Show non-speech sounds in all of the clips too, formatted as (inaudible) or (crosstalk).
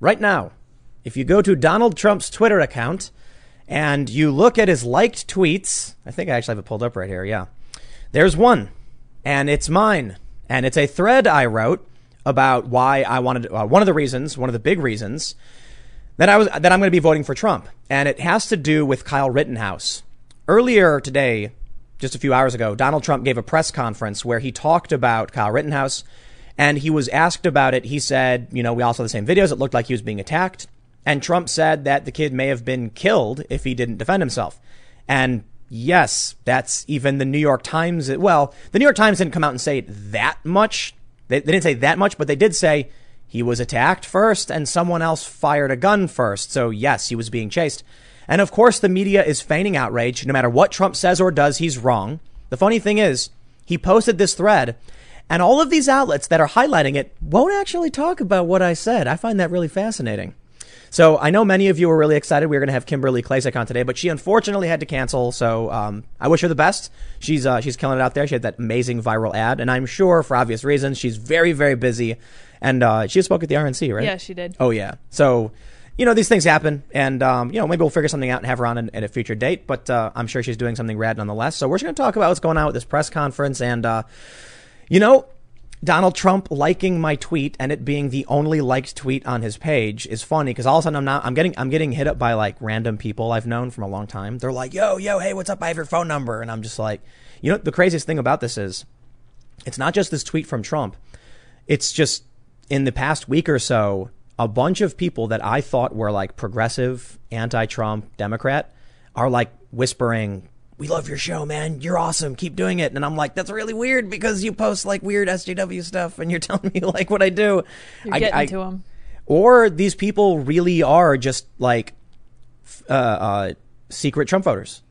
right now, if you go to Donald Trump's Twitter account and you look at his liked tweets, I think I actually have it pulled up right here. Yeah. There's one, and it's mine. And it's a thread I wrote about why I wanted, uh, one of the reasons, one of the big reasons that I was, that I'm going to be voting for Trump. And it has to do with Kyle Rittenhouse. Earlier today, just a few hours ago, Donald Trump gave a press conference where he talked about Kyle Rittenhouse and he was asked about it. He said, you know, we all saw the same videos. It looked like he was being attacked. And Trump said that the kid may have been killed if he didn't defend himself. And yes, that's even the New York Times. Well, the New York Times didn't come out and say that much. They, they didn't say that much, but they did say he was attacked first and someone else fired a gun first. So yes, he was being chased. And of course, the media is feigning outrage. No matter what Trump says or does, he's wrong. The funny thing is, he posted this thread and all of these outlets that are highlighting it won't actually talk about what I said. I find that really fascinating. So I know many of you are really excited. We are going to have Kimberly Klacik on today, but she unfortunately had to cancel. So um, I wish her the best. She's uh, she's killing it out there. She had that amazing viral ad, and I'm sure for obvious reasons she's very very busy. And uh, she spoke at the RNC, right? Yeah, she did. Oh yeah. So you know these things happen, and um, you know maybe we'll figure something out and have her on at a future date. But uh, I'm sure she's doing something rad nonetheless. So we're just going to talk about what's going on with this press conference and. You know, Donald Trump liking my tweet and it being the only liked tweet on his page is funny because all of a sudden I'm not I'm getting I'm getting hit up by like random people I've known from a long time. They're like, "Yo, yo, hey, what's up? I have your phone number." And I'm just like, you know, the craziest thing about this is it's not just this tweet from Trump. It's just in the past week or so, a bunch of people that I thought were like progressive, anti-Trump, Democrat are like whispering we love your show, man. You're awesome. Keep doing it. And I'm like, that's really weird because you post like weird SJW stuff and you're (laughs) telling me like what I do. You're getting I, to them. Or these people really are just like uh, uh, secret Trump voters.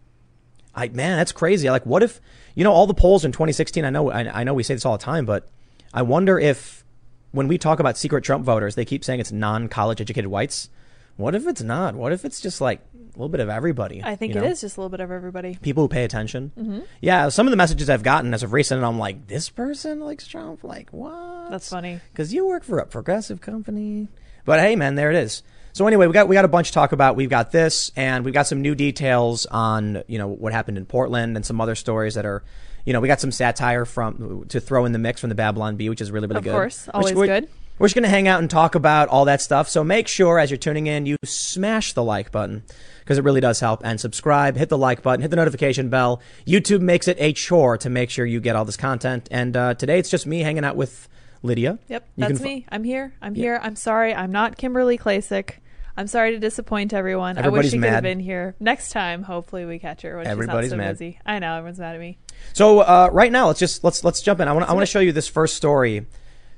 I man, that's crazy. Like, what if you know all the polls in 2016? I know, I, I know we say this all the time, but I wonder if when we talk about secret Trump voters, they keep saying it's non-college educated whites. What if it's not? What if it's just like little bit of everybody? I think you know? is just a little bit of everybody. people who pay attention. Mm-hmm. Yeah, some of the messages I've gotten as of recent, I'm like, this person likes Trump. Like, what? That's funny. Because you work for a progressive company. But hey, man, there it is. So anyway, we got we got a bunch to talk about. We've got this, and we've got some new details on you know what happened in Portland and some other stories that are. You know, we got some satire from to throw in the mix from the Babylon Bee, which is really really Of good. Of course, always we're- good. We're just going to hang out and talk about all that stuff. So make sure as you're tuning in, you smash the like button because it really does help. And subscribe, hit the like button, hit the notification bell. YouTube makes it a chore to make sure you get all this content. And uh, today it's just me hanging out with Lydia. Yep, You that's me. I'm here. I'm here. I'm sorry. I'm not Kimberly Klacik. I'm sorry to disappoint everyone. I wish she could have been here. Next time, hopefully we catch her when Everybody's she's not so mad. busy. I know everyone's mad at me. So uh, right now, let's just let's let's jump in. I want I want to show you this first story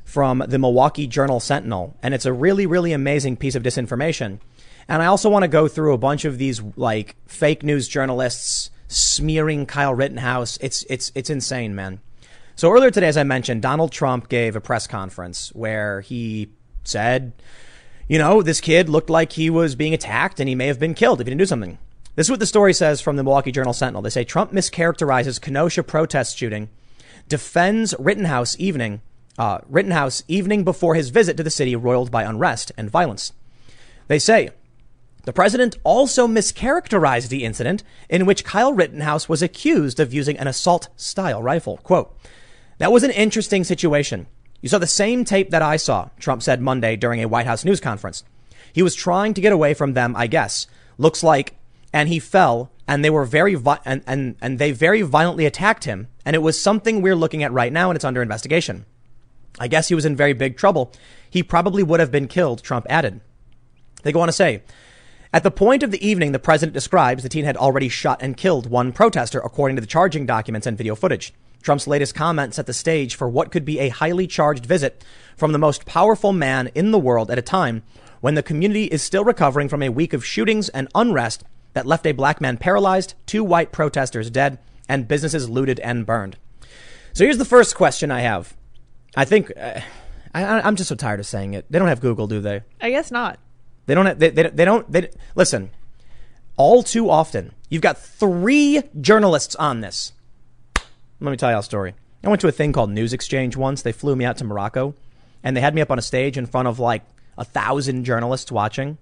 from the Milwaukee Journal Sentinel, and it's a really really amazing piece of disinformation. And I also want to go through a bunch of these like fake news journalists smearing Kyle Rittenhouse. It's it's it's insane, man. So earlier today, as I mentioned, Donald Trump gave a press conference where he said, you know, this kid looked like he was being attacked and he may have been killed if he didn't do something. This is what the story says from the Milwaukee Journal Sentinel. They say Trump mischaracterizes Kenosha protest shooting, defends Rittenhouse evening, uh, Rittenhouse evening before his visit to the city roiled by unrest and violence. They say the president also mischaracterized the incident in which Kyle Rittenhouse was accused of using an assault style rifle. Quote, that was an interesting situation. You saw the same tape that I saw, Trump said Monday during a White House news conference. He was trying to get away from them, I guess. Looks like, and he fell, and they were very, vi- and, and, and they very violently attacked him, and it was something we're looking at right now, and it's under investigation. I guess he was in very big trouble. He probably would have been killed, Trump added. They go on to say, at the point of the evening the president describes, the teen had already shot and killed one protester, according to the charging documents and video footage. Trump's latest comment set the stage for what could be a highly charged visit from the most powerful man in the world at a time when the community is still recovering from a week of shootings and unrest that left a black man paralyzed, two white protesters dead, and businesses looted and burned. So here's the first question I have. I think uh, I, I'm just so tired of saying it. They don't have Google, do they? I guess not. They don't have, they, they, they don't, they, listen, all too often, you've got three journalists on this. Let me tell you a story. I went to a thing called News Exchange once. They flew me out to Morocco and they had me up on a stage in front of like a thousand journalists watching.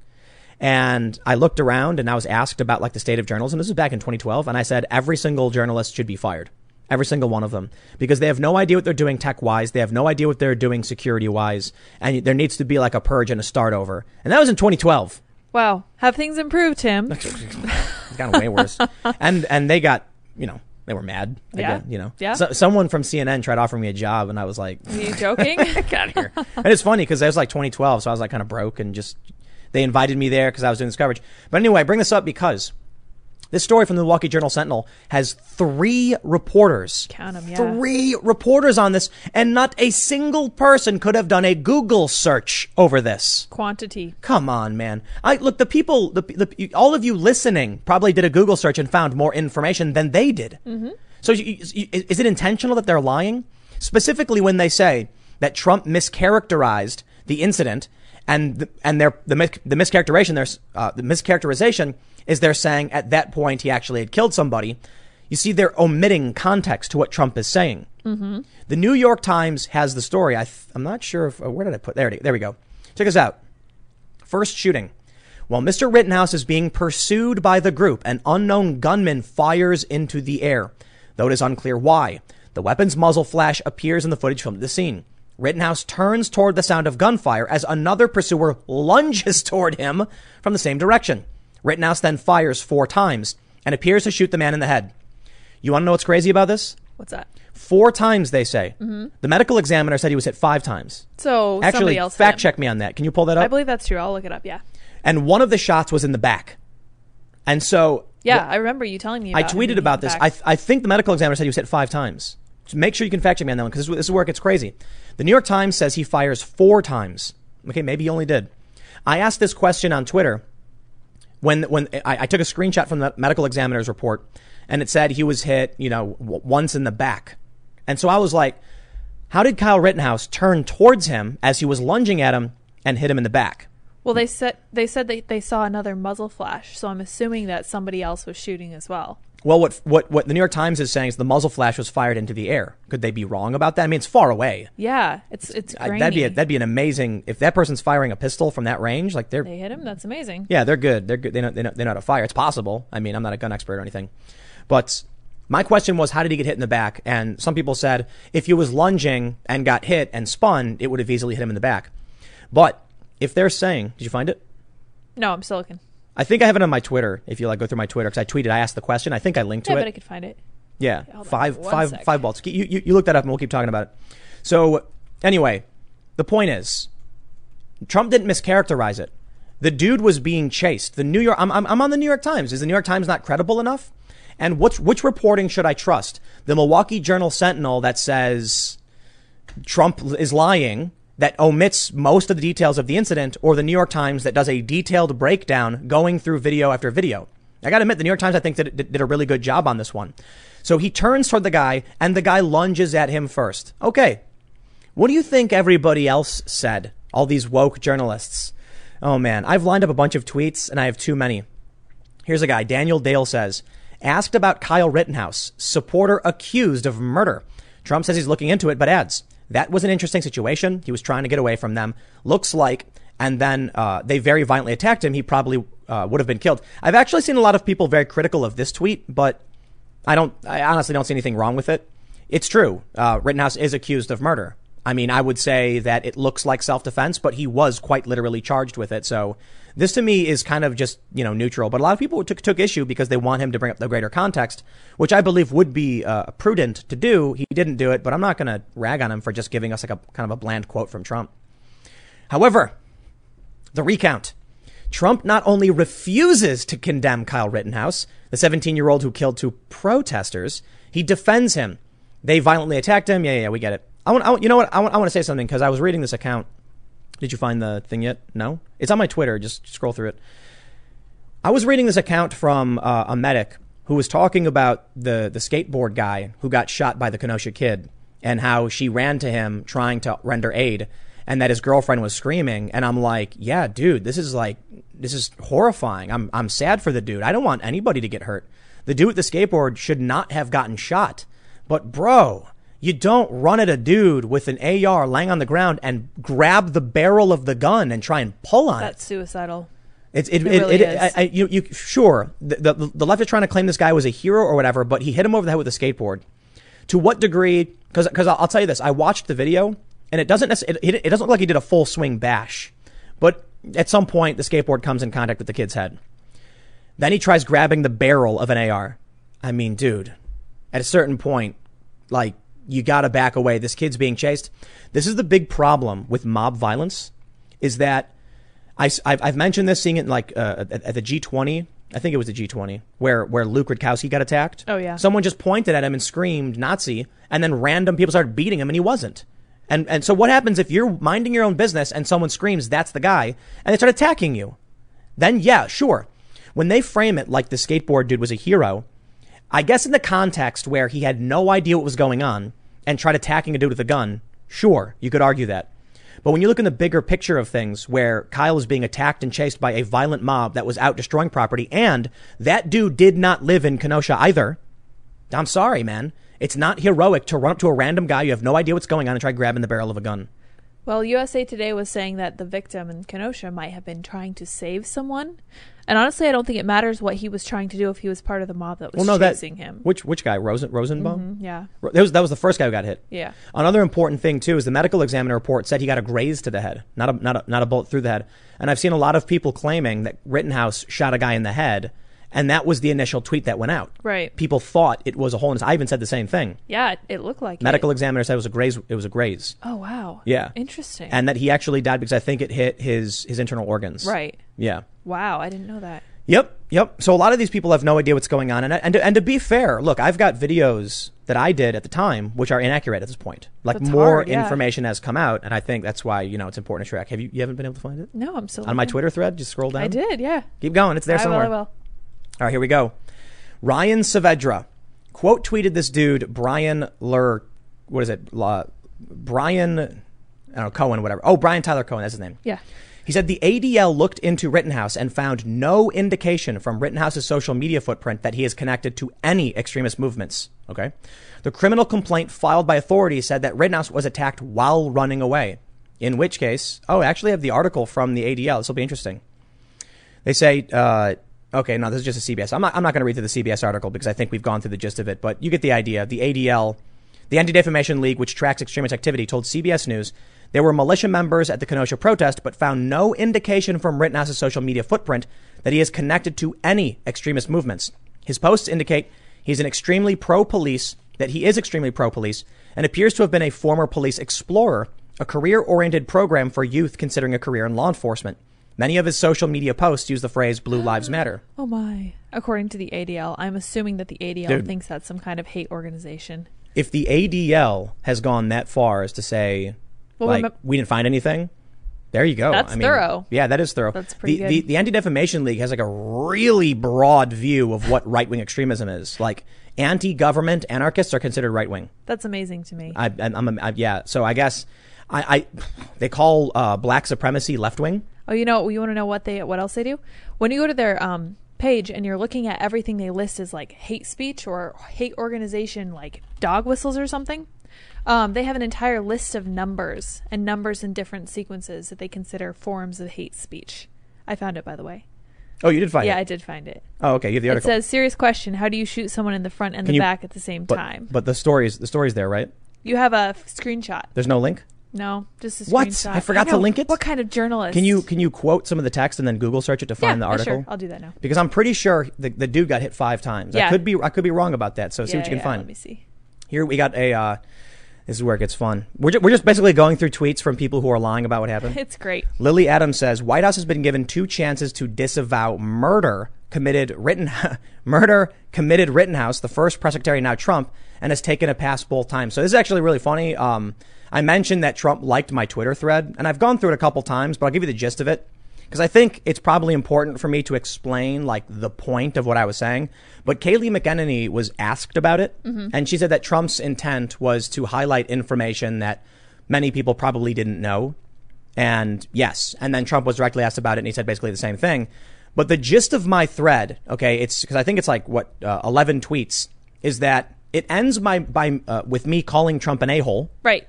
And I looked around and I was asked about like the state of journalism. This was back in 2012. And I said, every single journalist should be fired. Every single one of them. Because they have no idea what they're doing tech wise. They have no idea what they're doing security wise. And there needs to be like a purge and a start over. And that was in 2012. Wow. Have things improved, Tim? It's gotten way worse. (laughs) and, and they got, you know, they were mad. Yeah. you know, Yeah. So, someone from CNN tried offering me a job and I was like, Are you joking? (laughs) get out of here. and it's funny because it was like 2012, so I was like kind of broke and just they invited me there because I was doing this coverage. But anyway, I bring this up because this story from the Milwaukee Journal Sentinel has three reporters. Count 'em, yeah. Three reporters on this, and not a single person could have done a Google search over this. Quantity. Come on, man. I look. The people, the, the all of you listening, probably did a Google search and found more information than they did. Mm-hmm. So, is it intentional that they're lying? Specifically, when they say that Trump mischaracterized the incident, and the, and their the mis- the mischaracterization, there's uh, the mischaracterization is they're saying at that point he actually had killed somebody. You see, they're omitting context to what Trump is saying. Mm-hmm. The New York Times has the story. I th- I'm not sure if uh, where did I put there. it- There we go. Check us out. First shooting. While Mr. Rittenhouse is being pursued by the group, an unknown gunman fires into the air, though it is unclear why. The weapon's muzzle flash appears in the footage from the scene. Rittenhouse turns toward the sound of gunfire as another pursuer lunges (laughs) toward him from the same direction. Rittenhouse then fires four times and appears to shoot the man in the head. You want to know what's crazy about this? What's that? Four times, they say. Mm-hmm. The medical examiner said he was hit five times. So somebody Actually, else. fact check me on that. Can you pull that up? I believe that's true. I'll look it up. Yeah. and one of the shots was in the back. And so Yeah, I remember you telling me. I tweeted about this. I, th- I think the medical examiner said he was hit five times. So make sure you can fact check me on that one because this, this is where it gets crazy. The New York Times says he fires four times. Okay, maybe he only did. I asked this question on Twitter when when I, I took a screenshot from the medical examiner's report and it said he was hit, you know, once in the back. And so I was like, how did Kyle Rittenhouse turn towards him as he was lunging at him and hit him in the back? well, they said they said they they saw another muzzle flash. So I'm assuming that somebody else was shooting as well. Well, what what what the New York Times is saying is the muzzle flash was fired into the air. Could they be wrong about that? I mean, it's far away. Yeah, it's it's I- grainy. that'd be a, that'd be an amazing if that person's firing a pistol from that range. Like they're they hit him. That's amazing. yeah, they're good. They're good. They know, they know they know how to fire. It's possible. I mean, I'm not a gun expert or anything, but my question was, how did he get hit in the back? And some people said if he was lunging and got hit and spun, it would have easily hit him in the back. But if they're saying, did you find it? No, I'm still looking. I think I have it on my Twitter. If you like go through my Twitter, because I tweeted, I asked the question. I think I linked to Yeah, it. but I could find it. Yeah, hold on five, for five, sec. five bolts. You, you, you look that up, and we'll keep talking about it. So, anyway, the point is, Trump didn't mischaracterize it. The dude was being chased. The New York. I'm, I'm, I'm on the New York Times. Is the New York Times not credible enough? And which which reporting should I trust? The Milwaukee Journal Sentinel that says Trump is lying, that omits most of the details of the incident, or the New York Times that does a detailed breakdown going through video after video. I gotta admit, the New York Times, I think, did, did, did a really good job on this one. So he turns toward the guy, and the guy lunges at him first. Okay. What do you think everybody else said? All these woke journalists. Oh man, I've lined up a bunch of tweets, and I have too many. Here's a guy, Daniel Dale says, asked about Kyle Rittenhouse, supporter accused of murder. Trump says he's looking into it, but adds, that was an interesting situation. He was trying to get away from them. Looks like, and then uh, they very violently attacked him. He probably uh, would have been killed. I've actually seen a lot of people very critical of this tweet, but I don't, I honestly don't see anything wrong with it. It's true. Uh, Rittenhouse is accused of murder. I mean, I would say that it looks like self-defense, but he was quite literally charged with it. So this to me is kind of just, you know, neutral. But a lot of people took, took issue because they want him to bring up the greater context, which I believe would be uh, prudent to do. He didn't do it, but I'm not going to rag on him for just giving us like a kind of a bland quote from Trump. However, the recount. Trump not only refuses to condemn Kyle Rittenhouse, the 17 year old who killed two protesters, he defends him. They violently attacked him. Yeah, yeah, yeah, we get it. I want, I want you know what? I want, I want to say something because I was reading this account. Did you find the thing yet? No? It's on my Twitter. Just scroll through it. I was reading this account from uh, a medic who was talking about the, the skateboard guy who got shot by the Kenosha kid and how she ran to him trying to render aid and that his girlfriend was screaming. And I'm like, yeah, dude, this is like, this is horrifying. I'm, I'm sad for the dude. I don't want anybody to get hurt. The dude with the skateboard should not have gotten shot. But bro, You don't run at a dude with an AR laying on the ground and grab the barrel of the gun and try and pull on That's it. That's suicidal. It's it, It it, really it- is. I, I, you, you sure the, the the left is trying to claim this guy was a hero or whatever, but he hit him over the head with a skateboard. To what degree? Because because I'll, I'll tell you this, I watched the video and it doesn't necess- it, it, it doesn't look like he did a full swing bash, but at some point the skateboard comes in contact with the kid's head. Then he tries grabbing the barrel of an AR. I mean, dude, at a certain point, like you got to back away. This kid's being chased. This is the big problem with mob violence, is that I, have I've mentioned this, seeing it like uh, at, at the G20. I think it was the G20 where where Luke Rudkowski got attacked. Oh, yeah. Someone just pointed at him and screamed Nazi, and then random people started beating him, and he wasn't. And and so what happens if you're minding your own business and someone screams that's the guy, and they start attacking you? Then yeah, sure. When they frame it like the skateboard dude was a hero, I guess in the context where he had no idea what was going on and tried attacking a dude with a gun, sure, you could argue that. But when you look in the bigger picture of things where Kyle is being attacked and chased by a violent mob that was out destroying property and that dude did not live in Kenosha either. I'm sorry, man. It's not heroic to run up to a random guy you have no idea what's going on and try grabbing the barrel of a gun. Well, USA Today was saying that the victim in Kenosha might have been trying to save someone. And honestly, I don't think it matters what he was trying to do if he was part of the mob that was Well, no, that chasing him. which which guy? Rosen Rosenbaum. Mm, yeah. That was that was the first guy who got hit. Yeah. Another important thing too is the medical examiner report said he got a graze to the head, not a not a not a bullet through the head. And I've seen a lot of people claiming that Rittenhouse shot a guy in the head, and that was the initial tweet that went out. Right. People thought it was a hole in his. I even said the same thing. Yeah, it, it looked like Medical It. examiner said it was a graze. It was a graze, Oh wow. Yeah. Interesting. and that he actually died because I think it hit his his internal organs. right. Yeah. Wow, I didn't know that. Yep, yep. So a lot of these people have no idea what's going on, and and to, and to be fair, look, I've got videos that I did at the time which are inaccurate at this point. Like That's more hard, yeah. information has come out, and I think that's why you know it's important to track. Have you you haven't been able to find it No, I'm still on my. Twitter thread? Just scroll down. I did, yeah. Keep going. It's there I will, somewhere. I will. All right, here we go. Ryan Saavedra quote tweeted this dude Brian Lur. What is it? La, Brian. I don't know Cohen, whatever. Oh, Brian Tyler Cohen. That's his name. Yeah. He said the ADL looked into Rittenhouse and found no indication from Rittenhouse's social media footprint that he is connected to any extremist movements. Okay. The criminal complaint filed by authorities said that Rittenhouse was attacked while running away. In which case, oh, I actually have the article from the ADL. This will be interesting. They say, uh, okay, no, this is just a CBS. I'm not, I'm not going to read through the CBS article because I think we've gone through the gist of it, but you get the idea. The ADL, the Anti Defamation League, which tracks extremist activity, told CBS News there were militia members at the Kenosha protest, but found no indication from Rittenhouse's social media footprint that he is connected to any extremist movements. His posts indicate he's an extremely pro police, that he is extremely pro police, and appears to have been a former police explorer, a career oriented program for youth considering a career in law enforcement. Many of his social media posts use the phrase Blue Lives (gasps) Matter. Oh my. According to the ADL, I'm assuming that the ADL Dude. thinks that's some kind of hate organization. If the ADL has gone that far as to say, Well, like, we didn't find anything, there you go. That's I mean, thorough. Yeah, that is thorough. That's pretty the, good. The, the Anti Defamation League has like a really broad view of what (laughs) right wing extremism is. Like, anti government anarchists are considered right wing. That's amazing to me. I, I, yeah, so I guess I, I they call uh, black supremacy left wing. Oh, you know, you want to know what they what else they do? When you go to their um, page and you're looking at everything they list as like hate speech or hate organization, like dog whistles or something, um, they have an entire list of numbers and numbers in different sequences that they consider forms of hate speech. I found it, by the way. Oh, you did find it. yeah, I did find it. Oh, okay. You have the article. It says, "Serious question: How do you shoot someone in the front and Can the you- back at the same but, time?" but the stories, the story's there, right? You have a f- screenshot. There's no link. No, just a What? I forgot to link it? What kind of journalist? Can you can you quote some of the text and then Google search it to Yeah, find the yeah, article? sure. I'll do that now. Because I'm pretty sure the, the dude got hit five times. Yeah. I could be I could be wrong about that. So see what you can yeah, find. Let me see. Here we got a. Uh, this is where it gets fun. We're just, we're just basically going through tweets from people who are lying about what happened. (laughs) It's great. Lily Adams says White House has been given two chances to disavow murder committed Ritten (laughs) murder committed Rittenhouse, the first press secretary now Trump, and has taken a pass both times. So this is actually really funny. Um, I mentioned that Trump liked my Twitter thread, and I've gone through it a couple times, but I'll give you the gist of it because I think it's probably important for me to explain like the point of what I was saying. But Kayleigh McEnany was asked about it, and she said that Trump's intent was to highlight information that many people probably didn't know. And yes, and then Trump was directly asked about it, and he said basically the same thing. But the gist of my thread, okay, it's because I think it's like what uh, eleven tweets, is that it ends by by uh, with me calling Trump an a hole. Right.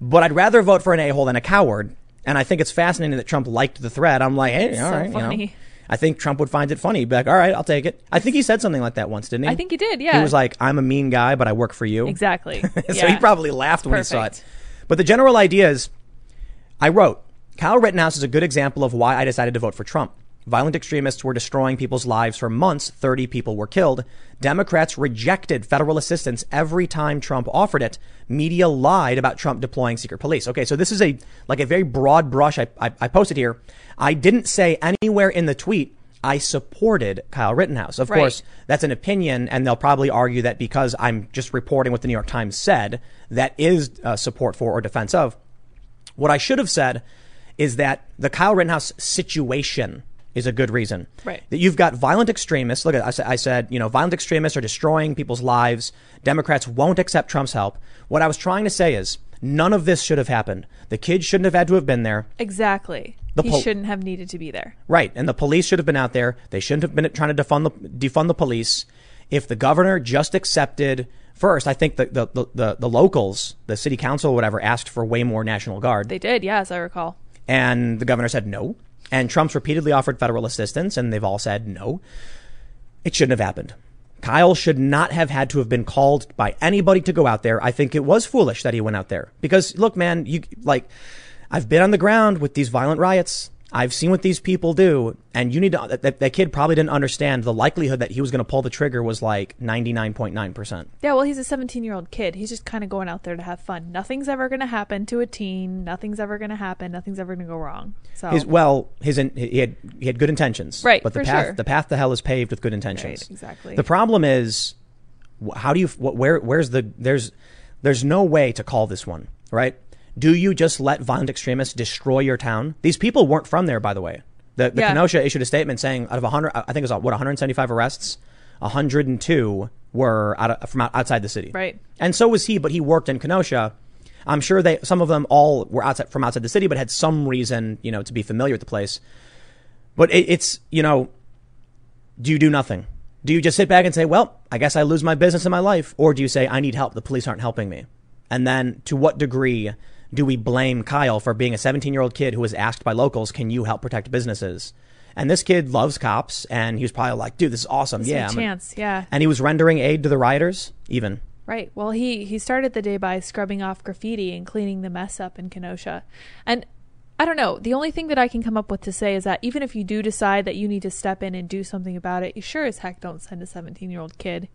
But I'd rather vote for an a hole than a coward. And I think it's fascinating that Trump liked the thread. I'm like, hey, all So right, you know. I think Trump would find it funny. He'd Be like, all right, I'll take it. I think he said something like that once, didn't he? I think he did. Yeah. He was like, I'm a mean guy, but I work for you. exactly. (laughs) so Yeah. he probably laughed when he saw it. But the general idea is I wrote, Kyle Rittenhouse is a good example of why I decided to vote for Trump. Violent extremists were destroying people's lives for months. 30 people were killed. Democrats rejected federal assistance every time Trump offered it. Media lied about Trump deploying secret police. Okay, so this is a like a very broad brush I, I, I posted here. I didn't say anywhere in the tweet I supported Kyle Rittenhouse. Of Right. course, that's an opinion, and they'll probably argue that because I'm just reporting what the New York Times said, that is uh, support for or defense of. What I should have said is that the Kyle Rittenhouse situation is a good reason. Right. That you've got violent extremists. Look at I said, I said, you know, violent extremists are destroying people's lives. Democrats won't accept Trump's help. What I was trying to say is none of this should have happened. The kids shouldn't have had to have been there. Exactly. The he pol- shouldn't have needed to be there. Right. And the police should have been out there. They shouldn't have been trying to defund the, defund the police. If the governor just accepted first, I think the, the, the, the, the locals, the city council, or whatever, asked for way more National Guard. They did, Yes, I recall. And the governor said no. And Trump's repeatedly offered federal assistance, and they've all said no. It shouldn't have happened. Kyle should not have had to have been called by anybody to go out there. I think it was foolish that he went out there. Because look, man, you like I've been on the ground with these violent riots. I've seen what these people do, and you need to. That, that, kid probably didn't understand the likelihood that he was going to pull the trigger was like ninety nine point nine percent. Yeah, well, he's a 17 year old kid. He's just kind of going out there to have fun. Nothing's ever going to happen to a teen. Nothing's ever going to happen. Nothing's ever going to go wrong. So, His well, his in, he had he had good intentions, Right, But the path sure. the path to hell is paved with good intentions. Right, exactly. The problem is, how do you where where's the there's there's no way to call this one right. Do you just let violent extremists destroy your town? These people weren't from there, by the way. The, the Yeah. Kenosha issued a statement saying out of 100, I think it was uh, what 175 arrests, 102 were out of, from outside the city. Right. And so was he, but he worked in Kenosha. I'm sure they some of them all were outside from outside the city, but had some reason, you know, to be familiar with the place. But it, it's you know, do you do nothing? Do you just sit back and say, "Well, I guess I lose my business in my life," or do you say, "I need help. The police aren't helping me"? And then, to what degree do we blame Kyle for being a 17 year old kid who was asked by locals, "Can you help protect businesses?" And this kid loves cops, and he was probably like, "Dude, this is awesome. It's yeah." a I'm gonna-" chance. Yeah. And he was rendering aid to the rioters, even. Right. Well, he he started the day by scrubbing off graffiti and cleaning the mess up in Kenosha. And I don't know. The only thing that I can come up with to say is that even if you do decide that you need to step in and do something about it, you sure as heck don't send a 17-year-old kid.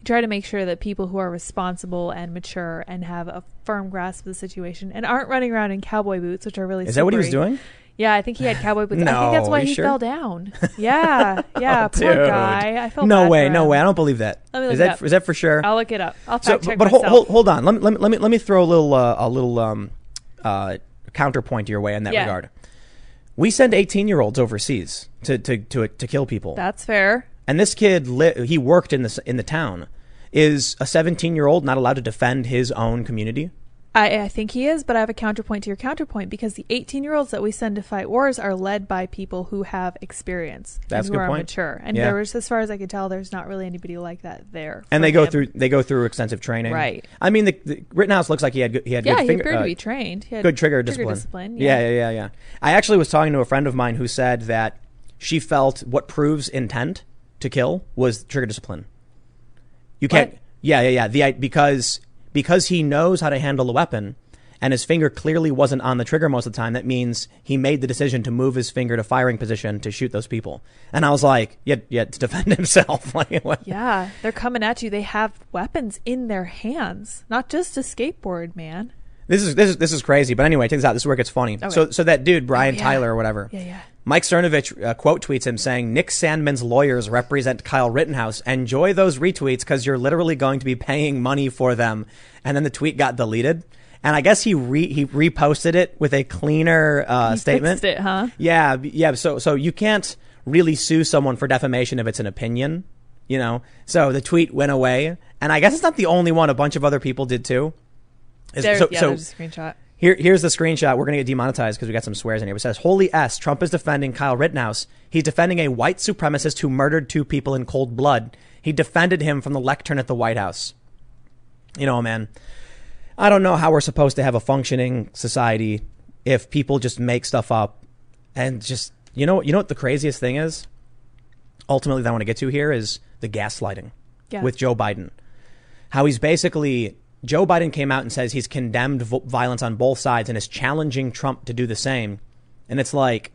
You try to make sure that people who are responsible and mature and have a firm grasp of the situation and aren't running around in cowboy boots, which are really Is that what he was doing? Yeah, I think he had cowboy boots. I think that's why he sure? fell down. Yeah, (laughs) yeah, poor Dude. guy. I felt no bad way, no way. I don't believe that. Let me look is that up. is that for sure? I'll look it up. I'll So, check but hold, hold, hold on. Let me, let me let me let me throw a little uh, a little um, uh, counterpoint your way in that Yeah. regard. We send 18 year olds overseas to, to, to, to kill people. That's fair. And this kid, li- he worked in the, in the town. Is a 17 year old not allowed to defend his own community? I, I think he is, but I have a counterpoint to your counterpoint because the 18 year olds that we send to fight wars are led by people who have experience That's and who are point. mature. And Yeah. there was, as far as I could tell, there's not really anybody like that there. And they go through they go through extensive training. Right. I mean, the, the Rittenhouse looks like he had good, he had Yeah, good he finger, appeared uh, to be trained. He had good trigger, discipline. yeah. yeah, yeah, yeah, yeah. I actually was talking to a friend of mine who said that she felt what proves intent to kill was trigger discipline. You can't. What? Yeah, yeah, yeah. The because because he knows how to handle the weapon, and his finger clearly wasn't on the trigger most of the time. That means he made the decision to move his finger to firing position to shoot those people. And I was like, yeah, yeah, to defend (laughs) himself. (laughs) like, what? Yeah, they're coming at you. They have weapons in their hands, not just a skateboard, man. This is this is this is crazy. But anyway, check this out. This is where it gets funny. So so that dude Brian yeah. Tyler or whatever. Yeah, yeah. Mike Cernovich uh, quote tweets him saying, "Nick Sandmann's lawyers represent Kyle Rittenhouse. Enjoy those retweets because you're literally going to be paying money for them." And then the tweet got deleted. And I guess he re- he reposted it with a cleaner uh, statement. it, huh? Yeah, yeah. So so you can't really sue someone for defamation if it's an opinion, you know. So the tweet went away, and I guess it's not the only one. A bunch of other people did too. There, so, yeah, so there's a screenshot. Here, here's the screenshot. We're going to get demonetized because we got some swears in here. It says, Holy S, Trump is defending Kyle Rittenhouse. He's defending a white supremacist who murdered two people in cold blood. He defended him from the lectern at the White House. you know, man, I don't know how we're supposed to have a functioning society if people just make stuff up and just, you know, you know what the craziest thing is? Ultimately, that I want to get to here is the gaslighting Yeah. with Joe Biden. How he's basically Joe Biden came out and says he's condemned violence on both sides and is challenging Trump to do the same. And it's like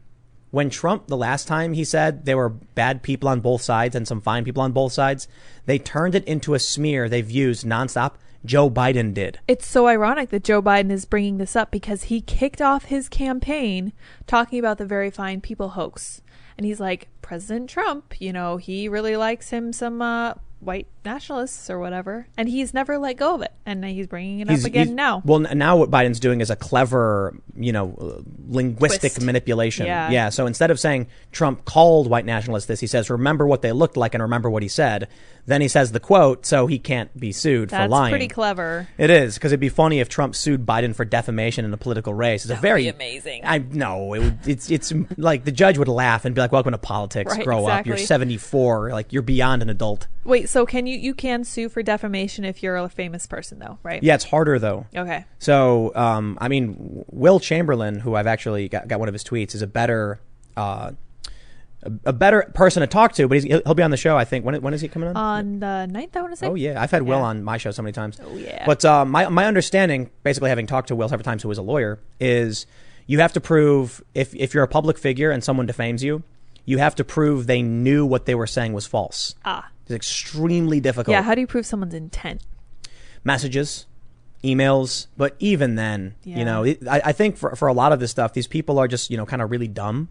when Trump the last time he said there were bad people on both sides and some fine people on both sides, they turned it into a smear they've used nonstop. Joe Biden did. It's so ironic that Joe Biden is bringing this up because he kicked off his campaign talking about the very fine people hoax. And he's like, President Trump, you know, he really likes him some uh, white nationalists or whatever. And he's never let go of it. And he's bringing it up again now. Well, now what Biden's doing is a clever, you know, linguistic Twist. manipulation. Yeah. Yeah. So instead of saying Trump called white nationalists this, he says, remember what they looked like and remember what he said. Then he says the quote, so he can't be sued for That's lying. pretty clever. It is because it'd be funny if Trump sued Biden for defamation in a political race. It's a would very be amazing. I know it would, it's it's like the judge would laugh and be like, "Welcome to politics. Right, Grow up. You're 74. Like you're beyond an adult." Wait, so can you you can sue for defamation if you're a famous person though, right? Yeah, it's harder though. Okay. So, um, I mean, Will Chamberlain, who I've actually got, got one of his tweets, is a better, uh, a, better person to talk to. But he's, he'll, he'll be on the show. I think. When when is he coming on? On the ninth, I want to say. oh yeah, I've had Will Yeah. on my show so many times. Oh, yeah. But uh, my my understanding, basically having talked to Will several times, who is a lawyer, is you have to prove if if you're a public figure and someone defames you, you have to prove they knew what they were saying was false. Ah. It's extremely difficult. Yeah, how do you prove someone's intent? messages, emails, but even then, Yeah. you know, it, I, I think for, for a lot of this stuff, these people are just, you know, kind of really dumb.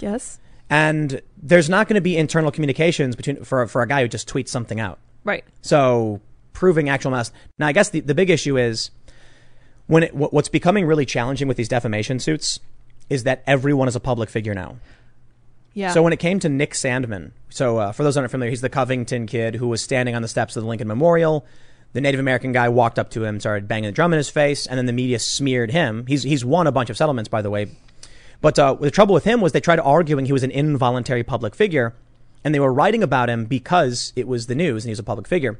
Yes. And there's not going to be internal communications between for, for a guy who just tweets something out. Right. So proving actual mess. Now, I guess the, the big issue is when it, what's becoming really challenging with these defamation suits is that everyone is a public figure now. Yeah. So when it came to Nick Sandmann, so uh, for those who aren't familiar, he's the Covington kid who was standing on the steps of the Lincoln Memorial. The Native American guy walked up to him, started banging the drum in his face, and then the media smeared him. He's he's won a bunch of settlements, by the way. But uh, the trouble with him was they tried arguing he was an involuntary public figure, and they were writing about him because it was the news and he was a public figure.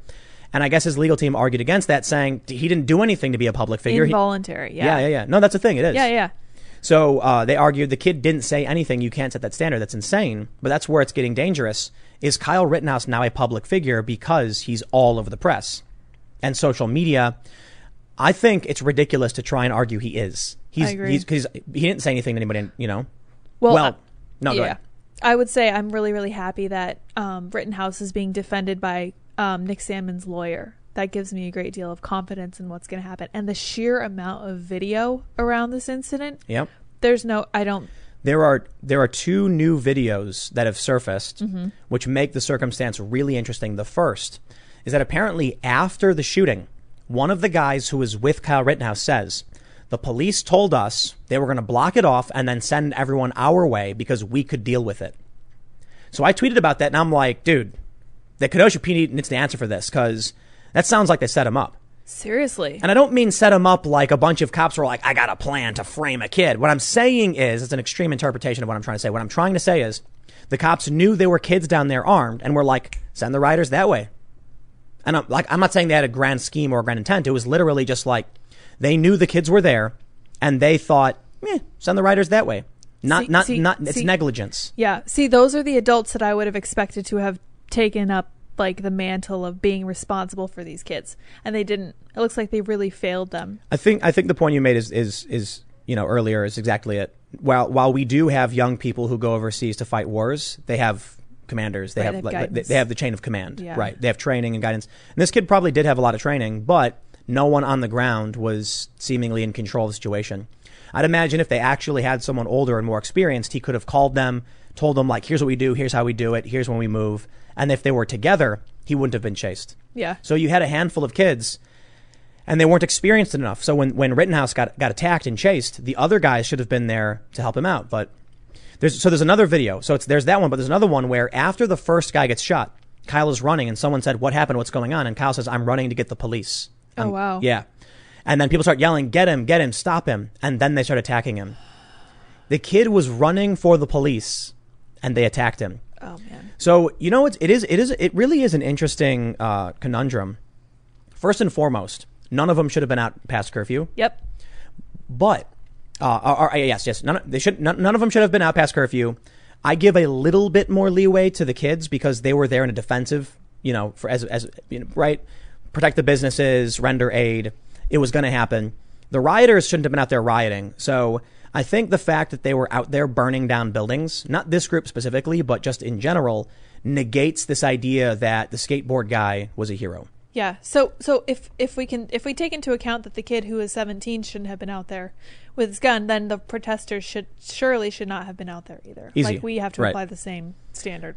And I guess his legal team argued against that, saying he didn't do anything to be a public figure. He- Involuntary. yeah, Yeah. yeah, yeah. No, that's the thing. It is. Yeah, yeah. So uh, they argued the kid didn't say anything. You can't set that standard. That's insane. But that's where it's getting dangerous. Is Kyle Rittenhouse now a public figure because he's all over the press and social media? I think it's ridiculous to try and argue he is. He's, I agree. He didn't say anything to anybody. You know. Well, well uh, no, go yeah. ahead. I would say I'm really, really happy that um, Rittenhouse is being defended by um, Nick Sandmann's lawyer. That gives me a great deal of confidence in what's going to happen. And the sheer amount of video around this incident, Yep. there's no, I don't, There are there are two new videos that have surfaced, Mm-hmm. which make the circumstance really interesting. The first is that apparently after the shooting, one of the guys who was with Kyle Rittenhouse says, "The police told us they were going to block it off and then send everyone our way because we could deal with it." So I tweeted about that, and I'm like, "Dude, the Kenosha PD needs to answer for this because that sounds like they set him up." seriously. And I don't mean set him up like a bunch of cops were like, I got a plan to frame a kid. What I'm saying is, it's an extreme interpretation of what I'm trying to say. What I'm trying to say is, the cops knew there were kids down there armed and were like, send the riders that way. And I'm like, I'm not saying they had a grand scheme or a grand intent. It was literally just like, they knew the kids were there and they thought, eh, send the riders that way. Not, See- not, see- not, it's see- negligence. Yeah. See, those are the adults that I would have expected to have taken up like the mantle of being responsible for these kids, and they didn't. It looks like they really failed them. I think I think the point you made is is is you know earlier is exactly it. While while we do have young people who go overseas to fight wars, they have commanders. They Right, have they have like, they, have the chain of command. Yeah. Right. They have training and guidance. And this kid probably did have a lot of training, but no one on the ground was seemingly in control of the situation. I'd imagine if they actually had someone older and more experienced, he could have called them, told them like, "Here's what we do. Here's how we do it. Here's when we move." And if they were together, he wouldn't have been chased. Yeah. So you had a handful of kids and they weren't experienced enough. So when, when Rittenhouse got, got attacked and chased, the other guys should have been there to help him out. But there's, so there's another video. So it's, there's that one, but there's another one where after the first guy gets shot, Kyle is running and someone said, what happened? What's going on? And Kyle says, I'm running to get the police. Oh, Um, wow. Yeah. And then people start yelling, get him, get him, stop him. And then they start attacking him. The kid was running for the police and they attacked him. Oh man. So you know, it's, it is it is it really is an interesting uh, conundrum First and foremost, none of them should have been out past curfew. Yep. But, uh, or, or, yes, yes, none, of- they should, none, none of them should have been out past curfew. I give a little bit more leeway to the kids because they were there in a defensive, you know, for as as you know, right, protect the businesses, render aid. It was going to happen. The rioters shouldn't have been out there rioting. So I think the fact that they were out there burning down buildings, not this group specifically, but just in general, negates this idea that the skateboard guy was a hero. Yeah. So so if if we can if we take into account that the kid who was 17 shouldn't have been out there with his gun, then the protesters should surely should not have been out there either. Easy. Like we have to Right. apply the same standard.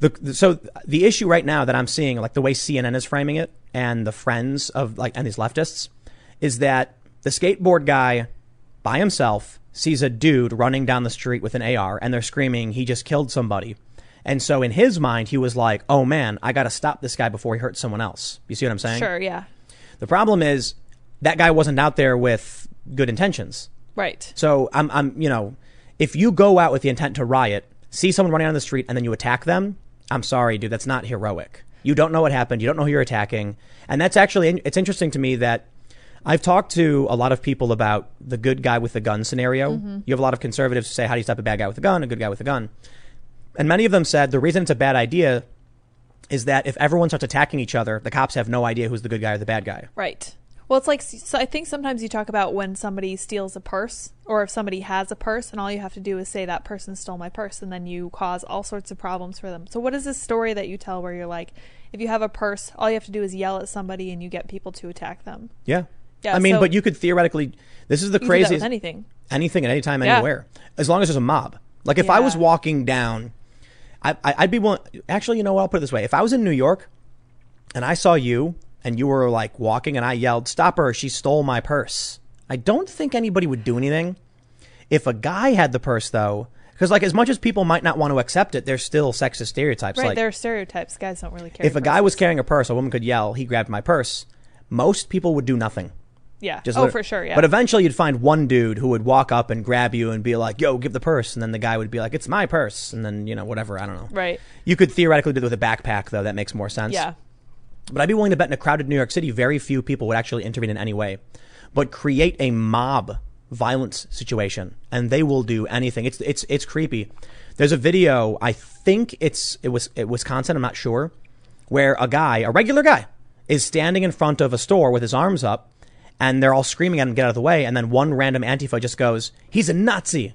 The, the- so the issue right now that I'm seeing, like the way CNN is framing it, and the friends of like and these leftists, is that the skateboard guy by himself sees a dude running down the street with an AR, and they're screaming, "He just killed somebody!" And so in his mind, he was like, "Oh man, I got to stop this guy before he hurts someone else." You see what I'm saying? Sure, yeah. The problem is that guy wasn't out there with good intentions. Right. So I'm, I'm, you know, if you go out with the intent to riot, see someone running on the street, and then you attack them, I'm sorry, dude, that's not heroic. You don't know what happened. You don't know who you're attacking, and that's actually it's interesting to me that I've talked to a lot of people about the good guy with the gun scenario. Mm-hmm. You have a lot of conservatives who say, "How do you stop a bad guy with a gun? A good guy with a gun?" And many of them said the reason it's a bad idea is that if everyone starts attacking each other, the cops have no idea who's the good guy or the bad guy. Right. Well, it's like so I think sometimes you talk about when somebody steals a purse, or if somebody has a purse, and all you have to do is say that person stole my purse, and then you cause all sorts of problems for them. So, what is this story that you tell where you're like, if you have a purse, all you have to do is yell at somebody, and you get people to attack them? Yeah. Yeah, I mean, so- but you could theoretically. This is the You do that craziest. anything. anything at any time, Yeah. anywhere, as long as there's a mob. Like if I was walking down, I, I, I'd be willing. Actually, you know what? I'll put it this way: if I was in New York and I saw you and you were like walking and I yelled, "Stop her! She stole my purse!" I don't think anybody would do anything. If a guy had the purse, though, because like as much as people might not want to accept it, there's still sexist stereotypes. Right. like there are stereotypes. Guys don't really care. if a guy was carrying a purse, a woman could yell, "He grabbed my purse." Most people would do nothing. Yeah. Just oh, for sure. Yeah. But eventually you'd find one dude who would walk up and grab you and be like, yo, give the purse. And then the guy would be like, it's my purse. And then, you know, whatever. I don't know. right. You could theoretically do it with a backpack, though. That makes more sense. Yeah. But I'd be willing to bet in a crowded New York City, very few people would actually intervene in any way. But create a mob violence situation, and they will do anything. It's it's it's creepy. There's a video. I think it's it was it Wisconsin. I'm not sure. Where a guy, a regular guy, is standing in front of a store with his arms up, and they're all screaming at him, "Get out of the way!" And then one random Antifa just goes, "He's a Nazi,"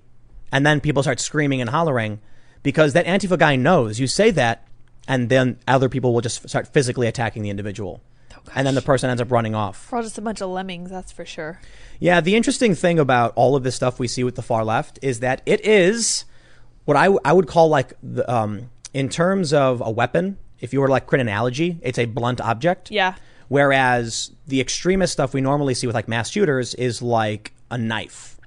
and then people start screaming and hollering because that Antifa guy knows you say that, and then other people will just start physically attacking the individual, and then the person ends up running off. We're all just a bunch of lemmings. That's for sure. Yeah, the interesting thing about all of this stuff we see with the far left is that it is what I, I would call like the, um, in terms of a weapon. If you were to like create an analogy, it's a blunt object. Yeah. Whereas the extremist stuff we normally see with like mass shooters is like a knife.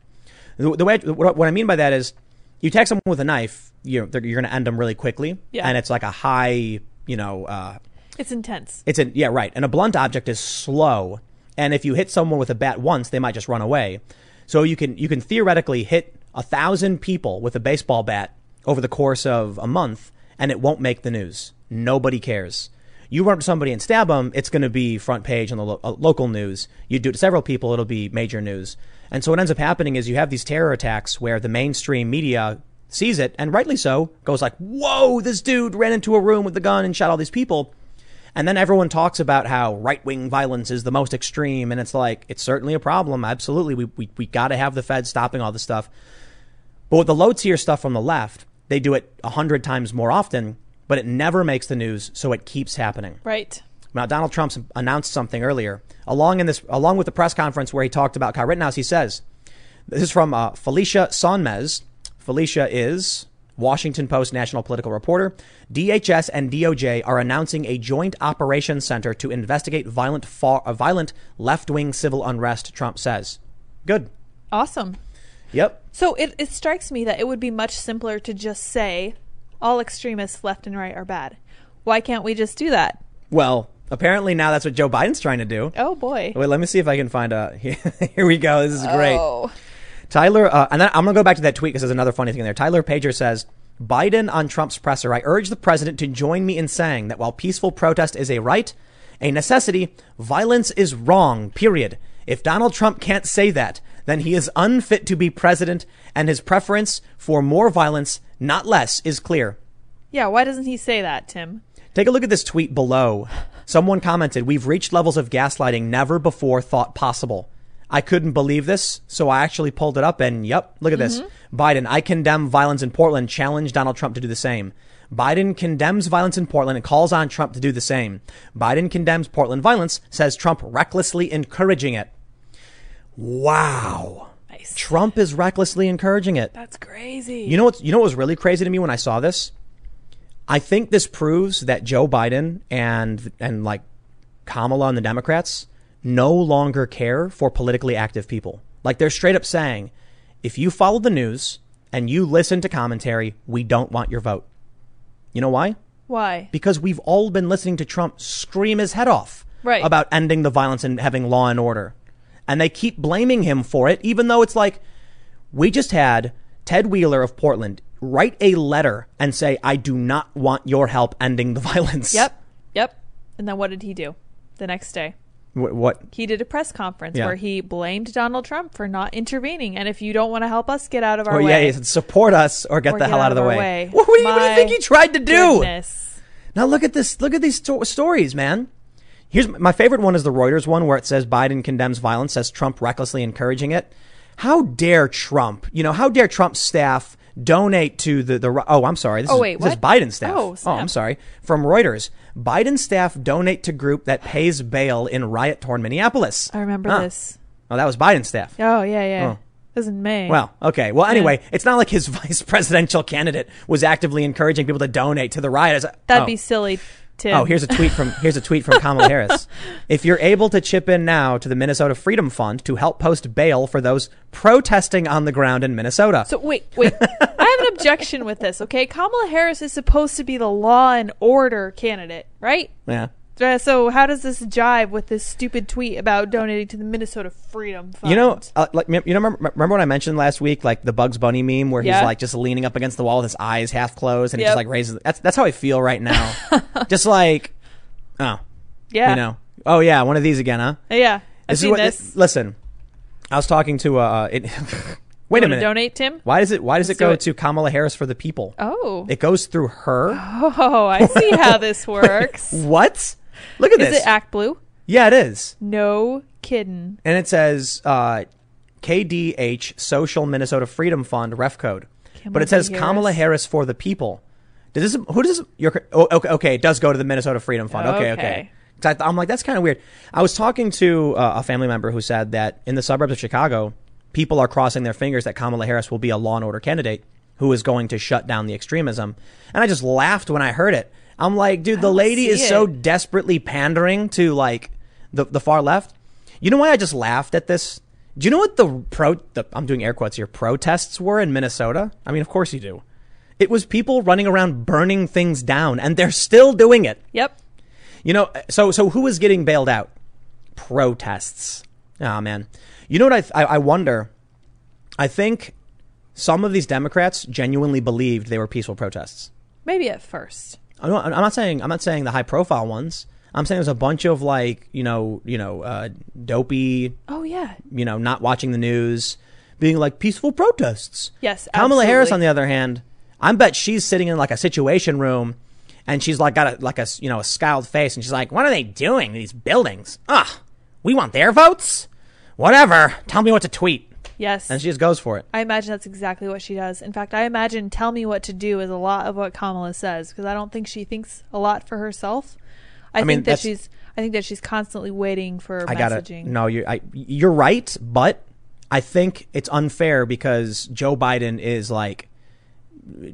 The, the way what, I mean by that is you attack someone with a knife, you're you're going to end them really quickly, Yeah. and it's like a high, you know, uh, It's intense. it's a yeah, right. And a blunt object is slow. And if you hit someone with a bat once, they might just run away. So you can you can theoretically hit a thousand people with a baseball bat over the course of a month, and it won't make the news. Nobody cares. You run to somebody and stab them, it's going to be front page on the lo- uh, local news. You do it to several people, it'll be major news. And so what ends up happening is you have these terror attacks where the mainstream media sees it, and rightly so, goes like, "Whoa, this dude ran into a room with a gun and shot all these people." And then everyone talks about how right wing violence is the most extreme. And it's like, it's certainly a problem. Absolutely. We, we, we got to have the Fed stopping all this stuff. But with the low tier stuff from the left, they do it a hundred times more often, but it never makes the news. So it keeps happening. Right. Now, Donald Trump announced something earlier, along in this, along with the press conference where he talked about Kyle Rittenhouse. He says, "This is from uh, Felicia Sonmez. Felicia is Washington Post national political reporter. DHS and DOJ are announcing a joint operations center to investigate violent, far, uh, violent left-wing civil unrest." Trump says, "Good. Awesome. Yep. So it, it strikes me that it would be much simpler to just say all extremists left and right are bad. Why can't we just do that? Well, apparently now that's what Joe Biden's trying to do." Oh boy. Wait, let me see if I can find a. (laughs) Here we go. This is great. Oh. Tyler, uh, and then I'm going to go back to that tweet because there's another funny thing in there. Tyler Pager says, Biden on Trump's presser, I urge the president to join me in saying that while peaceful protest is a right, a necessity. Violence is wrong, period. If Donald Trump can't say that, then he is unfit to be president, and his preference for more violence, not less, is clear. Yeah, why doesn't he say that, Tim? Take a look at this tweet below. Someone commented, We've reached levels of gaslighting never before thought possible. I couldn't believe this, so I actually pulled it up and yep, look at this. Mm-hmm. Biden, I condemn violence in Portland, challenge Donald Trump to do the same. Biden condemns violence in Portland and calls on Trump to do the same. Biden condemns Portland violence, says Trump recklessly encouraging it. Wow. Nice. Trump is recklessly encouraging it. That's crazy. You know what's you know what was really crazy to me when I saw this? I think this proves that Joe Biden and and like Kamala and the Democrats no longer care for politically active people. Like they're straight up saying, if you follow the news and you listen to commentary, we don't want your vote. You know why? why? Because we've all been listening to Trump scream his head off Right. about ending the violence and having law and order. And they keep blaming him for it, even though it's like, we just had Ted Wheeler of Portland write a letter and say, I do not want your help ending the (laughs) violence. Yep. Yep. And then what did he do the next day? Wh- what? He did a press conference Yeah. where he blamed Donald Trump for not intervening. And if you don't want to help us, get out of our oh, Or way. yeah, he said, support us or get Or the get hell out out of of the way. way. What, what do you, what do you think he tried to do? Goodness. Now look at this. Look at these sto- stories, man. Here's my favorite one is the Reuters one where it says Biden condemns violence, says Trump recklessly encouraging it. How dare Trump? You know, how dare Trump's staff donate to the the? Oh, I'm sorry. This Oh, is, wait, this is? Biden staff. Oh, oh. I'm sorry. From Reuters, Biden staff donate to group that pays bail in riot torn Minneapolis. I remember Huh. this. Oh, that was Biden staff. Oh, yeah, yeah. Oh. This is in May. Well, okay. Well, anyway, it's not like his (laughs) vice presidential candidate was actively encouraging people to donate to the riot. That'd Oh. be silly, Tim. Oh, here's a tweet from here's a tweet from Kamala Harris. (laughs) If you're able to chip in now to the Minnesota Freedom Fund to help post bail for those protesting on the ground in Minnesota. So wait, wait. I have an objection with this. Okay, Kamala Harris is supposed to be the law and order candidate, right? yeah. Uh, So how does this jive with this stupid tweet about donating to the Minnesota Freedom Fund? You know, uh, like you know, remember, remember what I mentioned last week, like the Bugs Bunny meme, where he's like just leaning up against the wall with his eyes half closed, and he just like raises. That's that's how I feel right now. (laughs) just like, oh, yeah, you know, oh yeah, one of these again, huh? yeah. I've This is what. this. Listen, I was talking to. Uh, it, (laughs) wait a minute. donate, Tim? Why does it? Why does Let's it do go it. to Kamala Harris for the people? Oh, It goes through her. oh, I see how this (laughs) works. What? Look at Is this. Is it Act Blue? yeah, it is. No kidding. And it says uh, KDH Social Minnesota Freedom Fund ref code. but it says Harris. Kamala Harris for the people. Does this who does your oh, okay, okay, it does go to the Minnesota Freedom Fund. Okay, okay. Okay. I, am like that's kind of weird. I was talking to uh, a family member who said that in the suburbs of Chicago, people are crossing their fingers that Kamala Harris will be a law and order candidate who is going to shut down the extremism. And I just laughed when I heard it. I'm like, dude, the lady is so desperately pandering to like the the far left. You know why I just laughed at this? Do you know what the pro? The, I'm doing air quotes here. Protests were in Minnesota. I mean, of course you do. It was people running around burning things down, and they're still doing it. Yep. You know, so so who is getting bailed out? Protests. Oh man. You know what I I, I wonder. I think some of these Democrats genuinely believed they were peaceful protests. Maybe at first. I'm not, I'm not saying I'm not saying the high profile ones. I'm saying there's a bunch of like you know you know uh, dopey Oh yeah. you know not watching the news, being like peaceful protests. Yes. Kamala Harris, on the other hand, I bet she's sitting in like a situation room, and she's like got a like a you know a scowled face, and she's like, "What are they doing? These buildings? Ah, we want their votes. Whatever. Tell me what to tweet." Yes. And she just goes for it. I imagine that's exactly what she does. In fact, I imagine "tell me what to do" is a lot of what Kamala says because I don't think she thinks a lot for herself. I, mean, think that she's. I think that she's constantly waiting for I got messaging. it. No, you I you're right, but I think it's unfair because Joe Biden is like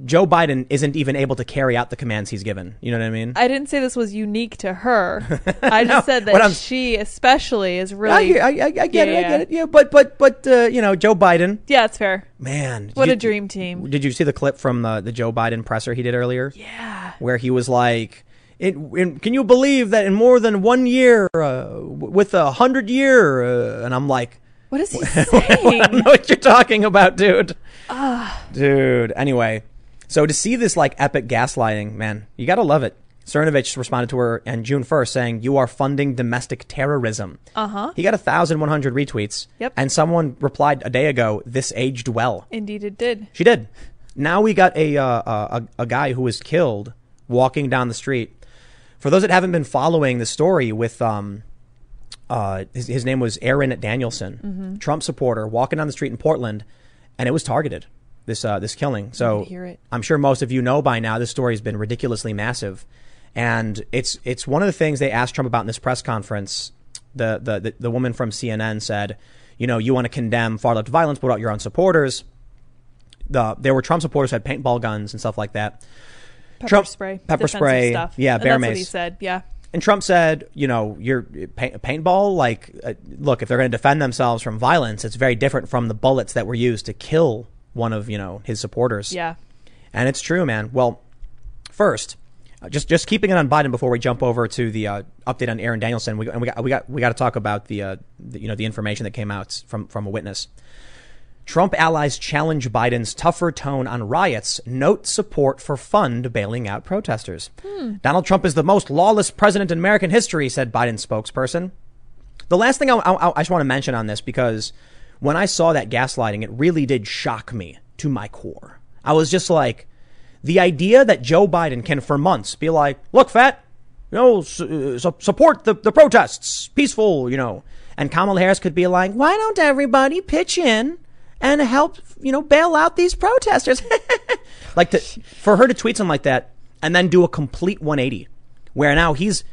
Joe Biden isn't even able to carry out the commands he's given. You know what I mean? I didn't say this was unique to her. (laughs) I No, just said that she, especially, is really. I, I, I get it. I Yeah. get it. Yeah, but but but uh, you know, Joe Biden, yeah, it's fair. man, What did a dream team. Did you see the clip from the the Joe Biden presser he did earlier? Yeah. where he was like, it, in, "Can you believe that in more than one year, uh, w- with a hundred year?" Uh, and I'm like, What is he (laughs) saying? (laughs) I don't know what you're talking about, dude. Ah. Dude. Anyway, so to see this like epic gaslighting, man, you gotta love it. Cernovich responded to her on June 1st saying, You are funding domestic terrorism. Uh huh. He got 1,100 retweets. Yep. And someone replied a day ago, This aged well. Indeed, it did. She did. Now we got a, uh, a, a guy who was killed walking down the street. For those that haven't been following the story with, um, uh, his, his name was Aaron Danielson, Trump supporter, walking down the street in Portland, and it was targeted. This uh, this killing. So. I'm sure most of you know by now. This story has been ridiculously massive, and it's it's one of the things they asked Trump about in this press conference. The the the, the woman from CNN said, you know, you want to condemn far left violence, but about your own supporters? The there were Trump supporters who had paintball guns and stuff like that. Pepper Trump- spray. pepper spray, Stuff. yeah, bear that's what he said. Yeah. And Trump said, you know, you're paint, paintball. Like, uh, look, if they're going to defend themselves from violence, it's very different from the bullets that were used to kill one of you know his supporters. Yeah. And it's true, man. Well, first, uh, just just keeping it on Biden before we jump over to the uh, update on Aaron Danielson. We and we got we got we got to talk about the, uh, the you know the information that came out from from a witness. Trump allies challenge Biden's tougher tone on riots, note support for fund bailing out protesters. Hmm. Donald Trump is the most lawless president in American history, said Biden's spokesperson. The last thing I, I, I just want to mention on this because when I saw that gaslighting, it really did shock me to my core. I was just like, the idea that Joe Biden can for months be like, look, fat, you know, su- uh, su- support the, the protests, peaceful, you know. And Kamala Harris could be like, why don't everybody pitch in and help, you know, bail out these protesters? (laughs) like to, for her to tweet something like that and then do a complete 180 where now he's,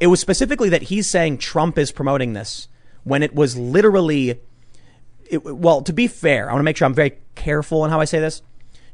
it was specifically that he's saying Trump is promoting this when it was literally, it, well, to be fair, I want to make sure I'm very careful in how I say this.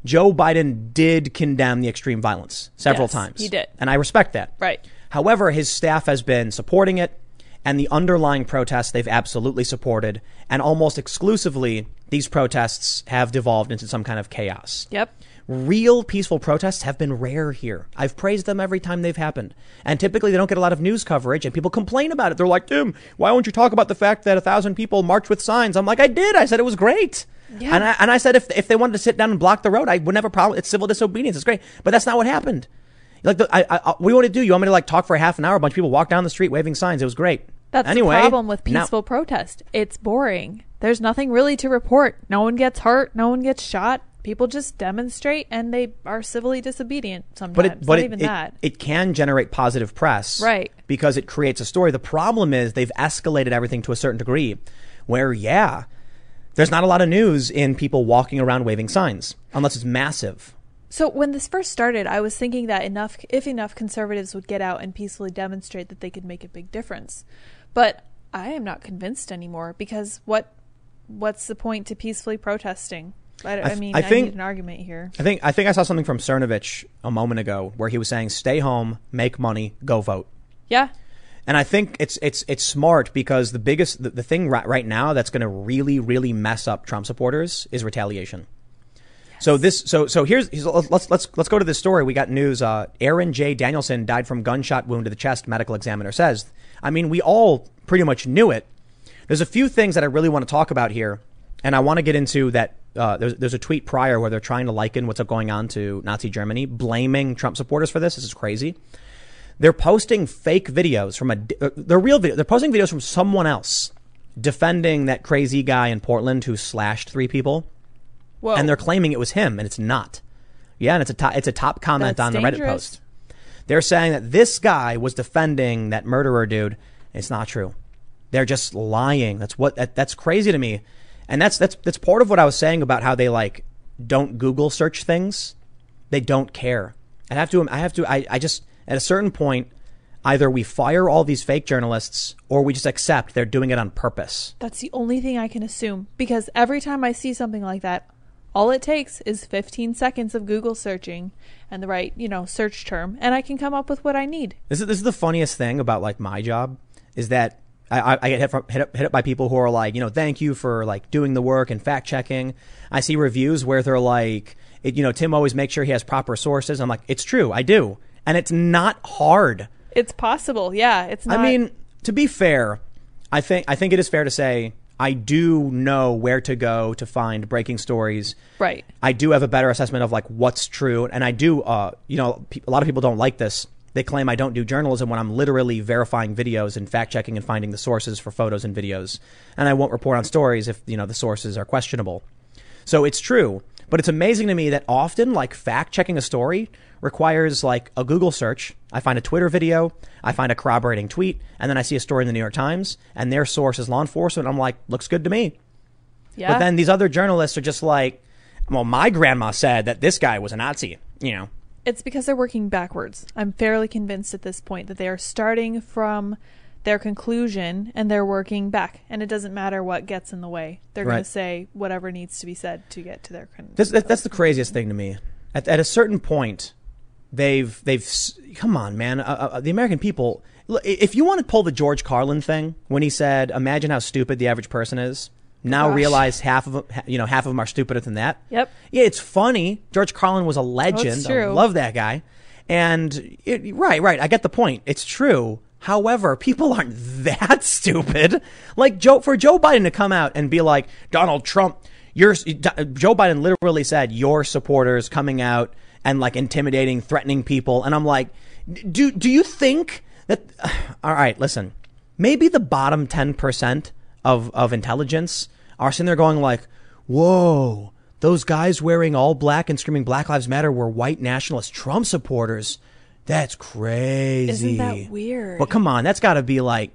Joe Biden did condemn the extreme violence several Yes, times. he did. And I respect that. Right. However, his staff has been supporting it, and the underlying protests they've absolutely supported, and almost exclusively, these protests have devolved into some kind of chaos. Yep. Real peaceful protests have been rare here. I've praised them every time they've happened. And typically they don't get a lot of news coverage and people complain about it. They're like, Tim, why won't you talk about the fact that a thousand people marched with signs? I'm like, I did. I said it was great. Yeah. And I, and I said if, if they wanted to sit down and block the road, I wouldn't have a problem. It's civil disobedience. It's great. But that's not what happened. Like, the, I, I, I- what do you want to do? You want me to like talk for a half an hour? A bunch of people walk down the street waving signs. It was great. That's anyway, the problem with now- peaceful protest. It's boring. There's nothing really to report. No one gets hurt. No one gets shot. People just demonstrate and they are civilly disobedient sometimes. but it, but Not it, even it, that. it can generate positive press, Right. Because it creates a story. The problem is they've escalated everything to a certain degree, where yeah, there's not a lot of news in people walking around waving signs unless it's massive. So when this first started, I was thinking that enough, if enough conservatives would get out and peacefully demonstrate, that they could make a big difference. But I am not convinced anymore because what, what's the point to peacefully protesting? I, I, th- mean, I I, need an argument here. I think I think I saw something from Cernovich a moment ago where he was saying, "Stay home, make money, go vote." Yeah, And I think it's it's it's smart because the biggest the, the thing right, right now that's going to really really mess up Trump supporters is retaliation. So this so so here's, here's let's let's let's go to this story. We got news. Uh, Aaron J. Danielson died from gunshot wound to the chest. Medical examiner says. I mean, we all pretty much knew it. There's a few things that I really want to talk about here, and I want to get into that. Uh, there's, there's a tweet prior where they're trying to liken what's going on to Nazi Germany, blaming Trump supporters for this. This is crazy. They're posting fake videos from a. uh, They're real video. They're posting videos from someone else defending that crazy guy in Portland who slashed three people, whoa, and they're claiming it was him, and it's not. Yeah, and it's a top, it's a top comment That's on the Reddit post. They're saying that this guy was defending that murderer dude. It's not true. They're just lying. That's what that, that's crazy to me. And that's that's that's part of what I was saying about how they like don't Google search things. They don't care. I have to I have to I, I just at a certain point either we fire all these fake journalists or we just accept they're doing it on purpose. That's the only thing I can assume because every time I see something like that, all it takes is 15 seconds of Google searching and the right, you know, search term, and I can come up with what I need. This is this is the funniest thing about like my job is that I, I, get hit, from, hit up hit up by people who are like, you know, thank you for like doing the work and fact checking. I see reviews where they're like, it, you know, Tim always makes sure he has proper sources. I'm like, it's true, I do, and it's not hard. It's possible, yeah. It's not. I mean, to be fair, I think I think it is fair to say I do know where to go to find breaking stories. right. I do have a better assessment of like what's true, and I do. Uh, you know, a lot of people don't like this. They claim I don't do journalism when I'm literally verifying videos and fact checking and finding the sources for photos and videos. And I won't report on stories if, you know, the sources are questionable. So it's true. But it's amazing to me that often, like, fact checking a story requires, like, a Google search. I find a Twitter video, I find a corroborating tweet, and then I see a story in the New York Times, and their source is law enforcement. I'm like, looks good to me. Yeah. But then these other journalists are just like, well, my grandma said that this guy was a Nazi, you know. It's because they're working backwards. I'm fairly convinced at this point that they are starting from their conclusion and they're working back. And it doesn't matter what gets in the way. They're going to say whatever needs to be said to get to their conclusion This, that, that's the craziest thing to me. At, at a certain point, they've they've come on, man. Uh, uh, the American people. If you want to pull the George Carlin thing when he said, "Imagine how stupid the average person is," now Gosh. realize half of them, you know, half of them are stupider than that. Yep. Yeah, it's funny. George Carlin was a legend. I true. love that guy. And it, right, right. I get the point. It's true. However, people aren't (laughs) that stupid. Like Joe, for Joe Biden to come out and be like, Donald Trump, your Joe Biden literally said your supporters coming out and like intimidating, threatening people, and I'm like, do do you think that? (sighs) All right, listen. Maybe the bottom ten percent of of intelligence are sitting there going like, whoa. Those guys wearing all black and screaming Black Lives Matter were white nationalist Trump supporters. That's crazy. Isn't that weird? But come on, that's got to be like,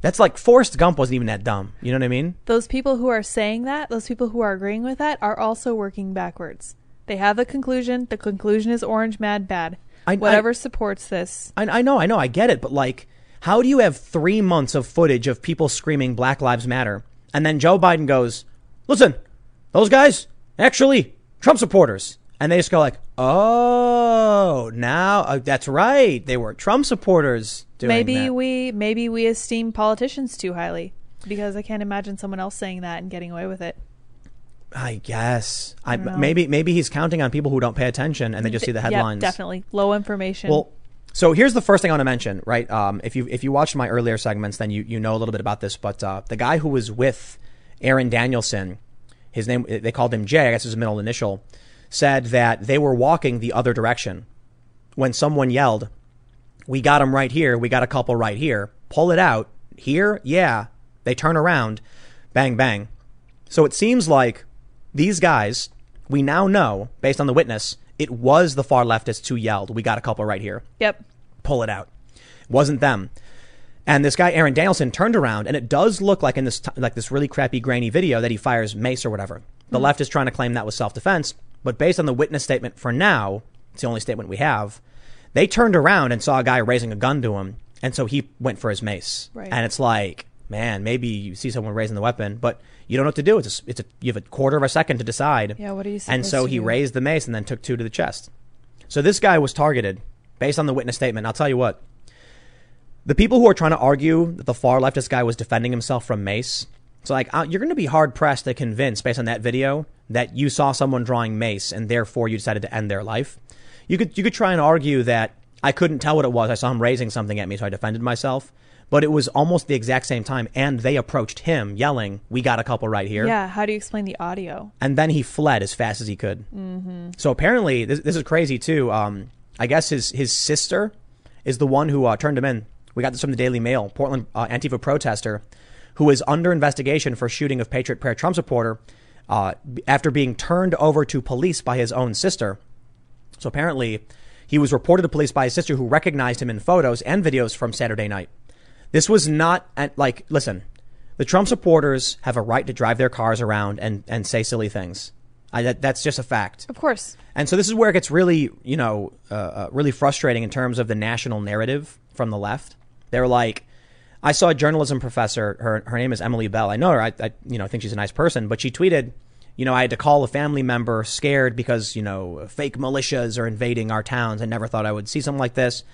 that's like Forrest Gump wasn't even that dumb. You know what I mean? Those people who are saying that, those people who are agreeing with that, are also working backwards. They have a conclusion. The conclusion is orange, mad, bad. I- I- Whatever supports this. I, I know, I know, I get it, but like, how do you have three months of footage of people screaming Black Lives Matter, and then Joe Biden goes, "Listen, those guys actually Trump supporters," and they just go like, "Oh, now uh, that's right, they were Trump supporters." Doing maybe that." we maybe we esteem politicians too highly because I can't imagine someone else saying that and getting away with it. I guess. I, don't maybe maybe he's counting on people who don't pay attention and they just see the headlines. Yeah, definitely low information. Well, so here's the first thing I want to mention, right? Um, if you if you watched my earlier segments, then you you know a little bit about this. But uh, the guy who was with Aaron Danielson, his name they called him Jay. I guess his middle initial, said that they were walking the other direction when someone yelled, "We got him right here. We got a couple right here. Pull it out here." Yeah, they turn around, bang bang. So it seems like these guys, we now know based on the witness, it was the far leftists who yelled, "We got a couple right here." yep. pull it out. Wasn't them. And this guy Aaron Danielson turned around, and it does look like in this t- like this really crappy grainy video that he fires mace or whatever. The mm-hmm. left is trying to claim that was self defense, but based on the witness statement for now, it's the only statement we have. They turned around and saw a guy raising a gun to him, and so he went for his mace. Right. And it's like, man, maybe you see someone raising the weapon, but you don't know what to do. It's a, it's a you have a quarter of a second to decide. Yeah, what are you And so he raised the mace and then took two to the chest. So this guy was targeted based on the witness statement. I'll tell you what. The people who are trying to argue that the far leftist guy was defending himself from mace, it's like uh, you're going to be hard pressed to convince based on that video that you saw someone drawing mace and therefore you decided to end their life. You could you could try and argue that I couldn't tell what it was. I saw him raising something at me, so I defended myself. But it was almost the exact same time, and they approached him yelling, "We got a couple right here." Yeah. How do you explain the audio? and then he fled as fast as he could. Mm-hmm. So apparently, this, this is crazy too. Um, I guess his his sister is the one who uh, turned him in. We got this from the Daily Mail. Portland uh, Antifa protester who is under investigation for shooting of Patriot Prayer Trump supporter uh, after being turned over to police by his own sister. So apparently, he was reported to police by his sister, who recognized him in photos and videos from Saturday night. This was not at, like, listen, the Trump supporters have a right to drive their cars around and, and say silly things. I, that, that's just a fact. Of course. And so this is where it gets really, you know, uh, uh, really frustrating in terms of the national narrative from the left. They're like, I saw a journalism professor. Her her name is Emily Bell. I know her. I, I you know think she's a nice person, but she tweeted, you know, I had to call a family member scared because you know fake militias are invading our towns. I never thought I would see something like this.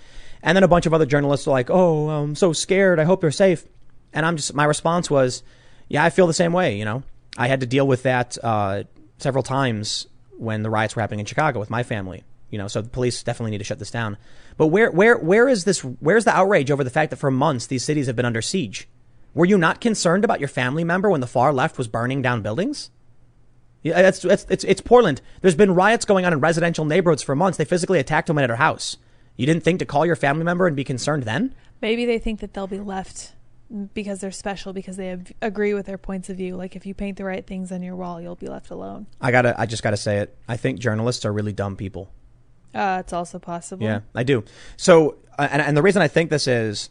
And then a bunch of other journalists are like, oh, I'm so scared. I hope they're safe. And I'm just my response was, yeah, I feel the same way. You know, I had to deal with that uh, several times when the riots were happening in Chicago with my family. You know, so the police definitely need to shut this down. But where, where, where is this? Where's the outrage over the fact that for months these cities have been under siege? Were you not concerned about your family member when the far left was burning down buildings? Yeah, that's, that's it's, it's Portland. There's been riots going on in residential neighborhoods for months. They physically attacked a woman at her house. You didn't think to call your family member and be concerned then? Maybe they think that they'll be left because they're special because they have, agree with their points of view. Like if you paint the right things on your wall, you'll be left alone. I gotta, I just gotta say it. I think journalists are really dumb people. Uh, it's also possible. Yeah, I do. So, uh, and, and the reason I think this is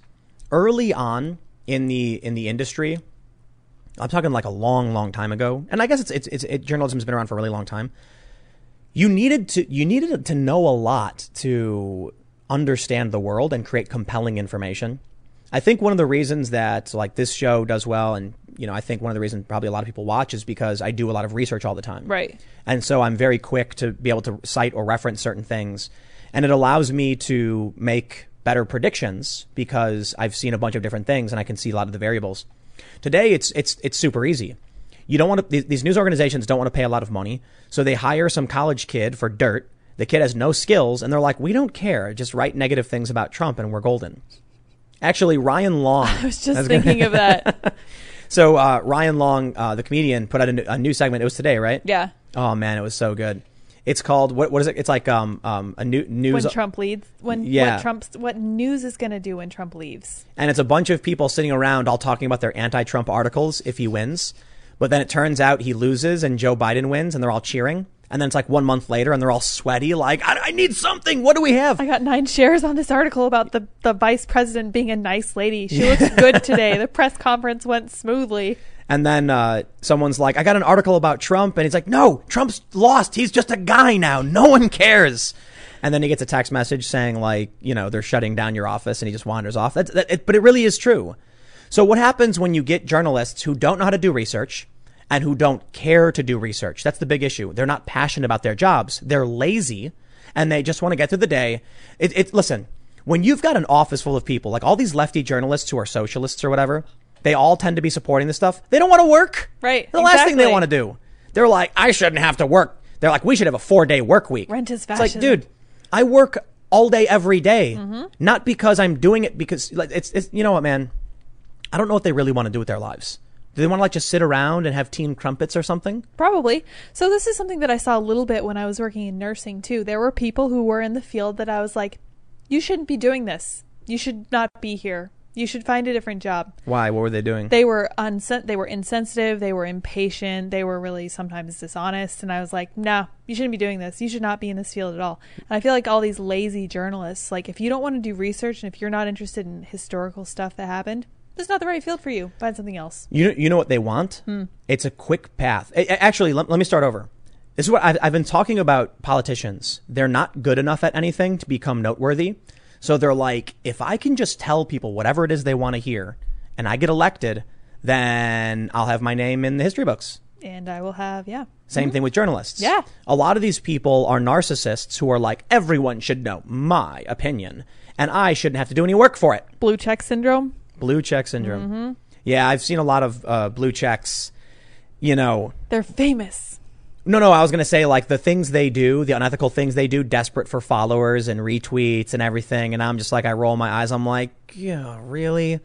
early on in the in the industry. I'm talking like a long, long time ago, and I guess it's it's, it's it, journalism's been around for a really long time. You needed to you needed to know a lot to understand the world and create compelling information. I think one of the reasons that like this show does well, and you know, I think one of the reasons probably a lot of people watch is because I do a lot of research all the time. Right. And so I'm very quick to be able to cite or reference certain things. And it allows me to make better predictions because I've seen a bunch of different things and I can see a lot of the variables. Today, it's, it's, it's super easy. You don't want to, these news organizations don't want to pay a lot of money. So they hire some college kid for dirt. The kid has no skills and they're like, we don't care. Just write negative things about Trump and we're golden. Actually, Ryan Long. (laughs) I was just thinking of that. (laughs) So uh, Ryan Long, uh, the comedian, put out a new, a new segment. It was today, right? Yeah. Oh man, it was so good. It's called what? What is it? It's like um um a new news. When Trump leads, when Yeah. what Trump's what news is going to do when Trump leaves. and it's a bunch of people sitting around all talking about their anti-Trump articles if he wins. But then it turns out he loses and Joe Biden wins, and they're all cheering. And then it's like one month later, and they're all sweaty, like I, I need something. What do we have? I got nine shares on this article about the the vice president being a nice lady. She looks good (laughs) today. The press conference went smoothly. And then uh, someone's like, I got an article about Trump. And he's like, no, Trump's lost. He's just a guy now. No one cares. And then he gets a text message saying, like, you know, they're shutting down your office and he just wanders off. That's, that, it, but it really is true. So what happens when you get journalists who don't know how to do research and who don't care to do research? That's the big issue. They're not passionate about their jobs. They're lazy and they just want to get through the day. It, it, listen, when you've got an office full of people, like all these lefty journalists who are socialists or whatever, they all tend to be supporting this stuff. They don't want to work. Right, The last thing they want to do. They're like, I shouldn't have to work. They're like, we should have a four day work week. Rent is It's like, dude, I work all day every day. Mm-hmm. not because I'm doing it because like it's, it's you know what, man. I don't know what they really want to do with their lives. Do they want to like just sit around and have team crumpets or something? Probably. So this is something that I saw a little bit when I was working in nursing too. There were people who were in the field that I was like, you shouldn't be doing this. You should not be here. You should find a different job. Why? What were they doing? They were unsen- they were insensitive, they were impatient, they were really sometimes dishonest and I was like, "No, you shouldn't be doing this. You should not be in this field at all." And I feel like all these lazy journalists, like if you don't want to do research and if you're not interested in historical stuff that happened, this is not the right field for you. Find something else. You know, you know what they want? Hmm. It's a quick path. Actually, let, let me start over. This is what I've, I've been talking about politicians. They're not good enough at anything to become noteworthy. So they're like, if I can just tell people whatever it is they want to hear and I get elected, then I'll have my name in the history books. And I will have, yeah. Same thing with journalists. Yeah. A lot of these people are narcissists who are like, everyone should know my opinion and I shouldn't have to do any work for it. Blue check syndrome. Blue check syndrome. Mm-hmm. Yeah, I've seen a lot of uh, blue checks. You know, They're famous. no, no, I was going to say like the things they do, the unethical things they do, desperate for followers and retweets and everything. And I'm just like, I roll my eyes. I'm like, yeah, really?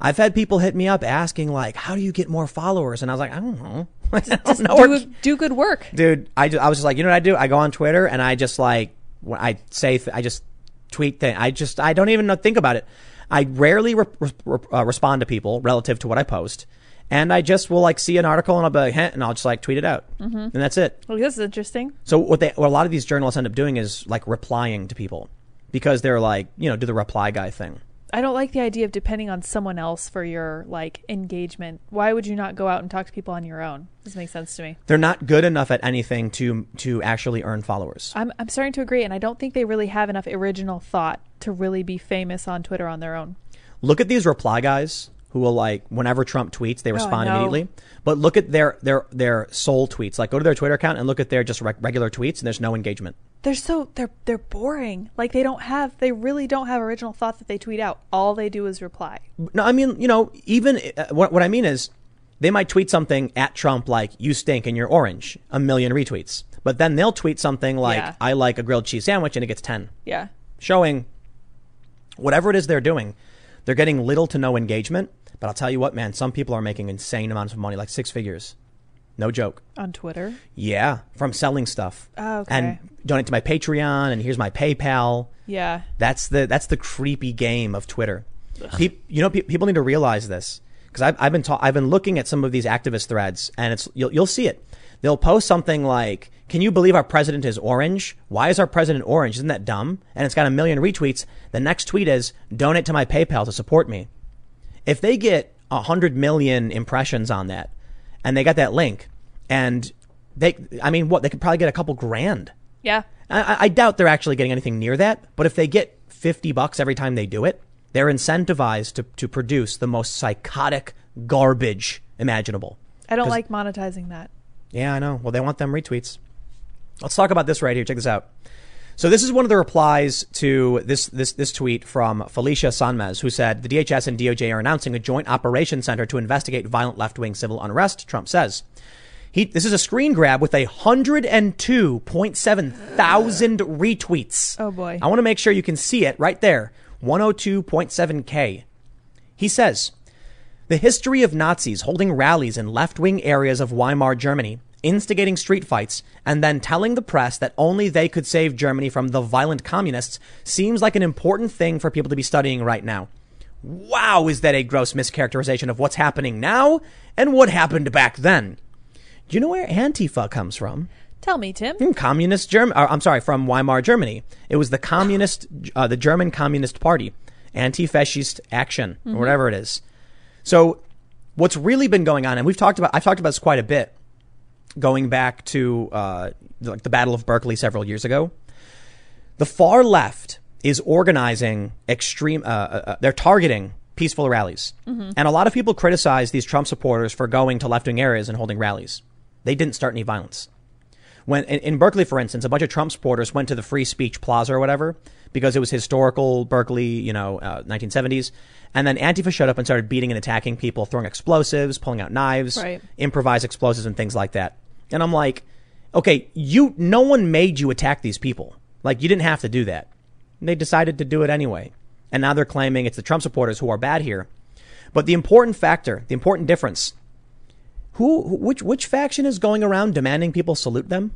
I've had people hit me up asking like, how do you get more followers? And I was like, I don't know. (laughs) I don't Just know. do, do good work. Dude, I, ju- I was just like, you know what I do? I go on Twitter and I just like, I say, th- I just tweet things. I just, I don't even know, think about it. I rarely re- re- uh, respond to people relative to what I post. And I just will like see an article and I'll be like, "Heh," and I'll just like tweet it out. Mm-hmm. And that's it. Well, this is interesting. So what they, what a lot of these journalists end up doing is like replying to people because they're like, you know, do the reply guy thing. I don't like the idea of depending on someone else for your like engagement. Why would you not go out and talk to people on your own? This makes sense to me. They're not good enough at anything to to actually earn followers. I'm I'm starting to agree, and I don't think they really have enough original thought to really be famous on Twitter on their own. look at these reply guys who will like whenever Trump tweets they oh, respond Oh, immediately. But look at their their their sole tweets. Like go to their Twitter account and look at their just reg- regular tweets and there's no engagement. They're so they're they're boring. Like they don't have they really don't have original thought that they tweet out. All they do is reply. No, I mean, you know, even uh, what what I mean is they might tweet something at Trump like you stink and you're orange, a million retweets. But then they'll tweet something like Yeah. I like a grilled cheese sandwich and it gets 10. Yeah. Showing whatever it is they're doing, they're getting little to no engagement. But I'll tell you what, man, some people are making insane amounts of money, like six figures. No joke. On Twitter. Yeah, from selling stuff. Oh, okay. And donate to my Patreon, and here's my PayPal. Yeah. That's the that's the creepy game of Twitter. Pe- you know, pe- people need to realize this because I've, I've been ta- I've been looking at some of these activist threads, and it's you'll you'll see it. They'll post something like, "Can you believe our president is orange? Why is our president orange? Isn't that dumb?" And it's got a million retweets. The next tweet is, "Donate to my PayPal to support me." If they get a hundred million impressions on that, and they got that link, and they, I mean, what they could probably get a couple grand. Yeah. I, I doubt they're actually getting anything near that. But if they get 50 bucks every time they do it, they're incentivized to, to produce the most psychotic garbage imaginable. I don't like monetizing that. Yeah, I know. Well, they want them retweets. Let's talk about this right here. Check this out. So this is one of the replies to this this this tweet from Felicia Sonmez, who said the DHS and DOJ are announcing a joint operation center to investigate violent left wing civil unrest. Trump says. He, this is a screen grab with a 102.7 thousand retweets. Oh, boy. I want to make sure you can see it right there. 102.7K. He says, the history of Nazis holding rallies in left wing areas of Weimar Germany, instigating street fights, and then telling the press that only they could save Germany from the violent communists seems like an important thing for people to be studying right now. Wow, is that a gross mischaracterization of what's happening now and what happened back then? Do you know where Antifa comes from? Tell me, Tim. From communist Germany. I'm sorry, from Weimar Germany. It was the communist, (sighs) uh, the German Communist Party, anti-fascist action, or whatever it is. So, what's really been going on, and we've talked about, I've talked about this quite a bit, going back to uh, like the Battle of Berkeley several years ago. The far left is organizing extreme. Uh, uh, uh, they're targeting peaceful rallies, and a lot of people criticize these Trump supporters for going to left-wing areas and holding rallies. They didn't start any violence when in, in Berkeley, for instance, a bunch of Trump supporters went to the Free Speech Plaza or whatever because it was historical Berkeley, you know, uh, 1970s, and then Antifa showed up and started beating and attacking people, throwing explosives, pulling out knives, Right. improvised explosives, and things like that. And I'm like, okay, you, no one made you attack these people. Like you didn't have to do that. They decided to do it anyway, and now they're claiming it's the Trump supporters who are bad here. But the important factor, the important difference who, which, which faction is going around demanding people salute them?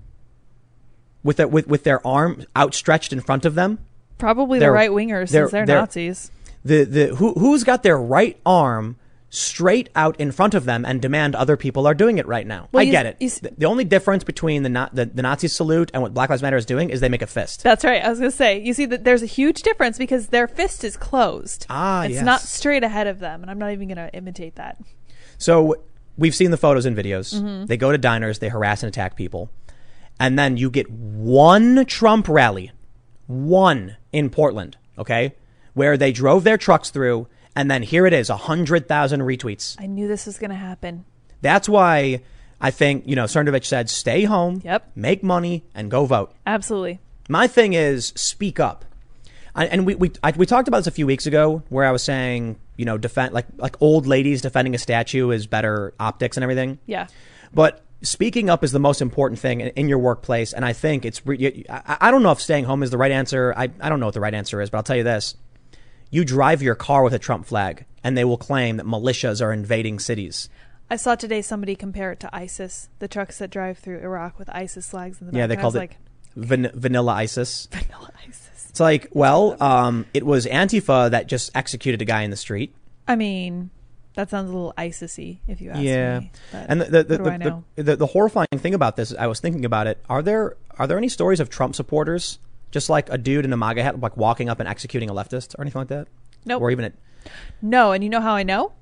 With their, with, with their arm outstretched in front of them? Probably the right wingers, since they're, they're- Nazis. The, the, who, who's got their right arm straight out in front of them and demand other people are doing it right now? Well, I get it. the, the only difference between the, Na- the, the Nazi salute and what Black Lives Matter is doing is they make a fist. That's right. I was going to say, you see that there's a huge difference because their fist is closed. Ah, it's yes. not straight ahead of them, and I'm not even going to imitate that. So we've seen the photos and videos. Mm-hmm. They go to diners, they harass and attack people. And then you get one Trump rally, one in Portland, okay, where they drove their trucks through, and then here it is, 100,000 retweets. I knew this was going to happen. That's why I think, you know, Cernovich said, stay home, Yep. make money, and go vote. Absolutely. My thing is speak up. And we we I, we talked about this a few weeks ago, where I was saying, you know, defend like like old ladies defending a statue is better optics and everything. Yeah. But speaking up is the most important thing in, in your workplace, and I think it's. Re- I, I don't know if staying home is the right answer. I I don't know what the right answer is, but I'll tell you this: you drive your car with a Trump flag, and they will claim that militias are invading cities. I saw today somebody compare it to ISIS, the trucks that drive through Iraq with ISIS flags in the back. Yeah, they called it like, van- vanilla ISIS. (laughs) vanilla ISIS. It's like, well, um, it was Antifa that just executed a guy in the street. I mean, that sounds a little ISIS-y, if you ask yeah, me. but and the the the, the, the, the, horrifying thing about this, I was thinking about it. Are there are there any stories of Trump supporters just like a dude in a MAGA hat, like walking up and executing a leftist or anything like that? Nope. Or even it. No, and you know how I know?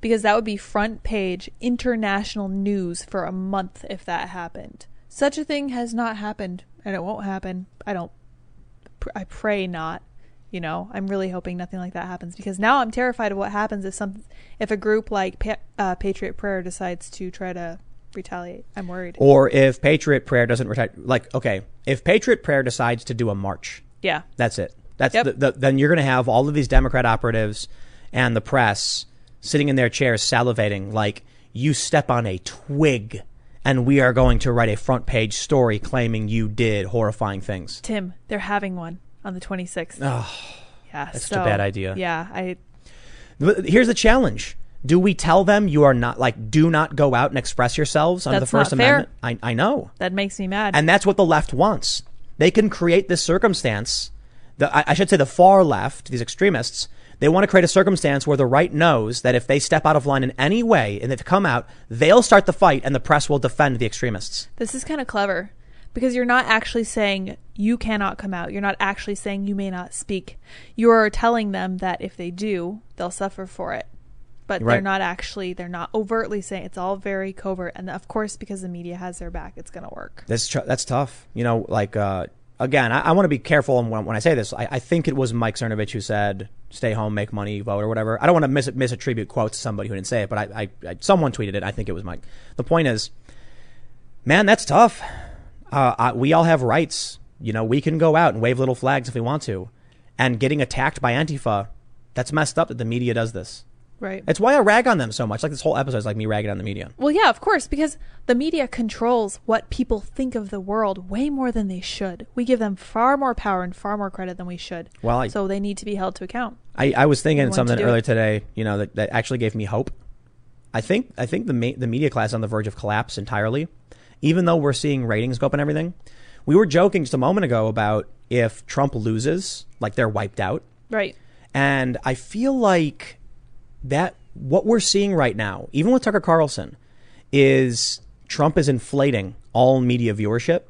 Because that would be front page international news for a month if that happened. Such a thing has not happened, and it won't happen. I don't. Pr- I pray not. You know, I'm really hoping nothing like that happens because now I'm terrified of what happens if some, if a group like pa- uh, Patriot Prayer decides to try to retaliate. I'm worried. Or if Patriot Prayer doesn't retire, like okay, if Patriot Prayer decides to do a march, Yeah, that's it. That's Yep. the, the, then you're going to have all of these Democrat operatives and the press sitting in their chairs salivating like you step on a twig and we are going to write a front page story claiming you did horrifying things. Tim, they're having one on the 26th. Oh, yeah, that's so, such a bad idea. Yeah, I Here's the challenge. Do we tell them you are not like do not go out and express yourselves under That's the First. Amendment? I, I know. that makes me mad. And that's what the left wants. They can create this circumstance the, I, I should say the far left, these extremists, they want to create a circumstance where the right knows that if they step out of line in any way and they've come out, they'll start the fight and the press will defend the extremists. This is kind of clever because you're not actually saying you cannot come out. You're not actually saying you may not speak. You're telling them that if they do, they'll suffer for it. But Right. they're not actually, they're not overtly saying it's all very covert. And of course, because the media has their back, it's going to work. That's tr- that's tough. You know, like uh, again, I, I want to be careful when, when I say this. I, I think it was Mike Cernovich who said, "Stay home, make money, vote," or whatever. I don't want to mis- misattribute quotes to somebody who didn't say it, but I, I, someone tweeted it. I think it was Mike. The point is, man, that's tough. Uh, we all have rights. You know, we can go out and wave little flags if we want to, and getting attacked by Antifa, that's messed up that the media does this. Right. It's why I rag on them so much. Like this whole episode is like me ragging on the media. Well, yeah, of course, because the media controls what people think of the world way more than they should. We give them far more power and far more credit than we should. Well, I- so they need to be held to account. I, I was thinking something to earlier it. today, you know, that, that actually gave me hope. I think I think the ma- the media class is on the verge of collapse entirely, even though we're seeing ratings go up and everything. We were joking just a moment ago about if Trump loses, like they're wiped out, Right. and I feel like that what we're seeing right now, even with Tucker Carlson, is Trump is inflating all media viewership.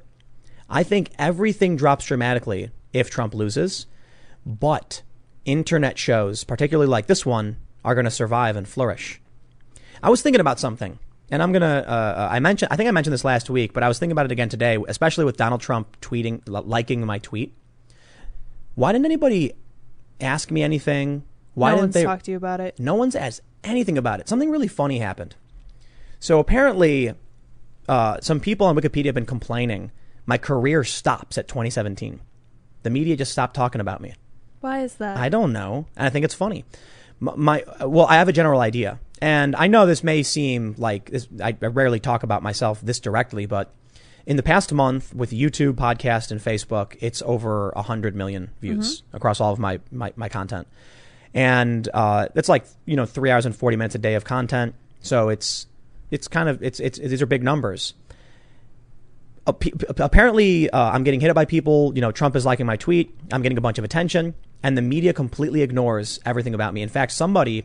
I think everything drops dramatically if Trump loses, but internet shows, particularly like this one, are going to survive and flourish. I was thinking about something, and I'm gonna. Uh, I mentioned. I think I mentioned this last week, but I was thinking about it again today, especially with Donald Trump tweeting, liking my tweet. Why didn't anybody ask me anything? Why no didn't one's they? talk to you about it. No one's asked anything about it. Something really funny happened. So apparently, uh, some people on Wikipedia have been complaining. My career stops at 2017. The media just stopped talking about me. Why is that? I don't know, and I think it's funny. My, my well, I have a general idea, and I know this may seem like this, I, I rarely talk about myself this directly, but in the past month with YouTube, podcast, and Facebook, it's over hundred million views across all of my my, my content, and uh, it's like you know three hours and forty minutes a day of content. So it's it's kind of it's it's these are big numbers apparently uh, I'm getting hit up by people. You know, Trump is liking my tweet. I'm getting a bunch of attention, and the media completely ignores everything about me. In fact, somebody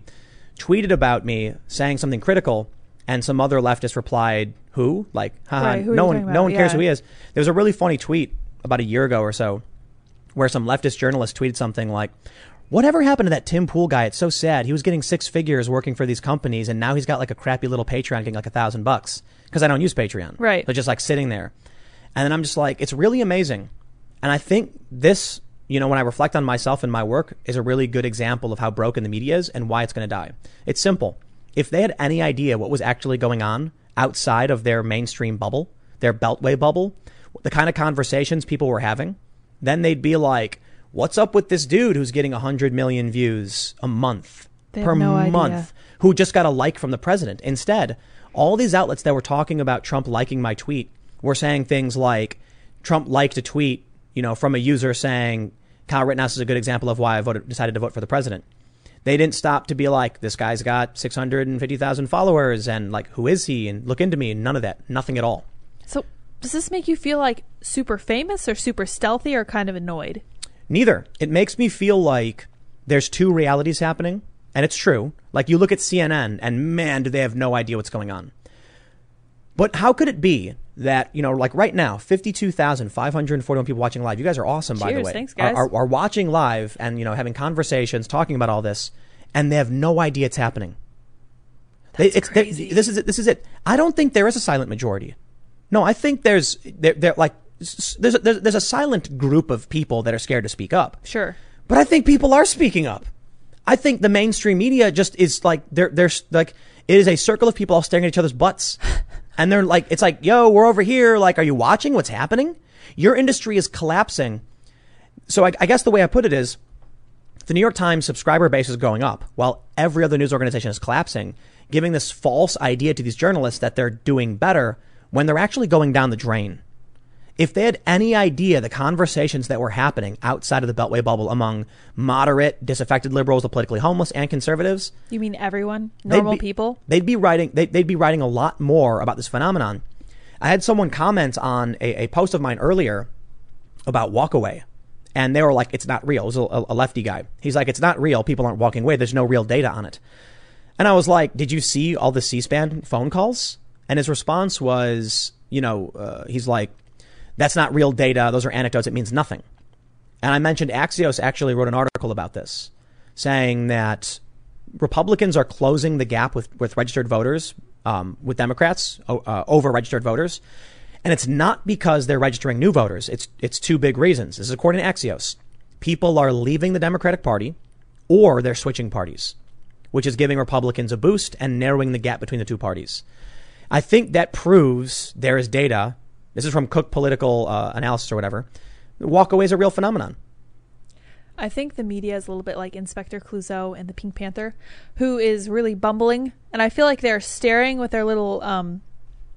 tweeted about me saying something critical, and some other leftist replied, "Who? Like, haha, Right, who no one, no one cares Yeah. who he is." There was a really funny tweet about a year ago or so, where some leftist journalist tweeted something like. Whatever happened to that Tim Pool guy? It's so sad. He was getting six figures working for these companies, and now he's got like a crappy little Patreon getting like a thousand bucks because I don't use Patreon. Right. They're just like sitting there. And then I'm just like, it's really amazing. And I think this, you know, when I reflect on myself and my work, is a really good example of how broken the media is and why it's going to die. It's simple. If they had any idea what was actually going on outside of their mainstream bubble, their beltway bubble, the kind of conversations people were having, then they'd be like, what's up with this dude who's getting 100 million views a month They per no idea. month who just got a like from the president. Instead, all these outlets that were talking about Trump liking my tweet were saying things like Trump liked a tweet, you know, from a user saying Kyle Rittenhouse is a good example of why I voted, decided to vote for the president. They didn't stop to be like, this guy's got 650,000 followers and like, who is he? And look into me. None of that. Nothing at all. So, does this make you feel like super famous or super stealthy or kind of annoyed? Neither. It makes me feel like there's two realities happening, and it's true. Like you look at CNN, and man, do they have no idea what's going on. But how could it be that, you know, like right now, 52,541 people watching live. You guys are awesome, by the way. Thanks, guys. Are, are watching live and, you know, having conversations, talking about all this, and they have no idea it's happening. They- it's, they- this is it. This is it. I don't think there is a silent majority. No, I think there's, there, there, like, there's a, there's, there's a silent group of people that are scared to speak up. Sure. But I think people are speaking up. I think the mainstream media just is like they're they're like it is a circle of people all staring at each other's butts, (laughs) and they're like it's like yo we're over here like are you watching what's happening? Your industry is collapsing. So I, I guess the way I put it is, the New York Times subscriber base is going up while every other news organization is collapsing, giving this false idea to these journalists that they're doing better when they're actually going down the drain. If they had any idea the conversations that were happening outside of the Beltway bubble among moderate, disaffected liberals, the politically homeless, and conservatives, You mean everyone? they'd Normal be- people? They'd be writing. They, they'd be writing a lot more about this phenomenon. I had someone comment on a, a post of mine earlier about Walkaway, And they were like, it's not real. It was a, a lefty guy. He's like, it's not real. People aren't walking away. There's no real data on it. And I was like, did you see all the C-SPAN phone calls? And his response was, you know, uh, he's like, that's not real data. Those are anecdotes. It means nothing. And I mentioned Axios actually wrote an article about this, saying that Republicans are closing the gap with, with registered voters, um, with Democrats uh, over registered voters. And it's not because they're registering new voters. It's, it's two big reasons. This is according to Axios. People are leaving the Democratic Party or they're switching parties, which is giving Republicans a boost and narrowing the gap between the two parties. I think that proves there is data. This is from Cook Political uh, Analysis or whatever. Walkaway is a real phenomenon. I think the media is a little bit like Inspector Clouseau and the Pink Panther, who is really bumbling, and I feel like they're staring with their little um,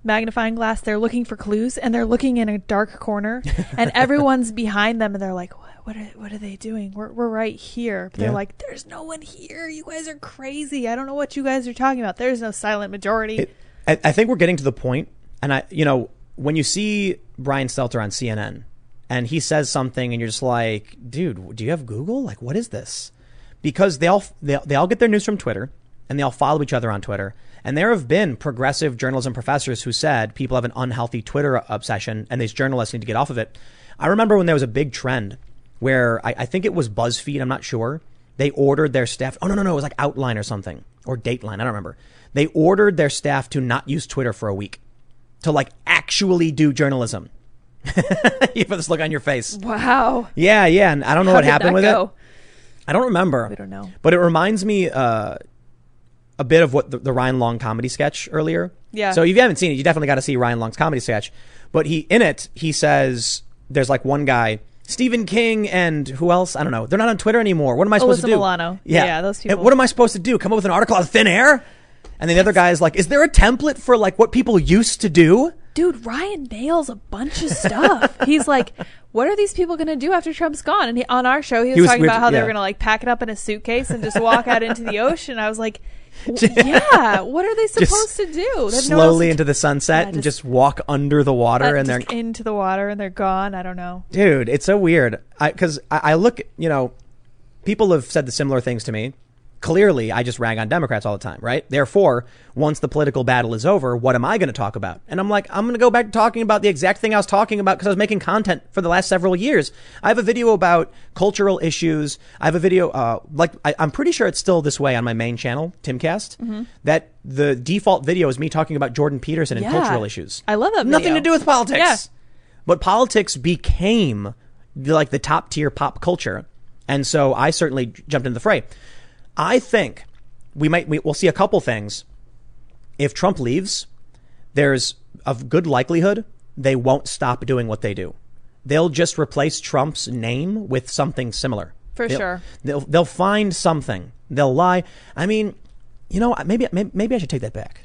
magnifying glass. They're looking for clues, and they're looking in a dark corner, (laughs) and everyone's behind them, and they're like, "What? What are, what are they doing? We're we're right here." But Yeah. they're like, "There's no one here. You guys are crazy. I don't know what you guys are talking about. There's no silent majority." It, I, I think we're getting to the point, and I, you know, when you see Brian Stelter on CNN, and he says something, and you're just like, dude, do you have Google? Like, what is this? Because they all they, they all get their news from Twitter, and they all follow each other on Twitter. And there have been progressive journalism professors who said people have an unhealthy Twitter obsession, and these journalists need to get off of it. I remember when there was a big trend where I, I think it was BuzzFeed, I'm not sure. They ordered their staff. Oh no, no, no! It was like Outline or something or Dateline. I don't remember. They ordered their staff to not use Twitter for a week, to like actually do journalism. (laughs) you put this look on your face. wow. Yeah, yeah, and I don't know How what happened with go? it. I don't remember. We don't know. But it reminds me uh, a bit of what the, the Ryan Long comedy sketch earlier. Yeah. So if you haven't seen it, you definitely got to see Ryan Long's comedy sketch. But he in it, he says there's like one guy, Stephen King, and who else? I don't know. They're not on Twitter anymore. What am I supposed Alyssa to do? Oh, Milano. Yeah, Yeah, those And. What am I supposed to do? Come up with an article out of thin air? And then the other guy is like, "Is there a template for like what people used to do?" Dude, Ryan nails a bunch of stuff. (laughs) He's like, what are these people going to do after Trump's gone? And he, on our show, he was, He was- talking we- about how they yeah. were going to like pack it up in a suitcase and just walk out into the (laughs) ocean. I was like, (laughs) yeah, what are they supposed to do? They Slowly to into the sunset Yeah, and just- just walk under the water, uh, and they're into the water and they're gone. I don't know. Dude, it's so weird. I because I, I look, you know, people have said the similar things to me. Clearly, I just rag on Democrats all the time, right? Therefore, once the political battle is over, what am I going to talk about? And I'm like, I'm going to go back to talking about the exact thing I was talking about because I was making content for the last several years. I have a video about cultural issues. I have a video, uh, like I, I'm pretty sure it's still this way on my main channel, Timcast. That the default video is me talking about Jordan Peterson and Yeah. cultural issues. I love that Nothing video. to do with politics. Yeah. But politics became the, like the top tier pop culture. And so I certainly jumped into the fray. I think we might, we, we'll see a couple things. If Trump leaves, there's a good likelihood they won't stop doing what they do. They'll just replace Trump's name with something similar. For They'll- sure. They'll, they'll find something. They'll lie. I mean, you know, maybe, maybe, maybe I should take that back.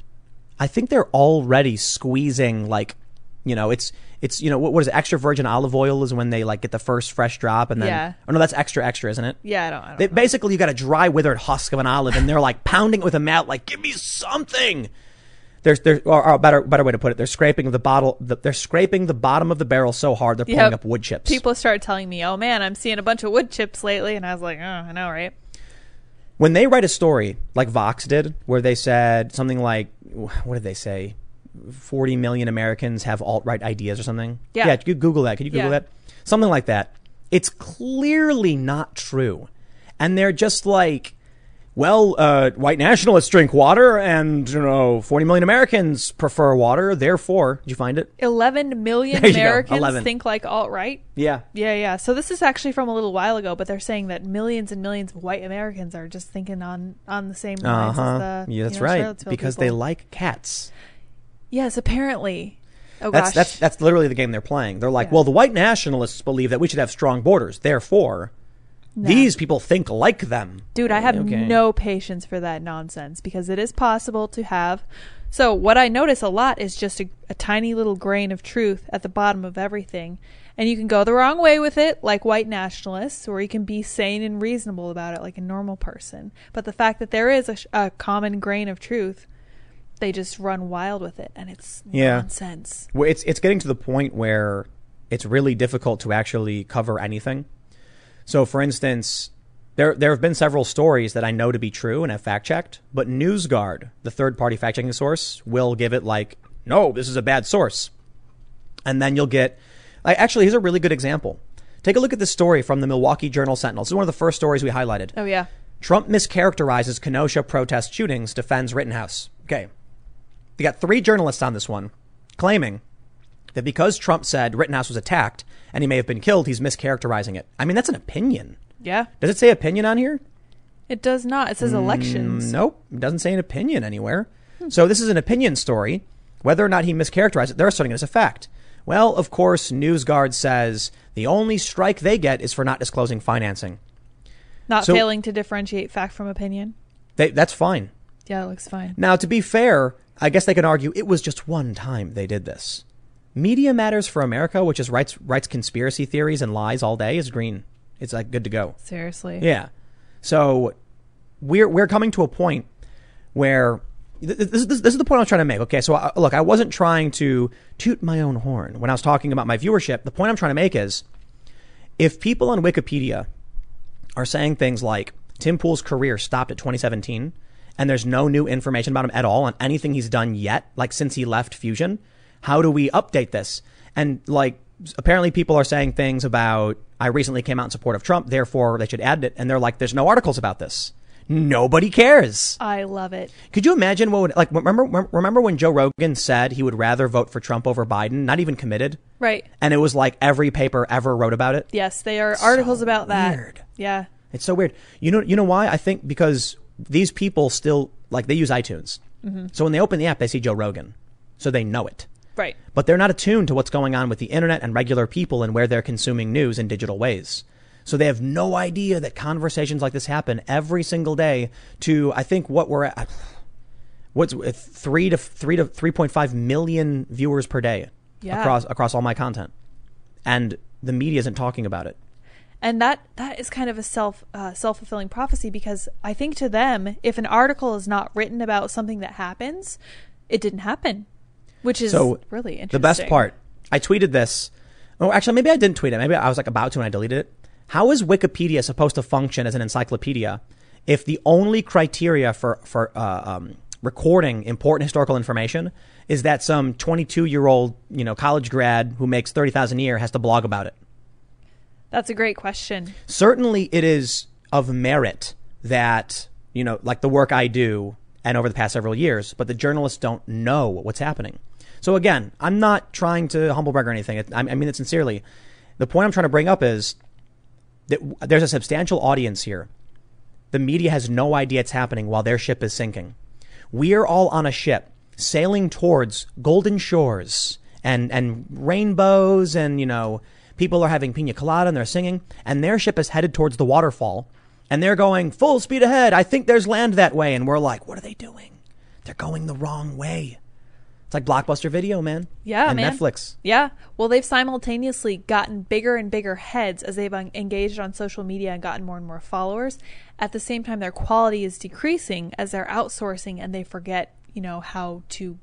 I think they're already squeezing like, you know, it's it's you know what, what is it? Extra virgin olive oil is when they like get the first fresh drop and then Yeah. oh no that's extra extra isn't it? Yeah, I don't. I don't They, know. basically, you got a dry, withered husk of an olive, and they're like pounding it with a mallet, like "Give me something." There's, there, or, or a better, better way to put it, they're scraping the bottle. The, they're scraping the bottom of the barrel so hard they're pulling Yep. up wood chips. People started telling me, "Oh man, I'm seeing a bunch of wood chips lately," and I was like, "Oh, I know, right?" when they write a story like Vox did, where they said something like, "What did they say? Forty million Americans have alt right ideas or something." Yeah. yeah. You Google that? Could you Google Yeah. that? Something like that. It's clearly not true, and they're just like, "Well, uh, white nationalists drink water, and you know, forty million Americans prefer water. Therefore, did you find it? Eleven million (laughs) There you go, Americans 11. think like alt right. Yeah, Yeah, yeah. So this is actually from a little while ago, but they're saying that millions and millions of white Americans are just thinking on on the same uh-huh. as the Yeah, that's you know, right. Because they like cats. Yes, apparently. Oh That's gosh, that's that's literally the game they're playing. They're like, Yeah. well, the white nationalists believe that we should have strong borders. Therefore, these people think like them. Dude, I have Okay. no patience for that nonsense because it is possible to have. So, what I notice a lot is just a, a tiny little grain of truth at the bottom of everything. And you can go the wrong way with it, like white nationalists, or you can be sane and reasonable about it, like a normal person. But the fact that there is a, sh- a common grain of truth, they just run wild with it, and it's Yeah. nonsense. Well, it's it's getting to the point where it's really difficult to actually cover anything. So, for instance, there there have been several stories that I know to be true and have fact checked, but NewsGuard, the third party fact checking source, will give it like, no, this is a bad source, and then you'll get. Like, actually, here's a really good example. Take a look at this story from the Milwaukee Journal Sentinel. This is one of the first stories we highlighted. Oh yeah. Trump mischaracterizes Kenosha protest shootings, defends Rittenhouse. Okay. We got three journalists on this one claiming that because Trump said Rittenhouse was attacked and he may have been killed, he's mischaracterizing it. I mean, that's an opinion. Yeah. Does it say opinion on here? It does not. It says mm, elections. Nope. It doesn't say an opinion anywhere. So this is an opinion story. Whether or not he mischaracterized it, they're asserting it as a fact. Well, of course, NewsGuard says the only strike they get is for not disclosing financing. Not So- failing to differentiate fact from opinion. They, that's fine. Yeah, it looks fine. Now, to be fair, I guess they can argue it was just one time they did this. Media Matters for America, which is writes writes conspiracy theories and lies all day, is green. It's like good to go. Seriously. Yeah. So we're we're coming to a point where th- th- this, this, this is the point I'm trying to make. Okay, so I, look, I wasn't trying to toot my own horn when I was talking about my viewership. The point I'm trying to make is if people on Wikipedia are saying things like Tim Pool's career stopped at 2017 and there's no new information about him at all on anything he's done yet, like since he left Fusion, how do we update this? And like apparently people are saying things about I recently came out in support of Trump, therefore they should add it and they're like there's no articles about this. Nobody cares. I love it. Could you imagine what would like remember remember when Joe Rogan said he would rather vote for Trump over Biden, not even committed? Right. And it was like every paper ever wrote about it. Yes, they are articles about that. weird. Yeah. It's so weird. You know, you know why? I think because these people still like they use iTunes. So when they open the app, they see Joe Rogan, so they know it. Right. But they're not attuned to what's going on with the internet and regular people and where they're consuming news in digital ways. So they have no idea that conversations like this happen every single day. To I think what we're at, what's uh, three to three to three point five million viewers per day Yeah. across across all my content, and the media isn't talking about it. And that that is kind of a self uh, self fulfilling prophecy because I think to them, if an article is not written about something that happens, it didn't happen, which is So really interesting. The best part, I tweeted this. Oh, actually, maybe I didn't tweet it. Maybe I was like about to and I deleted it. How is Wikipedia supposed to function as an encyclopedia if the only criteria for for uh, um, recording important historical information is that some 22 year old you know college grad who makes 30,000 a year has to blog about it? That's a great question. certainly it is of merit that you know like the work i do and over the past several years but the journalists don't know what's happening. So again i'm not trying to humble brag or anything. I mean it sincerely. The point i'm trying to bring up is that there's a substantial audience here. The media has no idea it's happening while their ship is sinking. We are all on a ship sailing towards golden shores and and rainbows and you know people are having pina colada and they're singing and their ship is headed towards the waterfall and they're going full speed ahead i think there's land that way and we're like what are they doing they're going the wrong way it's like blockbuster video man Yeah, and man. netflix Yeah. Well, they've simultaneously gotten bigger and bigger heads as they've engaged on social media and gotten more and more followers. At the same time, their quality is decreasing as they're outsourcing and they forget, you know, how to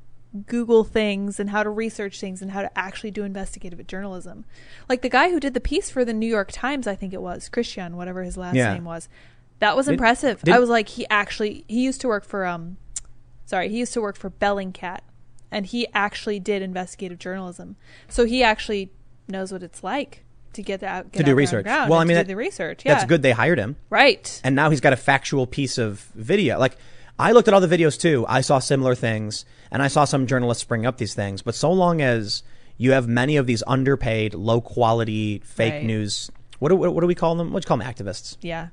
Google things and how to research things and how to actually do investigative journalism. Like the guy who did the piece for the New York Times, I think it was Christian, whatever his last Yeah. name was. That was impressive. did- I was like, he actually he used to work for um, sorry, he used to work for Bellingcat, and he actually did investigative journalism. So he actually knows what it's like to get out get To do the research. Well, I mean, to that- do the research. Yeah, that's good they hired him right? and now he's got a factual piece of video. Like I looked at all the videos too. I saw similar things, and I saw some journalists bring up these things. But so long as you have many of these underpaid, low quality fake Right. news, what do, what do we call them? What do you call them? Activists. yeah.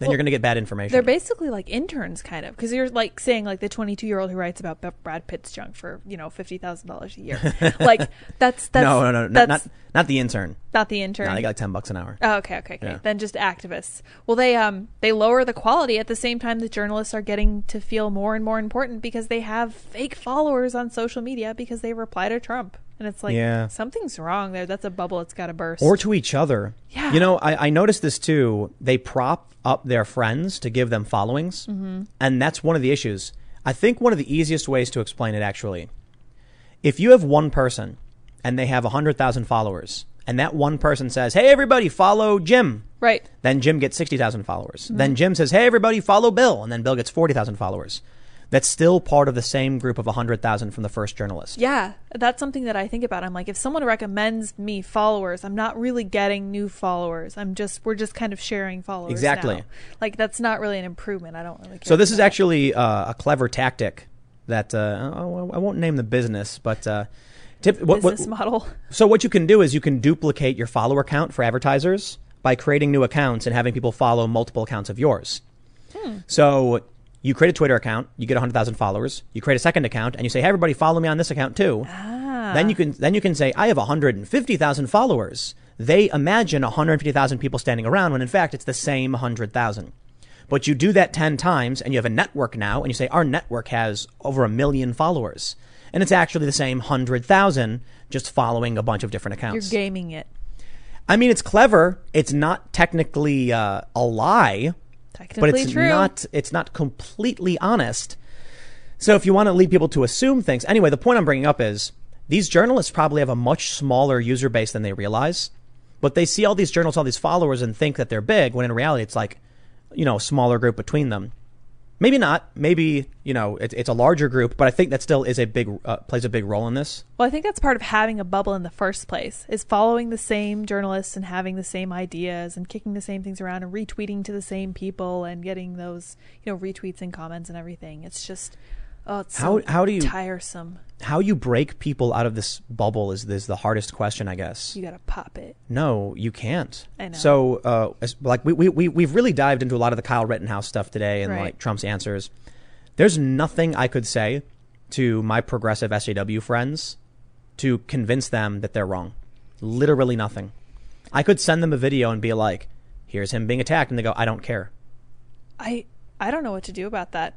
Then Well, you're going to get bad information. They're basically like interns, kind of, because you're like saying like the 22 year old who writes about Brad Pitt's junk for you know fifty thousand dollars a year. (laughs) like that's that's no, no, no, not, that's not not the intern. not the intern. No, they got like ten bucks an hour. Oh, okay, okay, okay. Yeah. Then just activists. Well, they um they lower the quality at the same time that journalists are getting to feel more and more important because they have fake followers on social media because they reply to Trump, and it's like Yeah. something's wrong there. That's a bubble. It's got to burst. or to each other. Yeah. You know, I, I noticed this too. They prop up their friends to give them followings. Mm-hmm. And that's one of the issues. I think one of the easiest ways to explain it actually. If you have one person and they have 100,000 followers and that one person says, "Hey, everybody, follow Jim." Right. Then Jim gets 60,000 followers. Then Jim says, "Hey, everybody, follow Bill." And then Bill gets 40,000 followers. That's still part of the same group of 100,000 from the first journalist. Yeah, that's something that I think about. I'm like, if someone recommends me followers, I'm not really getting new followers. I'm just we're just kind of sharing followers. Exactly. now. Like that's not really an improvement. I don't really. Care So this is that. actually uh, a clever tactic that uh, I won't name the business, but uh, tip, what, what, business model. (laughs) So what you can do is you can duplicate your follower count for advertisers by creating new accounts and having people follow multiple accounts of yours. So you create a Twitter account, you get 100,000 followers. You create a second account and you say, "Hey everybody, follow me on this account too." Ah. Then you can then you can say, "I have 150,000 followers." They imagine 150,000 people standing around when in fact it's the same 100,000. But you do that 10 times and you have a network now and you say our network has over a million followers. And it's actually the same 100,000 just following a bunch of different accounts. You're gaming it. I mean, it's clever. It's not technically uh, a lie, Technically but it's true. not. It's not completely honest. So if you want to lead people to assume things, anyway, the point I'm bringing up is these journalists probably have a much smaller user base than they realize, but they see all these journals, all these followers, and think that they're big. When in reality, it's like, you know, a smaller group between them. Maybe not. Maybe you know, it, it's a larger group, but I think that still is a big uh, plays a big role in this. Well, I think that's part of having a bubble in the first place is following the same journalists and having the same ideas and kicking the same things around and retweeting to the same people and getting those, you know, retweets and comments and everything. It's just oh, it's so How- how do you- tiresome. How you break people out of this bubble is is the hardest question, I guess. You got to pop it. No, you can't. I know. So, uh, as- like we, we, we, we've really dived into a lot of the Kyle Rittenhouse stuff today and Right. like Trump's answers. There's nothing I could say to my progressive SJW friends to convince them that they're wrong. Literally nothing. I could send them a video and be like, here's him being attacked. And they go, I don't care. I I don't know what to do about that.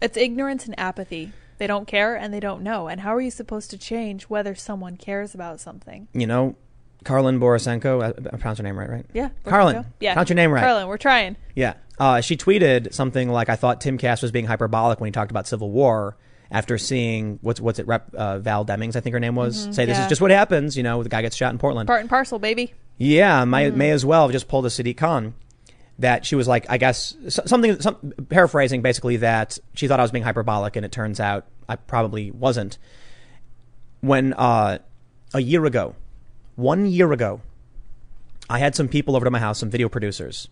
It's ignorance and apathy. They don't care and they don't know. And how are you supposed to change whether someone cares about something? You know, Karlyn Borysenko, I, I pronounced her name right, right? Yeah. Karlyn. Yeah. Pronounce your name right. Karlyn, we're trying. Yeah. Uh, she tweeted something like, "I thought Timcast was being hyperbolic when he talked about civil war." After seeing what's what's it, Rep uh, Val Demings, I think her name was, say this is Mm-hmm. just what happens. You know, the guy gets shot in Portland. Part and parcel, baby. yeah, may Mm-hmm. may as well have just pulled a Sadiq Khan. That she was like, I guess something, some, paraphrasing basically that she thought I was being hyperbolic, and it turns out I probably wasn't. When uh, a year ago, one year ago, I had some people over to my house, some video producers,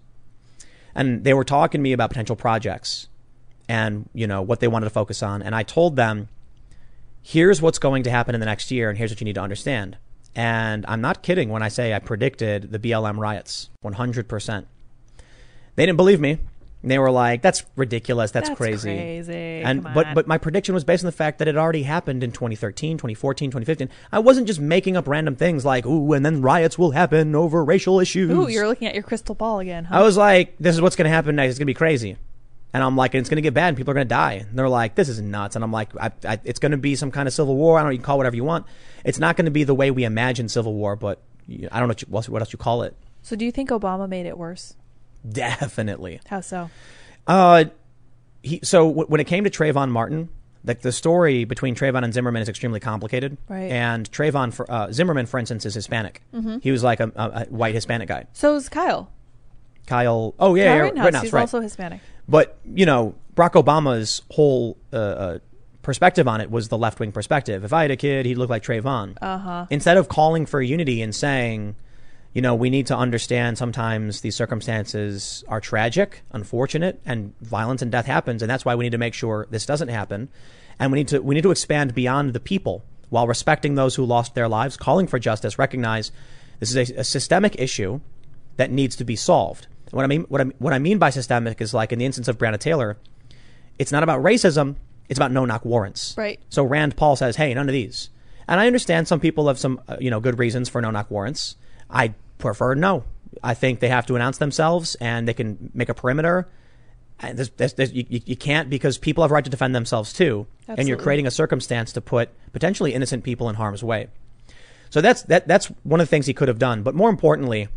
and they were talking to me about potential projects and you know what they wanted to focus on. And i told them here's what's going to happen in the next year and here's what you need to understand. And i'm not kidding when i say i predicted the blm riots 100% they didn't believe me they were like that's ridiculous that's, That's crazy crazy. and Come but on. but my prediction was based on the fact that it already happened in 2013 2014 2015 i wasn't just making up random things like ooh and then riots will happen over racial issues Ooh, you're looking at your crystal ball again, huh? I was like, this is what's going to happen next. It's going to be crazy. And I'm like, it's going to get bad and people are going to die. And they're like, this is nuts. And I'm like, I, I, it's going to be some kind of civil war. I don't know. You can call it whatever you want. It's not going to be the way we imagine civil war, but I don't know what, you, what else you call it. so do you think Obama made it worse? Definitely. How so? Uh, he, so w- when it came to Trayvon Martin, like the story between Trayvon and Zimmerman is extremely complicated. Right. And Trayvon, for, uh, Zimmerman, for instance, is Hispanic. He was like a, a, a white Hispanic guy. So is Kyle. Kyle, oh yeah, Kyle yeah, Rittenhouse, Rittenhouse, he's right. also Hispanic. But you know, Barack Obama's whole uh, uh, perspective on it was the left wing perspective. If I had a kid, he'd look like Trayvon. Uh huh. Instead of calling for unity and saying, you know, we need to understand sometimes these circumstances are tragic, unfortunate, and violence and death happens, and that's why we need to make sure this doesn't happen. And we need to we need to expand beyond the people while respecting those who lost their lives, calling for justice, recognize this is a, a systemic issue that needs to be solved. What I mean, what I, what I mean by systemic is like in the instance of Breonna Taylor, it's not about racism; it's about no-knock warrants. Right. So Rand Paul says, "Hey, none of these." And I understand some people have some, uh, you know, good reasons for no-knock warrants. I prefer no. I think they have to announce themselves and they can make a perimeter. And there's, there's, there's, you, you you can't because people have a right to defend themselves too, and you're creating a circumstance to put potentially innocent people in harm's way. So that's that that's one of the things he could have done. But more importantly,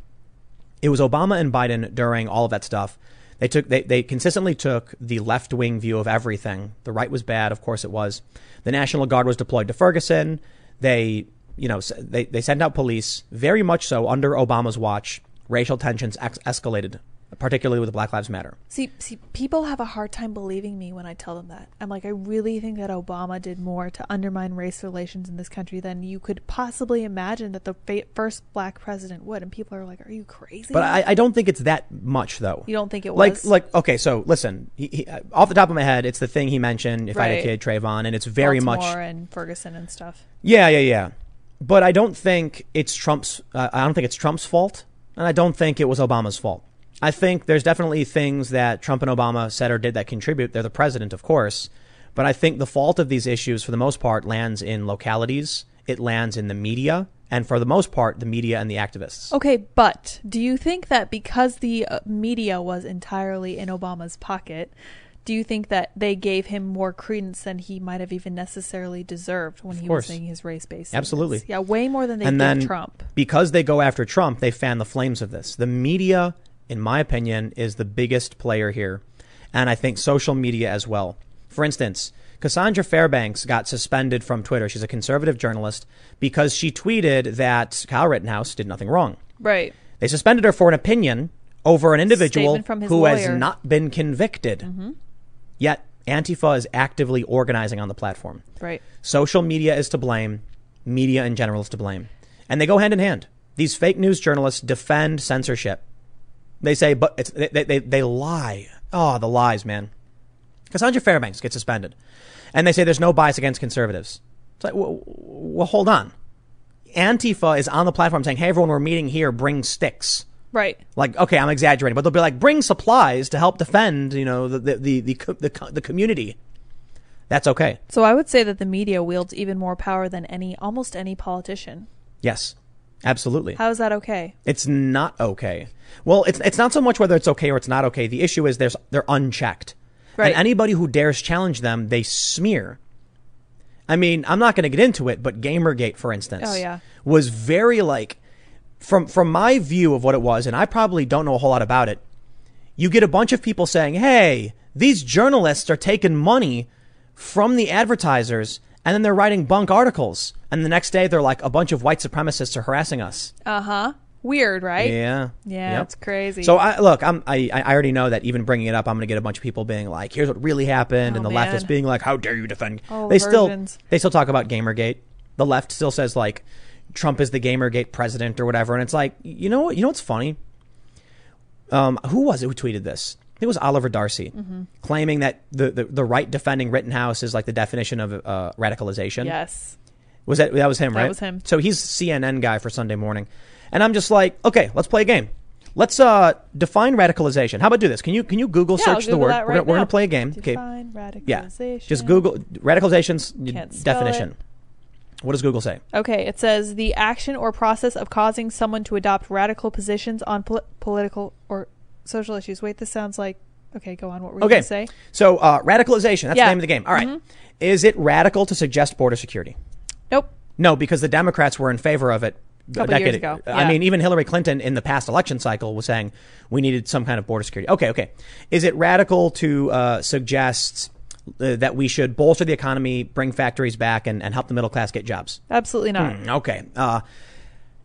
it was Obama and Biden during all of that stuff. They took they, they consistently took the left wing view of everything. The right was bad, of course it was. The National Guard was deployed to Ferguson. They you know, they, they sent out police, very much so under Obama's watch. Racial tensions ex- escalated, particularly with Black Lives Matter. See, see, people have a hard time believing me when I tell them that. I'm like, I really think that Obama did more to undermine race relations in this country than you could possibly imagine that the fa- first black president would. And people are like, Are you crazy? But I, I don't think it's that much, though. you don't think it was? like like okay so listen he, he, off the top of my head it's the thing he mentioned if i had a kid Trayvon and it's very Baltimore much and Ferguson and stuff. yeah yeah yeah but i don't think it's trump's uh, i don't think it's trump's fault and i don't think it was obama's fault. I think there's definitely things that trump and obama said or did that contribute. They're the president of course but i think the fault of these issues for the most part lands in localities. It lands in the media and for the most part the media and the activists. Okay, but do you think that because the uh, media was entirely in Obama's pocket, do you think that they gave him more credence than he might have even necessarily deserved when Of he course. was saying his race-based? Absolutely. Yeah, way more than they and gave then Trump. because they go after Trump, they fan the flames of this. The media, in my opinion, is the biggest player here, and I think social media as well. For instance, Cassandra Fairbanks got suspended from Twitter. She's a conservative journalist because she tweeted that Kyle Rittenhouse did nothing wrong. Right. They suspended her for an opinion over an individual Statement from his who has not been convicted. Mm-hmm. Yet Antifa is actively organizing on the platform. Right. Social media is to blame. Media in general is to blame. And they go hand in hand. These fake news journalists defend censorship. They say, but it's, they, they, they, they lie. Oh, the lies, man. Cassandra Fairbanks gets suspended. And they say there's no bias against conservatives. It's like, well, well, hold on. Antifa is on the platform saying, hey, everyone, we're meeting here, bring sticks. Right. Like, okay, I'm exaggerating, but they'll be like, bring supplies to help defend, you know, the, the, the, the, the, the community. That's okay. So I would say that the media wields even more power than any almost any politician. Yes, absolutely. How is that okay? It's not okay. Well, it's it's not so much whether it's okay or it's not okay. The issue is there's they're unchecked. Right. And anybody who dares challenge them, they smear. I mean, I'm not going to get into it, but Gamergate, for instance, Oh, yeah. was very like from from my view of what it was, and I probably don't know a whole lot about it. You get a bunch of people saying, "Hey, these journalists are taking money from the advertisers." And then they're writing bunk articles. And the next day they're like, a bunch of white supremacists are harassing us. Uh huh. Weird, right? Yeah. Yeah, Yep. it's crazy. So I look, I'm I I already know that even bringing it up, I'm going to get a bunch of people being like, "Here's what really happened," and Oh, the man. leftists being like, "How dare you defend?" All they still they still talk about GamerGate. The left still says like Trump is the GamerGate president or whatever, and it's like, you know what? You know what's funny? Um, who was it who tweeted this? I think it was Oliver Darcy, Mm-hmm. claiming that the, the the right defending Rittenhouse is like the definition of uh, radicalization. yes. Was that that was him, That right? was him. So he's CNN guy for Sunday morning. And I'm just like, okay, let's play a game. Let's uh define radicalization. How about do this? Can you can you Google Yeah, search the word? that we're gonna, we're gonna play a game. Okay. Radicalization. Yeah. Just Google radicalization's definition. What does Google say? Okay, it says the action or process of causing someone to adopt radical positions on pol- political or social issues. Wait, this sounds like. Okay, go on. What were you Okay. going to say? So uh, radicalization, that's Yeah. the name of the game. All right. Mhm. Is it radical to suggest border security? Nope. No, because the Democrats were in favor of it a Couple years decade ago, I mean, even Hillary Clinton in the past election cycle was saying we needed some kind of border security. Okay, okay. Is it radical to uh, suggest uh, that we should bolster the economy, bring factories back, and, and help the middle class get jobs? Absolutely not. Hmm, Okay. Uh,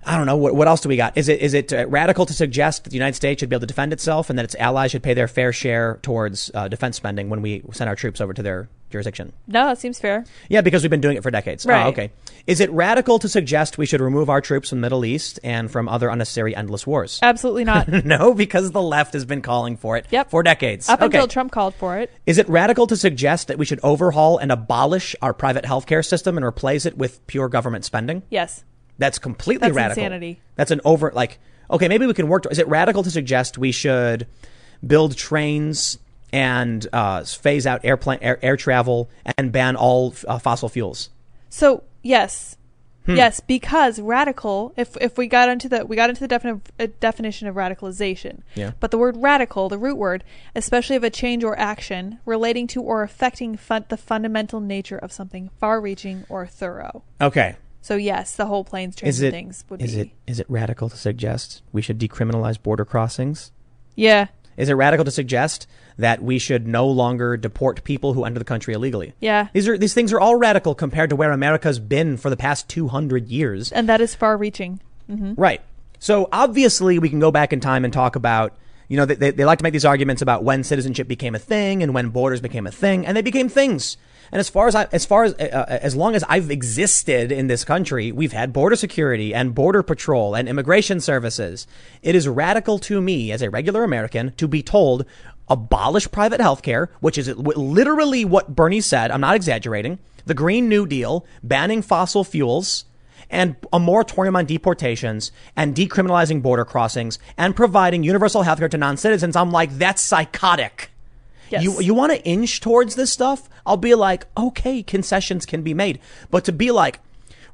I don't know. What, what else do we got? Is it is it uh, radical to suggest that the United States should be able to defend itself and that its allies should pay their fair share towards uh, defense spending when we send our troops over to their jurisdiction? No, it seems fair. Yeah, because we've been doing it for decades. Oh, right. Oh, okay. Is it radical to suggest we should remove our troops from the Middle East and from other unnecessary endless wars? Absolutely not. (laughs) no, because the left has been calling for it Yep. for decades. Up okay. until Trump called for it. Is it radical to suggest that we should overhaul and abolish our private healthcare system and replace it with pure government spending? Yes. That's completely That's radical. insanity. That's an over like okay, maybe we can work. To, is it radical to suggest we should build trains and uh, phase out airplane air, air travel and ban all uh, fossil fuels? So yes, Hmm. yes, because radical. If if we got into the we got into the defini- uh, definition of radicalization. Yeah. But the word radical, the root word, especially of a change or action relating to or affecting fun- the fundamental nature of something far-reaching or thorough. Okay. So yes, the whole planes, trains, it things would is be. it is it radical to suggest we should decriminalize border crossings? Yeah. Is it radical to suggest that we should no longer deport people who enter the country illegally? Yeah. These are these things are all radical compared to where America's been for the past 200 years. And that is far reaching. Right. So obviously, we can go back in time and talk about, you know, they, they, they like to make these arguments about when citizenship became a thing and when borders became a thing, and they became things. And as far as I, as far as uh, uh, as long as I've existed in this country, we've had border security and border patrol and immigration services. It is radical to me as a regular American to be told abolish private health care, which is literally what Bernie said. I'm not exaggerating. The Green New Deal, banning fossil fuels, and a moratorium on deportations and decriminalizing border crossings and providing universal health care to non-citizens. I'm like, that's psychotic. Yes. You you want to inch towards this stuff? I'll be like, okay, concessions can be made, but to be like,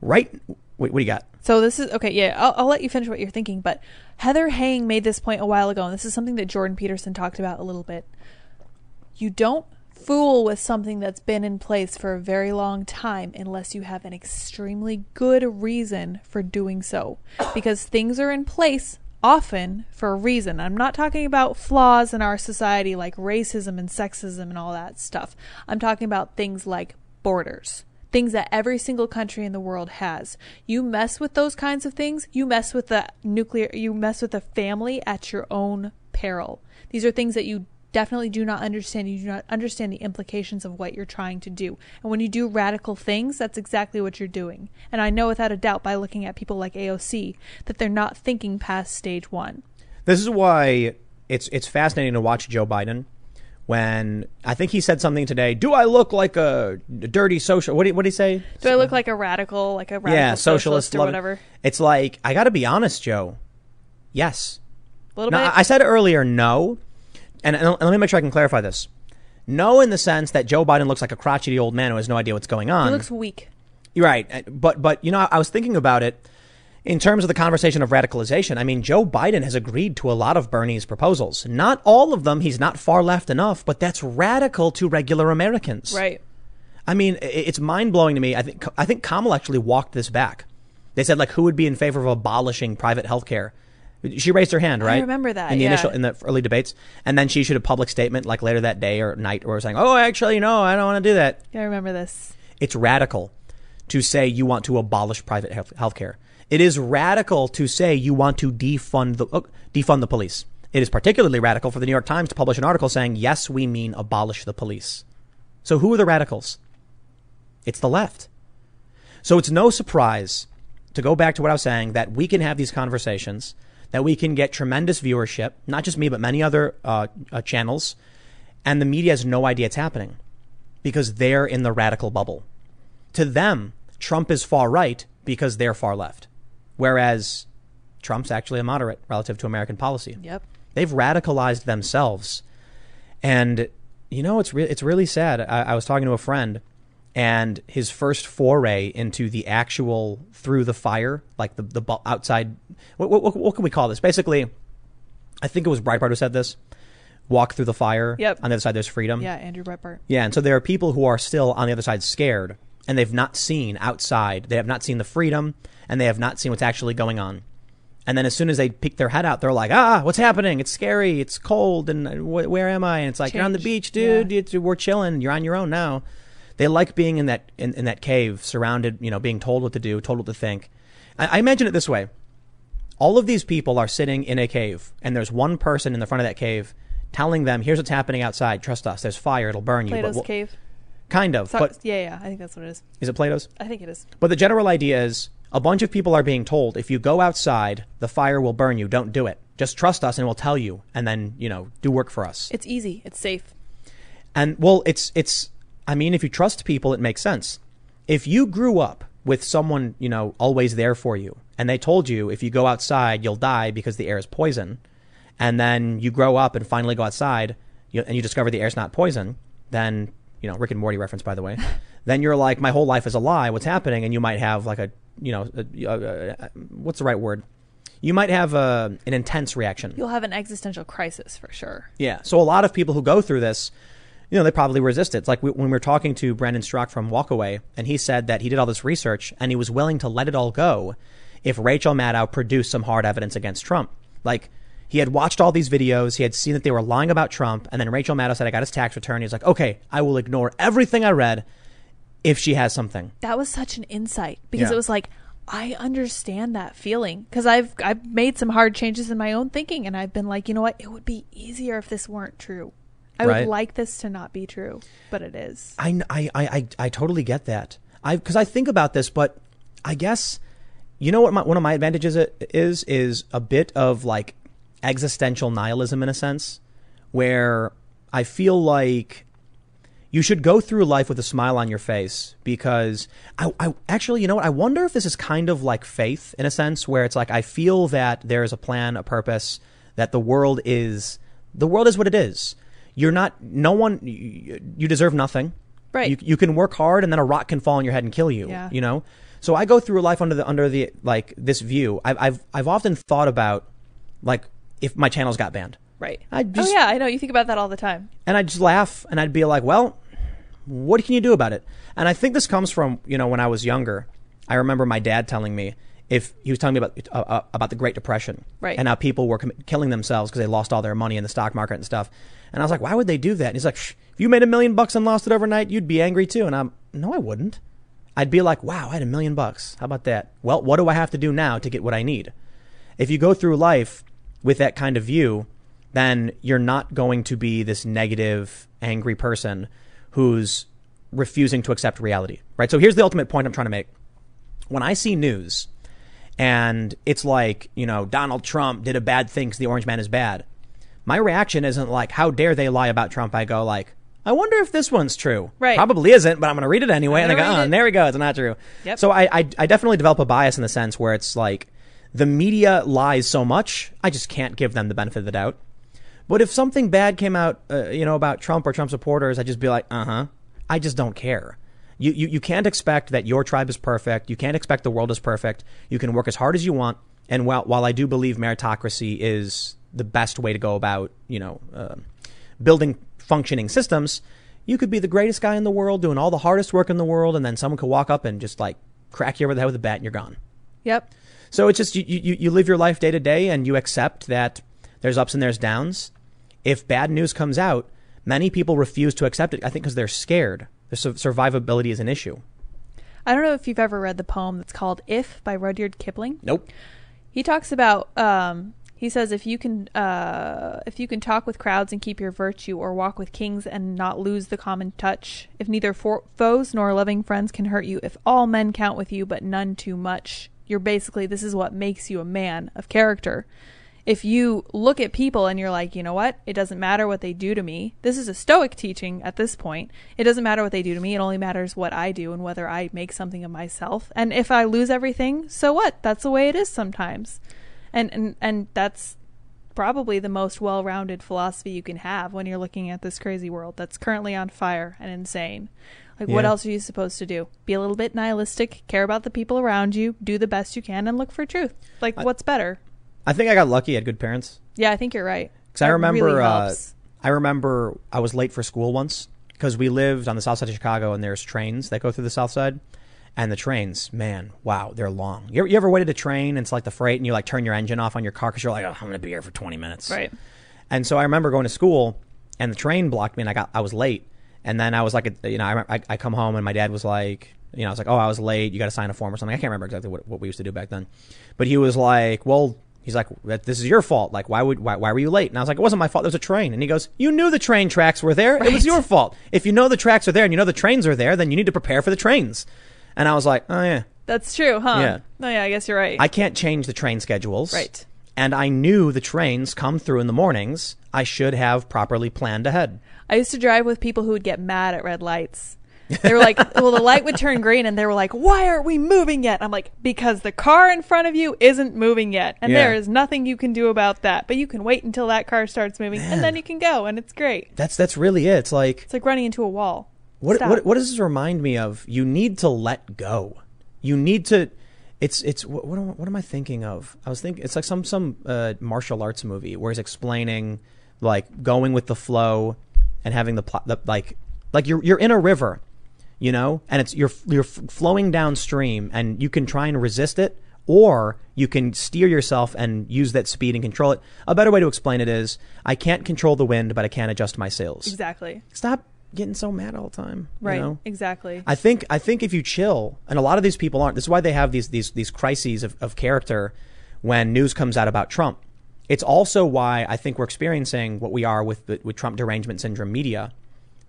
right? Wait, what do you got? So this is okay. Yeah, I'll, I'll let you finish what you're thinking. But Heather Heying made this point a while ago, and this is something that Jordan Peterson talked about a little bit. You don't fool with something that's been in place for a very long time unless you have an extremely good reason for doing so, because things are in place often for a reason. I'm not talking about flaws in our society like racism and sexism and all that stuff. I'm talking about things like borders. Things that every single country in the world has. You mess with those kinds of things, you mess with the nuclear, you mess with the family at your own peril. These are things that you definitely do not understand. You do not understand the implications of what you're trying to do. And when you do radical things, that's exactly what you're doing. And I know without a doubt by looking at people like AOC that they're not thinking past stage one. This is why it's it's fascinating to watch Joe Biden. When I think he said something today, do I look like a dirty social? What did, what did he say? Do I look like a radical, like a radical yeah, socialist, socialist or it. whatever? It's like I got to be honest, Joe. Yes. A little Now, bit. I said earlier no, and, and let me make sure I can clarify this. No, in the sense that Joe Biden looks like a crotchety old man who has no idea what's going on. he looks weak. You're right, but but you know, I was thinking about it in terms of the conversation of radicalization. I mean, Joe Biden has agreed to a lot of Bernie's proposals. Not all of them. He's not far left enough, but that's radical to regular Americans. Right. I mean, it's mind blowing to me. I think I think Kamala actually walked this back. They said like, who would be in favor of abolishing private health care? She raised her hand, right? I remember that, in the yeah. initial in the early debates, and then she issued a public statement like later that day or night, or saying, "Oh, actually, no, I don't want to do that." Yeah, I remember this. It's radical to say you want to abolish private health care. It is radical to say you want to defund the uh, defund the police. It is particularly radical for the New York Times to publish an article saying, "Yes, we mean abolish the police." So who are the radicals? It's the left. So it's no surprise to go back to what I was saying that we can have these conversations, that we can get tremendous viewership, not just me, but many other uh, uh, channels, and the media has no idea it's happening because they're in the radical bubble. To them, Trump is far right because they're far left, whereas Trump's actually a moderate relative to American policy. Yep. They've radicalized themselves, and you know it's re- it's really sad. I, I was talking to a friend, and his first foray into the actual through the fire, like the the outside. What, what what can we call this? Basically, I think it was Breitbart who said this. Walk through the fire. Yep. On the other side, there's freedom. Yeah, Andrew Breitbart. Yeah, and so there are people who are still on the other side scared, and they've not seen outside. They have not seen the freedom, and they have not seen what's actually going on. And then as soon as they peek their head out, they're like, "Ah, what's happening? It's scary. It's cold. And uh, wh- where am I?" And it's like, "You're on the beach, dude. Yeah. We're chilling. You're on your own now." They like being in that in, in that cave, surrounded, you know, being told what to do, told what to think. I, I imagine it this way: all of these people are sitting in a cave, and there's one person in the front of that cave telling them, "Here's what's happening outside. Trust us. There's fire. It'll burn you." Plato's but, cave. Kind of, So- but yeah, yeah, I think that's what it is. is it Plato's? I think it is. But the general idea is a bunch of people are being told if you go outside, the fire will burn you. Don't do it. Just trust us and we'll tell you and then, you know, do work for us. It's easy. It's safe. And well, it's it's I mean, if you trust people, it makes sense. If you grew up with someone, you know, always there for you and they told you if you go outside, you'll die because the air is poison, and then you grow up and finally go outside you, and you discover the air's not poison, then, you know, Rick and Morty reference by the way, (laughs) then you're like my whole life is a lie. What's happening? And you might have like a, you know, a, a, a, what's the right word? You might have a, an intense reaction. You'll have an existential crisis for sure. Yeah. So a lot of people who go through this, you know, they probably resist it. It's like we, when we were talking to Brandon Straka from Walkaway, and he said that he did all this research and he was willing to let it all go if Rachel Maddow produced some hard evidence against Trump. Like He had watched all these videos. He had seen that they were lying about Trump. And then Rachel Maddow said, I got his tax return. He's like, okay, I will ignore everything I read if she has something. That was such an insight because Yeah. it was like I understand that feeling because I've I've made some hard changes in my own thinking and I've been like, you know what, it would be easier if this weren't true. I Right. would like this to not be true, but it is. I, I, I, I, totally get that. I because I think about this, but I guess you know what my, one of my advantages is is a bit of like existential nihilism in a sense, where I feel like you should go through life with a smile on your face because I, I actually, you know what? I wonder if this is kind of like faith in a sense where it's like I feel that there is a plan, a purpose, that the world is the world is what it is. You're not. No one. You, you deserve nothing. Right. You, you can work hard, and then a rock can fall on your head and kill you. Yeah. You know. So I go through life under the under the like this view. I've I've I've often thought about like if my channels got banned. Right. I oh, just- oh yeah, I know. You think about that all the time. and I'd just laugh and I'd be like, well, what can you do about it? And I think this comes from, you know, when I was younger, I remember my dad telling me if he was telling me about, uh, uh, about the Great Depression Right. and how people were com- killing themselves because they lost all their money in the stock market and stuff. And I was like, why would they do that? And he's like, if you made a million bucks and lost it overnight, you'd be angry too. And I'm, no, I wouldn't. I'd be like, wow, I had a million bucks. How about that? Well, what do I have to do now to get what I need? If you go through life with that kind of view, then you're not going to be this negative, angry person who's refusing to accept reality, right? So here's the ultimate point I'm trying to make. When I see news and it's like, you know, Donald Trump did a bad thing because the orange man is bad, my reaction isn't like, how dare they lie about Trump? I go like, I wonder if this one's true. Right. Probably isn't, but I'm going to read it anyway. And I go, oh, read uh, it." and there we go. It's not true. Yep. So I, I, I definitely develop a bias in the sense where it's like the media lies so much, I just can't give them the benefit of the doubt. But if something bad came out, uh, you know, about Trump or Trump supporters, I'd just be like, uh huh. I just don't care. You, you, you can't expect that your tribe is perfect. You can't expect the world is perfect. You can work as hard as you want. And while, while I do believe meritocracy is the best way to go about, you know, uh, building functioning systems, you could be the greatest guy in the world, doing all the hardest work in the world, and then someone could walk up and just like crack you over the head with a bat and you're gone. Yep. So it's just you, you, you live your life day to day and you accept that there's ups and there's downs. If bad news comes out, many people refuse to accept it, I think, because they're scared. Their sur- survivability is an issue. I don't know if you've ever read the poem that's called "If" by Rudyard Kipling. Nope. He talks about um, he says if you can uh, if you can talk with crowds and keep your virtue, or walk with kings and not lose the common touch, if neither for- foes nor loving friends can hurt you, if all men count with you but none too much, you're basically this is what makes you a man of character. If you look at people and you're like, you know what, it doesn't matter what they do to me. This is a Stoic teaching at this point. It doesn't matter what they do to me. It only matters what I do and whether I make something of myself. And if I lose everything, so what? That's the way it is sometimes and and and that's probably the most well-rounded philosophy you can have when you're looking at this crazy world that's currently on fire and insane like what else are you supposed to do be a little bit nihilistic care about the people around you do the best you can and look for truth like I- what's better I think I got lucky. I had good parents. yeah i think you're right Because I remember, really uh. I remember I was late for school once because we lived on the south side of Chicago and there's trains that go through the south side. And the trains, man, wow, they're long. You ever, you ever waited a train and it's like the freight and you like turn your engine off on your car because you're like, oh, I'm going to be here for 20 minutes. right And so I remember going to school, and the train blocked me, and I got I was late. And then I was like, you know, I, I, I come home, and my dad was like, you know, I was like, oh, I was late. You got to sign a form or something. I can't remember exactly what, what we used to do back then, but he was like, well, he's like, this is your fault. Like, why would why, why were you late? And I was like, it wasn't my fault. There was a train. And he goes, you knew the train tracks were there. It was your fault. If you know the tracks are there and you know the trains are there, then you need to prepare for the trains. And I was like, oh yeah, that's true huh Yeah. oh yeah i guess you're right I can't change the train schedules. Right. And I knew the trains come through in the mornings. I should have properly planned ahead. I used to drive with people who would get mad at red lights. They were like, well, the light would turn green, and they were like, why aren't we moving yet? I'm like, because the car in front of you isn't moving yet, and Yeah. there is nothing you can do about that. But you can wait until that car starts moving, and then you can go, and it's great. That's that's really it. It's like It's like running into a wall. what Stop. what what does this remind me of? You need to let go. You need to. It's it's what what am, what am I thinking of? I was thinking it's like some some uh, martial arts movie where he's explaining like going with the flow and having the, pl- the like like you're you're in a river, you know, and it's you're you're flowing downstream and you can try and resist it or you can steer yourself and use that speed and control it. A better way to explain it is I can't control the wind, but I can adjust my sails. Exactly. Stop getting so mad all the time. you Right. know? Exactly. I think I think if you chill, and a lot of these people aren't. This is why they have these these these crises of, of character when news comes out about Trump. It's also why I think we're experiencing what we are with the, with Trump derangement syndrome media.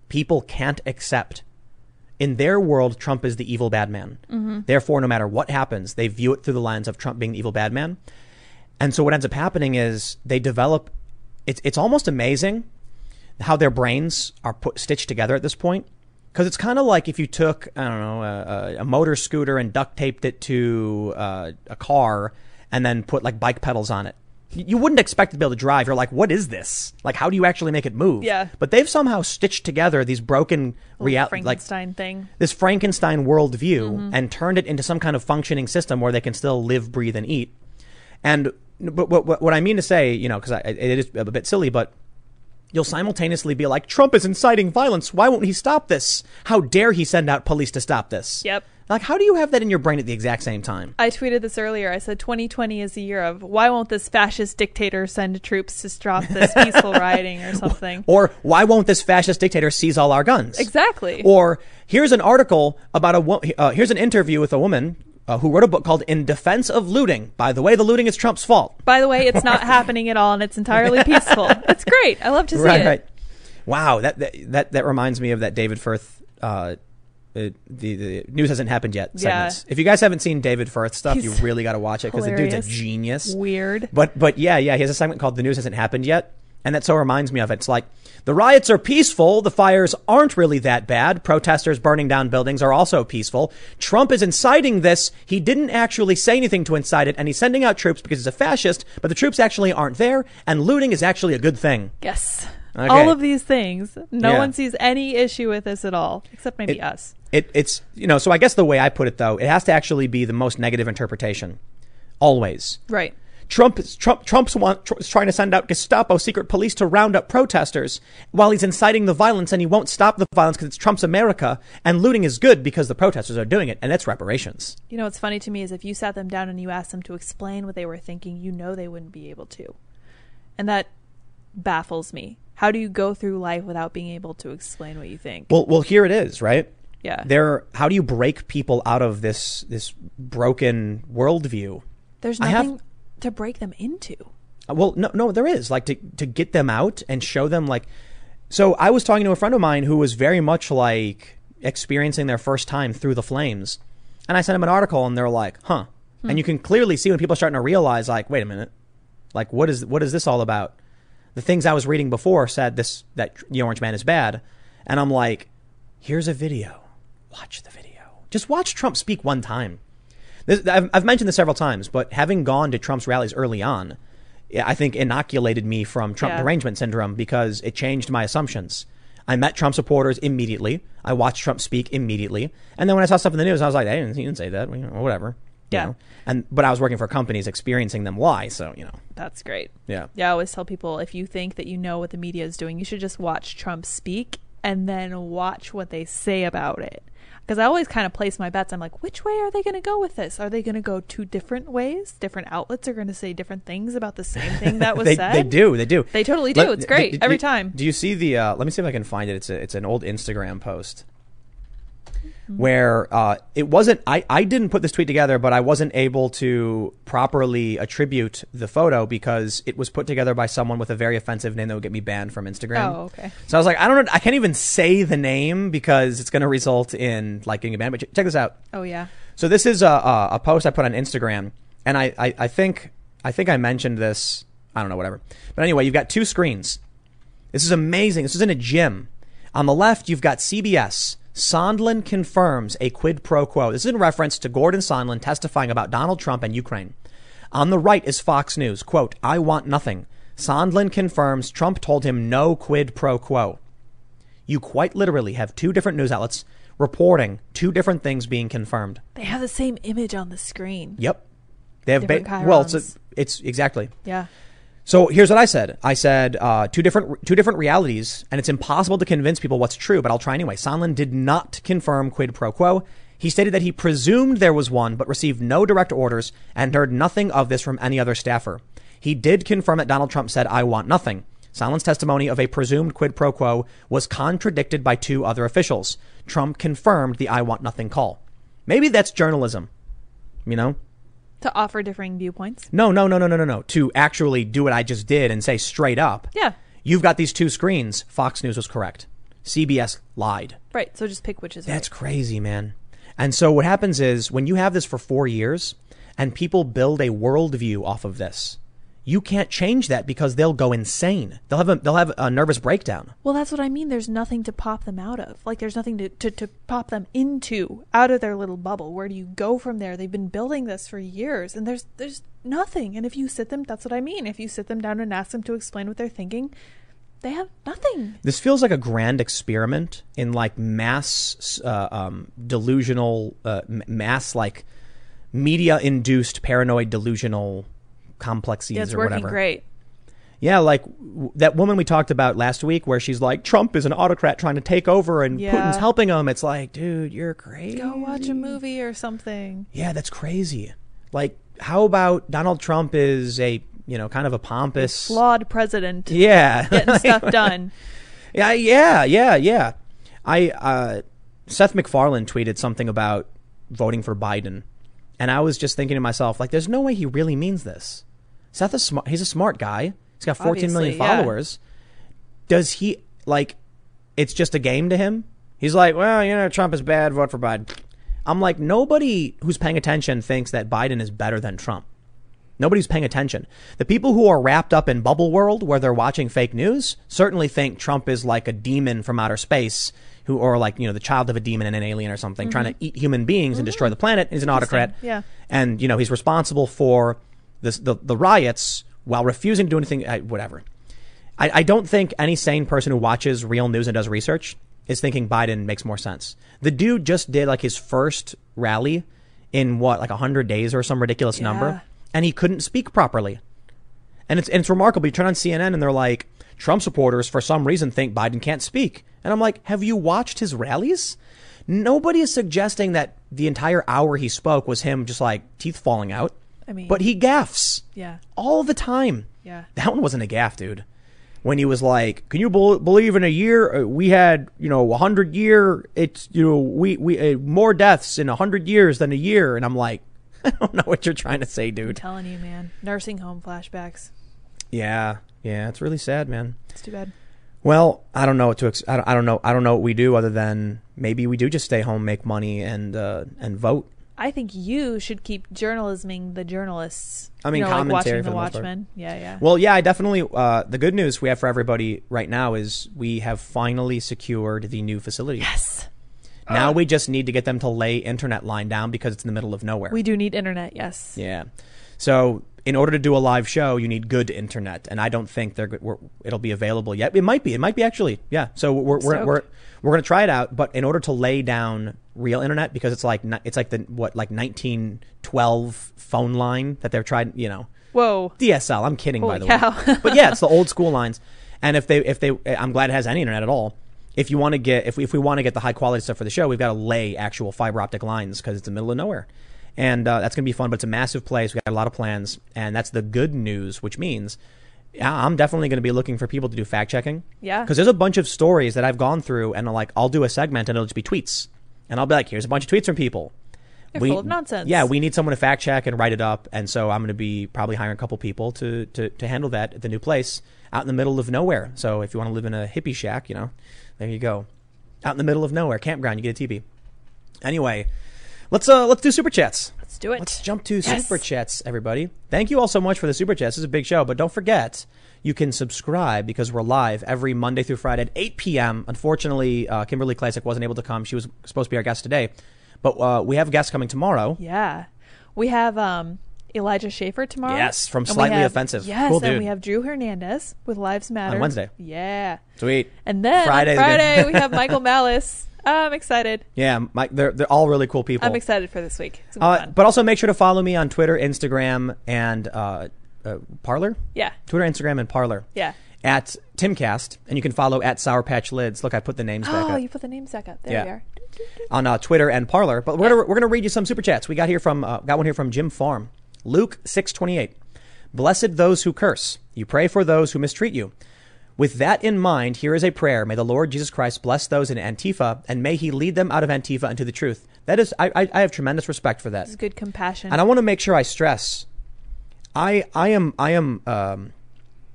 People can't accept. In their world, Trump is the evil bad man. Therefore, no matter what happens, they view it through the lens of Trump being the evil bad man. And so what ends up happening is they develop. It's it's almost amazing how their brains are put stitched together at this point. Because it's kind of like if you took I don't know a, a, a motor scooter and duct taped it to uh, a car and then put like bike pedals on it. You wouldn't expect it to be able to drive. You're like, what is this? Like, how do you actually make it move? Yeah. But they've somehow stitched together these broken reality, like Frankenstein thing. this Frankenstein worldview Mm-hmm. and turned it into some kind of functioning system where they can still live, breathe, and eat. And but what, what, what I mean to say, you know, because it is a bit silly, but you'll simultaneously be like, Trump is inciting violence. Why won't he stop this? How dare he send out police to stop this? Yep. Like, how do you have that in your brain at the exact same time? I tweeted this earlier. I said 2020 is the year of why won't this fascist dictator send troops to stop this (laughs) peaceful rioting or something? Or why won't this fascist dictator seize all our guns? Exactly. Or here's an article about a uh, here's an interview with a woman uh, who wrote a book called "In Defense of Looting." By the way, the looting is Trump's fault. By the way, it's not (laughs) happening at all and it's entirely peaceful. (laughs) It's great. I love to see right, it. right. Wow, that, that that that reminds me of that David Firth. Uh, uh, the, the news hasn't happened yet. Yeah. Segments. If you guys haven't seen David Firth stuff, He's you really got to watch it because the dude's a genius. Weird. But but yeah, yeah, he has a segment called "The News Hasn't Happened Yet," and that so reminds me of it. It's like the riots are peaceful, the fires aren't really that bad. Protesters burning down buildings are also peaceful. Trump is inciting this. He didn't actually say anything to incite it, and he's sending out troops because he's a fascist. But the troops actually aren't there, and looting is actually a good thing. Yes. Okay. All of these things. No Yeah. one sees any issue with this at all, except maybe It- us. It, it's you know so I guess the way I put it though it has to actually be the most negative interpretation, always. Right. Trump is Trump Trump's want, tr- is trying to send out Gestapo secret police to round up protesters while he's inciting the violence and he won't stop the violence because it's Trump's America and looting is good because the protesters are doing it and it's reparations. You know what's funny to me is if you sat them down and you asked them to explain what they were thinking, you know they wouldn't be able to. And that baffles me. How do you go through life without being able to explain what you think? Well, well, here it is, right? yeah. There, how do you break people out of this this broken worldview? There's I have- nothing to break them into. Uh, Well, no, no, there is like to to get them out and show them like. So I was talking to a friend of mine who was very much like experiencing their first time through the flames, and I sent him an article, and they're like, "Huh," and you can clearly see when people are starting to realize, like, "Wait a minute, like what is what is this all about?" The things I was reading before said this that the Orange Man is bad, and I'm like, "Here's a video, watch the video, just watch Trump speak one time." This, I've, I've mentioned this several times, but having gone to Trump's rallies early on, I think inoculated me from Trump Yeah. derangement syndrome because it changed my assumptions. I met Trump supporters immediately. I watched Trump speak immediately, and then when I saw stuff in the news, I was like, "They didn't, he didn't say that, whatever." Yeah. know? And but I was working for companies experiencing them lie, so you know, That's great. yeah. Yeah, I always tell people if you think that you know what the media is doing, you should just watch Trump speak and then watch what they say about it. Because I always kind of place my bets. I'm like, which way are they going to go with this? Are they going to go two different ways? Different outlets are going to say different things about the same thing that (laughs) was they, said. they do. They do. They totally do. Let- it's great d- d- every do- time. Do you see the? Uh, let me see if I can find it. It's a, it's an old Instagram post Mm-hmm. where uh, it wasn't. I I didn't put this tweet together, but I wasn't able to properly attribute the photo because it was put together by someone with a very offensive name that would get me banned from Instagram. Oh, okay. So I was like, I don't know. I can't even say the name because it's going to result in like getting a ban. But ch- check this out. Oh yeah. So this is a, a, a post I put on Instagram, and I, I, I think I think I mentioned this. I don't know, whatever. But anyway, you've got two screens. This is amazing. This is in a gym. On the left, you've got CBS. Sondland confirms a quid pro quo. This is in reference to Gordon Sondland testifying about Donald Trump and Ukraine. On the right is Fox News. Quote, I want nothing. Sondland confirms Trump told him no quid pro quo. You quite literally have two different news outlets reporting two different things being confirmed. They have the same image on the screen. Yep. They have Different well, it's a, it's exactly. Yeah. So here's what I said. I said uh, two different two different realities, and it's impossible to convince people what's true. But I'll try anyway. Sondland did not confirm quid pro quo. He stated that he presumed there was one, but received no direct orders and heard nothing of this from any other staffer. He did confirm that Donald Trump said, I want nothing. Sondland's testimony of a presumed quid pro quo was contradicted by two other officials. Trump confirmed the I want nothing call. Maybe that's journalism. You know? To offer differing viewpoints. No, no, no, no, no, no, no. To actually do what I just did and say straight up, Yeah. you've got these two screens. Fox News was correct. CBS lied. Right. So just pick which is That's right. crazy, man. And so what happens is when you have this for four years and people build a worldview off of this, you can't change that because they'll go insane. They'll have a, they'll have a nervous breakdown. Well, that's what I mean. There's nothing to pop them out of. Like, there's nothing to, to, to pop them into, out of their little bubble. Where do you go from there? They've been building this for years, and there's there's nothing. And if you sit them, that's what I mean. If you sit them down and ask them to explain what they're thinking, they have nothing. This feels like a grand experiment in like mass uh, um, delusional, uh, m- mass like media induced paranoid delusional complexities Yeah, it's or working whatever. great. Yeah, like w- that woman we talked about last week, where she's like, Trump is an autocrat trying to take over, and Yeah. Putin's helping him. It's like, dude, you're crazy. Go watch a movie or something. Yeah, that's crazy. Like, how about Donald Trump is a you know kind of a pompous, Flawed president yeah, (laughs) getting stuff done. (laughs) yeah, yeah, yeah, yeah. I uh, Seth MacFarlane tweeted something about voting for Biden, and I was just thinking to myself, like, there's no way he really means this. Seth is smart. He's a smart guy. He's got 14 million yeah. followers. Does he like? It's just a game to him. He's like, well, you know, Trump is bad. Vote for Biden. I'm like, nobody who's paying attention thinks that Biden is better than Trump. Nobody's paying attention. The people who are wrapped up in bubble world where they're watching fake news certainly think Trump is like a demon from outer space who or like, you know, the child of a demon and an alien or something trying to eat human beings and destroy the planet. He's an autocrat. Mm-hmm. Yeah. And, you know, he's responsible for this, the, the riots while refusing to do anything, uh, whatever. I, I don't think any sane person who watches real news and does research is thinking Biden makes more sense. The dude just did like his first rally in what, like 100 days or some ridiculous Yeah. number, and he couldn't speak properly. And it's, and it's remarkable. You turn on CNN and they're like, Trump supporters for some reason think Biden can't speak. And I'm like, have you watched his rallies? Nobody is suggesting that the entire hour he spoke was him just like teeth falling out. I mean- but he gaffs Yeah. all the time. Yeah. That one wasn't a gaff, dude. When he was like, "Can you bel believe in a year uh, we had, you know, a hundred year? It's you know, we we uh, more deaths in a hundred years than a year." And I'm like, (laughs) I don't know what you're trying to say, dude. I'm telling you, man. Nursing home flashbacks. Yeah, yeah, it's really sad, man. It's too bad. Well, I don't know what to. Ex- I, don't, I don't know. I don't know what we do other than maybe we do just stay home, make money, and uh, and vote. I think you should keep journalisming the journalists. I mean, you know, like commentary watching for the the most part. Watchmen. Yeah, yeah. Well, yeah, I definitely. Uh, the good news we have for everybody right now is we have finally secured the new facility. yes, Now we just need to get them to lay internet line down because it's in the middle of nowhere. we do need internet. Yes. yeah. So in order to do a live show, you need good internet, and I don't think they're. it'll be available yet. It might be. It might be actually. Yeah. So we're we're we're, we're going to try it out, but in order to lay down real internet, because it's like it's like the what like 1912 phone line that they're trying. You know. Whoa. DSL. I'm kidding, by the cow. way. (laughs) But yeah, it's the old school lines. And if they, if they, I'm glad it has any internet at all. If you want to get, if we, if we want to get the high quality stuff for the show, we've got to lay actual fiber optic lines because it's the middle of nowhere, and uh, that's gonna be fun. But it's a massive place. We got a lot of plans, and that's the good news, which means. I'm definitely going to be looking for people to do fact checking. Yeah. Because there's a bunch of stories that I've gone through, and like I'll do a segment, and it'll just be tweets, and I'll be like, "Here's a bunch of tweets from people." They're full of nonsense. Yeah, we need someone to fact check and write it up, and so I'm going to be probably hiring a couple people to, to to handle that at the new place out in the middle of nowhere. So if you want to live in a hippie shack, you know, there you go, out in the middle of nowhere, campground, you get a TV. Anyway, let's uh let's do super chats. Let's do it. Let's jump to Yes. super chats, everybody. Thank you all so much for the super chats. This is a big show, but don't forget you can subscribe because we're live every Monday through Friday at 8 p.m. Unfortunately, uh, Kimberly Klacik wasn't able to come. She was supposed to be our guest today, but uh, we have guests coming tomorrow. Yeah. We have um Elijah Schaffer tomorrow. Yes, from Slightly have- Offensive. Yes, Cool and dude. we have Drew Hernandez with Lives Matter On Wednesday. Yeah. Sweet. And then Friday's on good. Friday we have Michael (laughs) Malice. I'm excited. Yeah, Mike, they're they're all really cool people. I'm excited for this week. It's Uh, but also make sure to follow me on Twitter, Instagram, and uh, uh, Parler. yeah. Twitter, Instagram, and Parler. Yeah. at Timcast, and you can follow at Sour Patch Lyds. Look, I put the names back Oh, up you put the names back up. There Yeah. we are. on uh, Twitter and Parler. But we're gonna, we're gonna read you some super chats. We got here from uh, got one here from Jim Farm, Luke six twenty eight. Blessed those who curse. You pray for those who mistreat you. With that in mind, here is a prayer. May the Lord Jesus Christ bless those in Antifa, and may He lead them out of Antifa into the truth. That is, I, I, I have tremendous respect for that. Good compassion. And I want to make sure I stress, I I am I am um,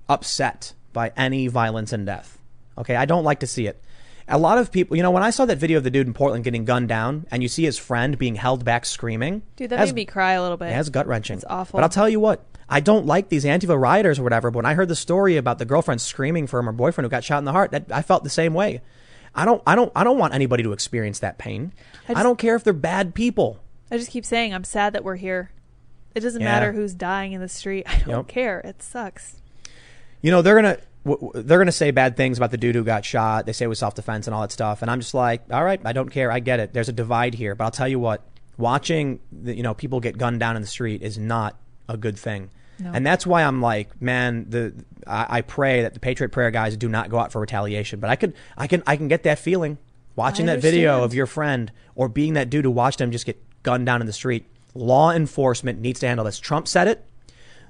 upset by any violence and death. Okay, I don't like to see it. A lot of people, you know, when I saw that video of the dude in Portland getting gunned down, and you see his friend being held back screaming, Dude, that made me cry a little bit. that's gut wrenching. It's awful. But I'll tell you what, I don't like these Antifa rioters or whatever. But when I heard the story about the girlfriend screaming for her boyfriend who got shot in the heart, that I felt the same way. I don't, I don't, I don't want anybody to experience that pain. I, I don't care if they're bad people. I just keep saying I'm sad that we're here. It doesn't Yeah. matter who's dying in the street. (laughs) I don't Yep. care. It sucks. you know they're gonna w- w- they're gonna say bad things about the dude who got shot. They say it was self defense and all that stuff. And I'm just like, all right, I don't care. I get it. There's a divide here, but I'll tell you what, watching the, you know people get gunned down in the street is not a good thing. No. And that's why I'm like, man, the I, I pray that the Patriot Prayer guys do not go out for retaliation. But I could I can I can get that feeling watching that video of your friend or being that dude who watched him just get gunned down in the street. Law enforcement needs to handle this. Trump said it.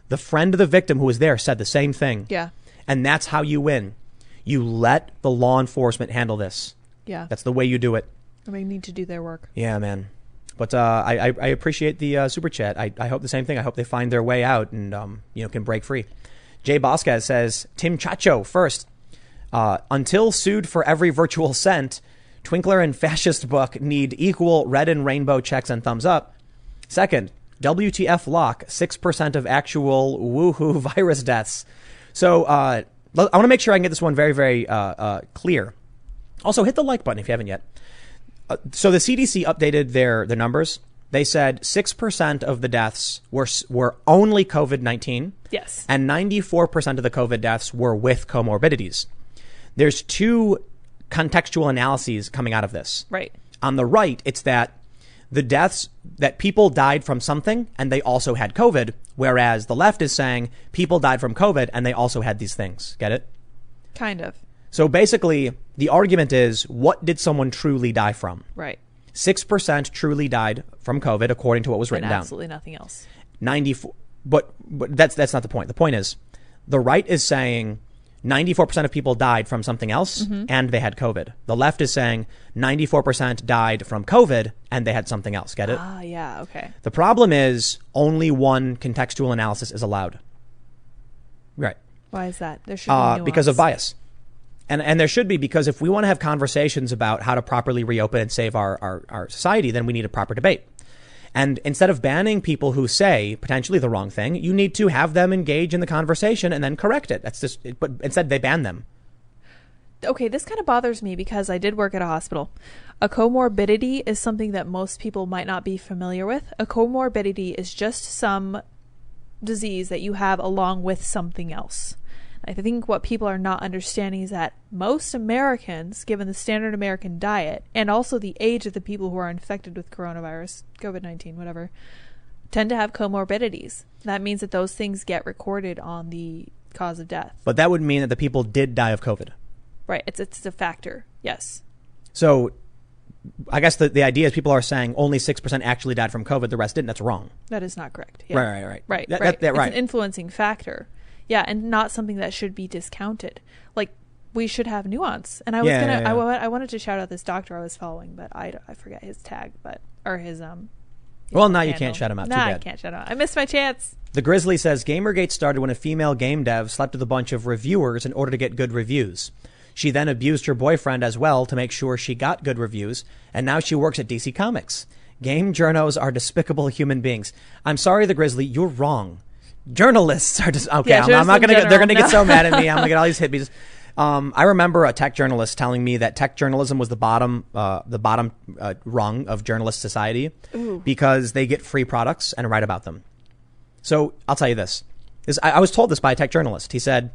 The friend of the victim who was there said the same thing. Yeah. And that's how you win. You let the law enforcement handle this. Yeah. That's the way you do it. they need to do their work. Yeah, man. But uh, I, I, I appreciate the uh, super chat. I, I hope the same thing. I hope they find their way out and um, you know can break free. Jay Bosquez says Tim Chacho first. Uh, until sued for every virtual cent, Twinkler and Fascist Book need equal red and rainbow checks and thumbs up. Second, WTF lock, 6% of actual woohoo (laughs) virus deaths. So uh, I want to make sure I can get this one very, very uh, uh, clear. Also, hit the like button if you haven't yet. Uh, so the CDC updated their, their numbers. They said 6% of the deaths were, were only COVID 19 Yes. and 94% of the COVID deaths were with comorbidities. There's two contextual analyses coming out of this. Right. On the right, it's that the deaths that people died from something and they also had COVID, whereas the left is saying people died from COVID and they also had these things. Get it? Kind of. So basically, the argument is what did someone truly die from? Right. 6% truly died from COVID, according to what was And written down. absolutely nothing else. 94 but, but that's that's not the point the point is the right is saying 94% of people died from something else Mm-hmm. and they had covid the left is saying 94% died from covid and they had something else get it Ah, yeah. Okay. the problem is only one contextual analysis is allowed right Why is that? There should be uh, because of bias. And, and there should be because if we want to have conversations about how to properly reopen and save our, our, our society, then we need a proper debate. And instead of banning people who say potentially the wrong thing, you need to have them engage in the conversation and then correct it. That's just, but instead they ban them. okay, this kind of bothers me because I did work at a hospital. A comorbidity is something that most people might not be familiar with. A comorbidity is just some disease that you have along with something else. I think what people are not understanding is that most Americans, given the standard American diet and also the age of the people who are infected with coronavirus, COVID 19, whatever, tend to have comorbidities. That means that those things get recorded on the cause of death. But that would mean that the people did die of COVID. Right. It's, it's a factor. Yes. So I guess the, the idea is people are saying only 6% actually died from COVID, the rest didn't. That's wrong. That is not correct. Yeah. Right, right, right. Right, That- right. that- that- it's an influencing factor. Yeah, and not something that should be discounted. Like we should have nuance. And I was Yeah, gonna, yeah, yeah. I, I wanted to shout out this doctor I was following, but I, I forget his tag, but or his um. Well, now you can't shout him out. Too Nah, I can't shout him out. I missed my chance. The Grizzly says Gamergate started when a female game dev slept with a bunch of reviewers in order to get good reviews. She then abused her boyfriend as well to make sure she got good reviews, and now she works at DC Comics. Game journos are despicable human beings. I'm sorry, the Grizzly, you're wrong. Journalists are just okay. Yeah, I'm, I'm not gonna. Get, they're gonna general, get so mad at me. (laughs) I'm gonna get all these hippies. Um, I remember a tech journalist telling me that tech journalism was the bottom, uh, the bottom uh, rung of journalist society because they get free products and write about them. So I'll tell you this. this I, I was told this by a tech journalist. He said,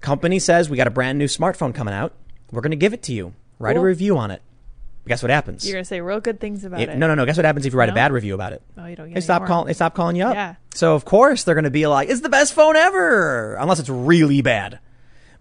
"Company says we got a brand new smartphone coming out. We're going to give it to you. Write a review on it. Guess what happens? You're gonna say real good things about It- it. no, no, no. Guess what happens if you write a bad review about it? Oh, you don't get They stop calling. They stop calling you up. Yeah. So of course they're going to be like, "It's the best phone ever," unless it's really bad.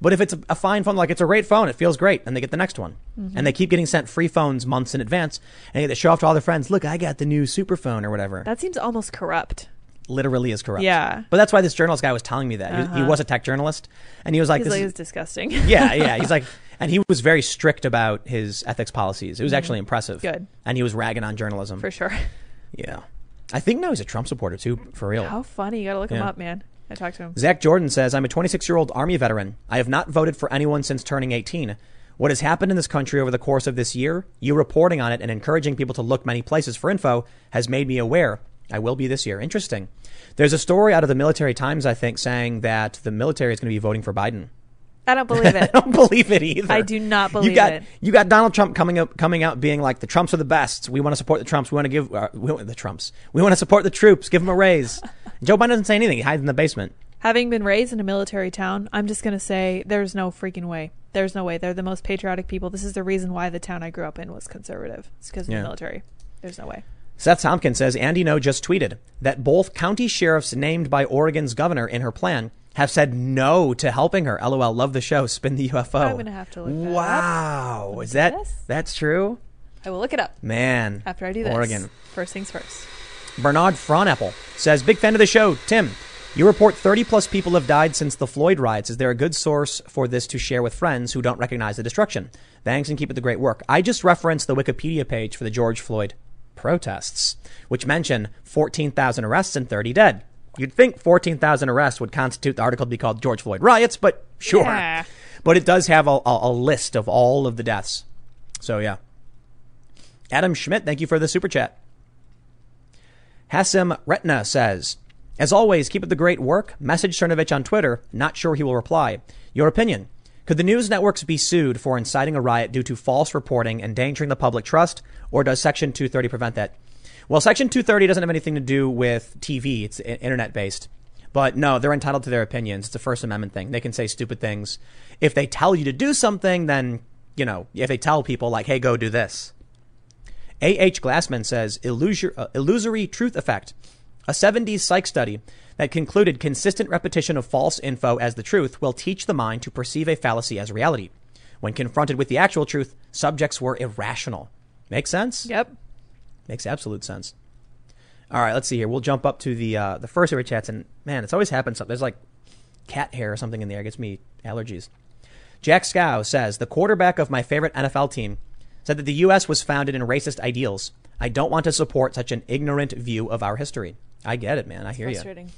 But if it's a, a fine phone, like it's a great phone, it feels great, and they get the next one, Mm-hmm. and they keep getting sent free phones months in advance, and they show off to all their friends. Look, I got the new super phone or whatever. That seems almost corrupt. Literally is corrupt. Yeah. But that's why this journalist guy was telling me that he, was, he Uh-huh. was a tech journalist, and he was like, He's this like, is- disgusting. yeah, yeah. (laughs) He's like, and he was very strict about his ethics policies. It was actually impressive. Mm-hmm. Good. And he was ragging on journalism. for sure. Yeah. I think now he's a Trump supporter too, for real. How funny! You gotta look him up, man. I talked to him. Zach Jordan says, I'm a 26 year old Army veteran. I have not voted for anyone since turning 18. What has happened in this country over the course of this year, you reporting on it and encouraging people to look many places for info, has made me aware. I will be this year. Interesting. There's a story out of the Military Times, I think, saying that the military is going to be voting for Biden. I don't believe it. (laughs) I don't believe it either. I do not you believe got, it. You got Donald Trump coming up, coming out, being like the Trumps are the best. We want to support the Trumps. We want to give uh, we want, the Trumps. We want to support the troops. Give them a raise. (laughs) Joe Biden doesn't say anything. He hides in the basement. Having been raised in a military town, I'm just gonna say there's no freaking way. There's no way. They're the most patriotic people. This is the reason why the town I grew up in was conservative. It's because of Yeah. the military. There's no way. Seth Tompkins says Andy Ngo just tweeted that both county sheriffs named by Oregon's governor in her plan have said no to helping her. LOL. Love the show. Spin the UFO. I'm gonna have to look that up. Wow. Is see that this. that's true? I will look it up Man. after I do this. Oregon. First things first. Bernard Fronapple says, Big fan of the show. Tim, you report 30 plus people have died since the Floyd riots. Is there a good source for this to share with friends who don't recognize the destruction? Thanks and keep up the great work. I just referenced the Wikipedia page for the George Floyd protests, which mention 14,000 arrests and 30 dead. You'd think 14,000 arrests would constitute the article to be called George Floyd riots, but sure. Yeah. But it does have a, a, a list of all of the deaths. So, yeah. Adam Schmidt, thank you for the super chat. Hassim Retna says, As always, keep up the great work. Message Cernovich on Twitter. Not sure he will reply. Your opinion. Could the news networks be sued for inciting a riot due to false reporting, and endangering the public trust, or does Section 230 prevent that? Well, Section 230 doesn't have anything to do with TV. It's internet based. But no, they're entitled to their opinions. It's a First Amendment thing. They can say stupid things. If they tell you to do something, then, you know, if they tell people, like, hey, go do this. A.H. Glassman says illusory, uh, illusory truth effect, a 70s psych study that concluded consistent repetition of false info as the truth will teach the mind to perceive a fallacy as reality. When confronted with the actual truth, subjects were irrational. Makes sense? Yep. Makes absolute sense. All right, let's see here. We'll jump up to the uh, the first super chats, and man, it's always happened. Something there's like cat hair or something in there. It gets me allergies. Jack Scow says the quarterback of my favorite NFL team said that the U.S. was founded in racist ideals. I don't want to support such an ignorant view of our history. I get it, man. I hear you. Frustrating.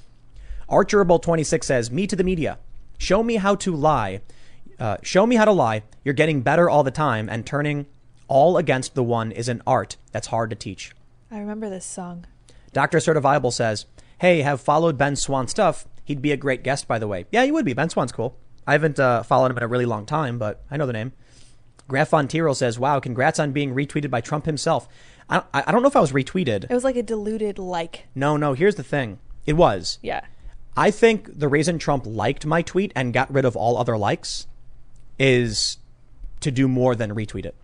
Archerable26 says, Me to the media. Show me how to lie. Uh, show me how to lie. You're getting better all the time, and turning all against the one is an art that's hard to teach. I remember this song. Dr. Certifiable says, Hey, have followed Ben Swann stuff. He'd be a great guest, by the way. Yeah, he would be. Ben Swann's cool. I haven't uh, followed him in a really long time, but I know the name. Graf von Tyrol says, Wow, congrats on being retweeted by Trump himself. I I don't know if I was retweeted. It was like a diluted like. No, no, here's the thing. It was. Yeah. I think the reason Trump liked my tweet and got rid of all other likes is to do more than retweet it.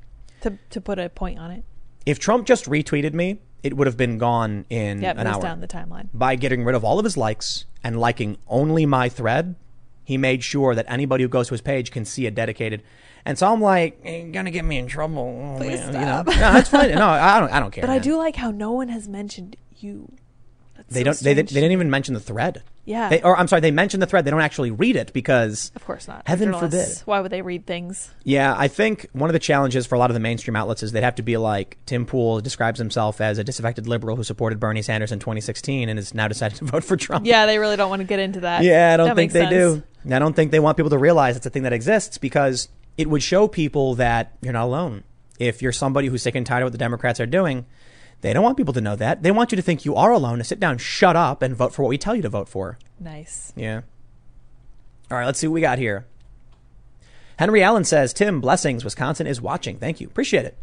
To to put a point on it. If Trump just retweeted me, it would have been gone in it an hour. down the timeline. By getting rid of all of his likes and liking only my thread, he made sure that anybody who goes to his page can see it dedicated. And so I'm like, eh, you're gonna get me in trouble. Oh, Please man, You know? stop. No, that's fine. No, I don't. I don't (laughs) care. But I do like how no one has mentioned you. They so don't. They, they didn't even mention the thread. Yeah. They, or I'm sorry, they mentioned the thread. They don't actually read it because Of course not. Heaven forbid. Why would they read things? Yeah, I think one of the challenges for a lot of the mainstream outlets is they'd have to be like Tim Pool describes himself as a disaffected liberal who supported Bernie Sanders in 2016 and has now decided (laughs) to vote for Trump. Yeah, they really don't want to get into that. Yeah, I don't That think they sense. do. I don't think they want people to realize it's a thing that exists because it would show people that you're not alone. If you're somebody who's sick and tired of what the Democrats are doing, they don't want people to know that. They want you to think you are alone, to sit down, shut up, and vote for what we tell you to vote for. Nice. Yeah. All right, let's see what we got here. Henry Allen says, Tim, blessings. Wisconsin is watching. Thank you. Appreciate it.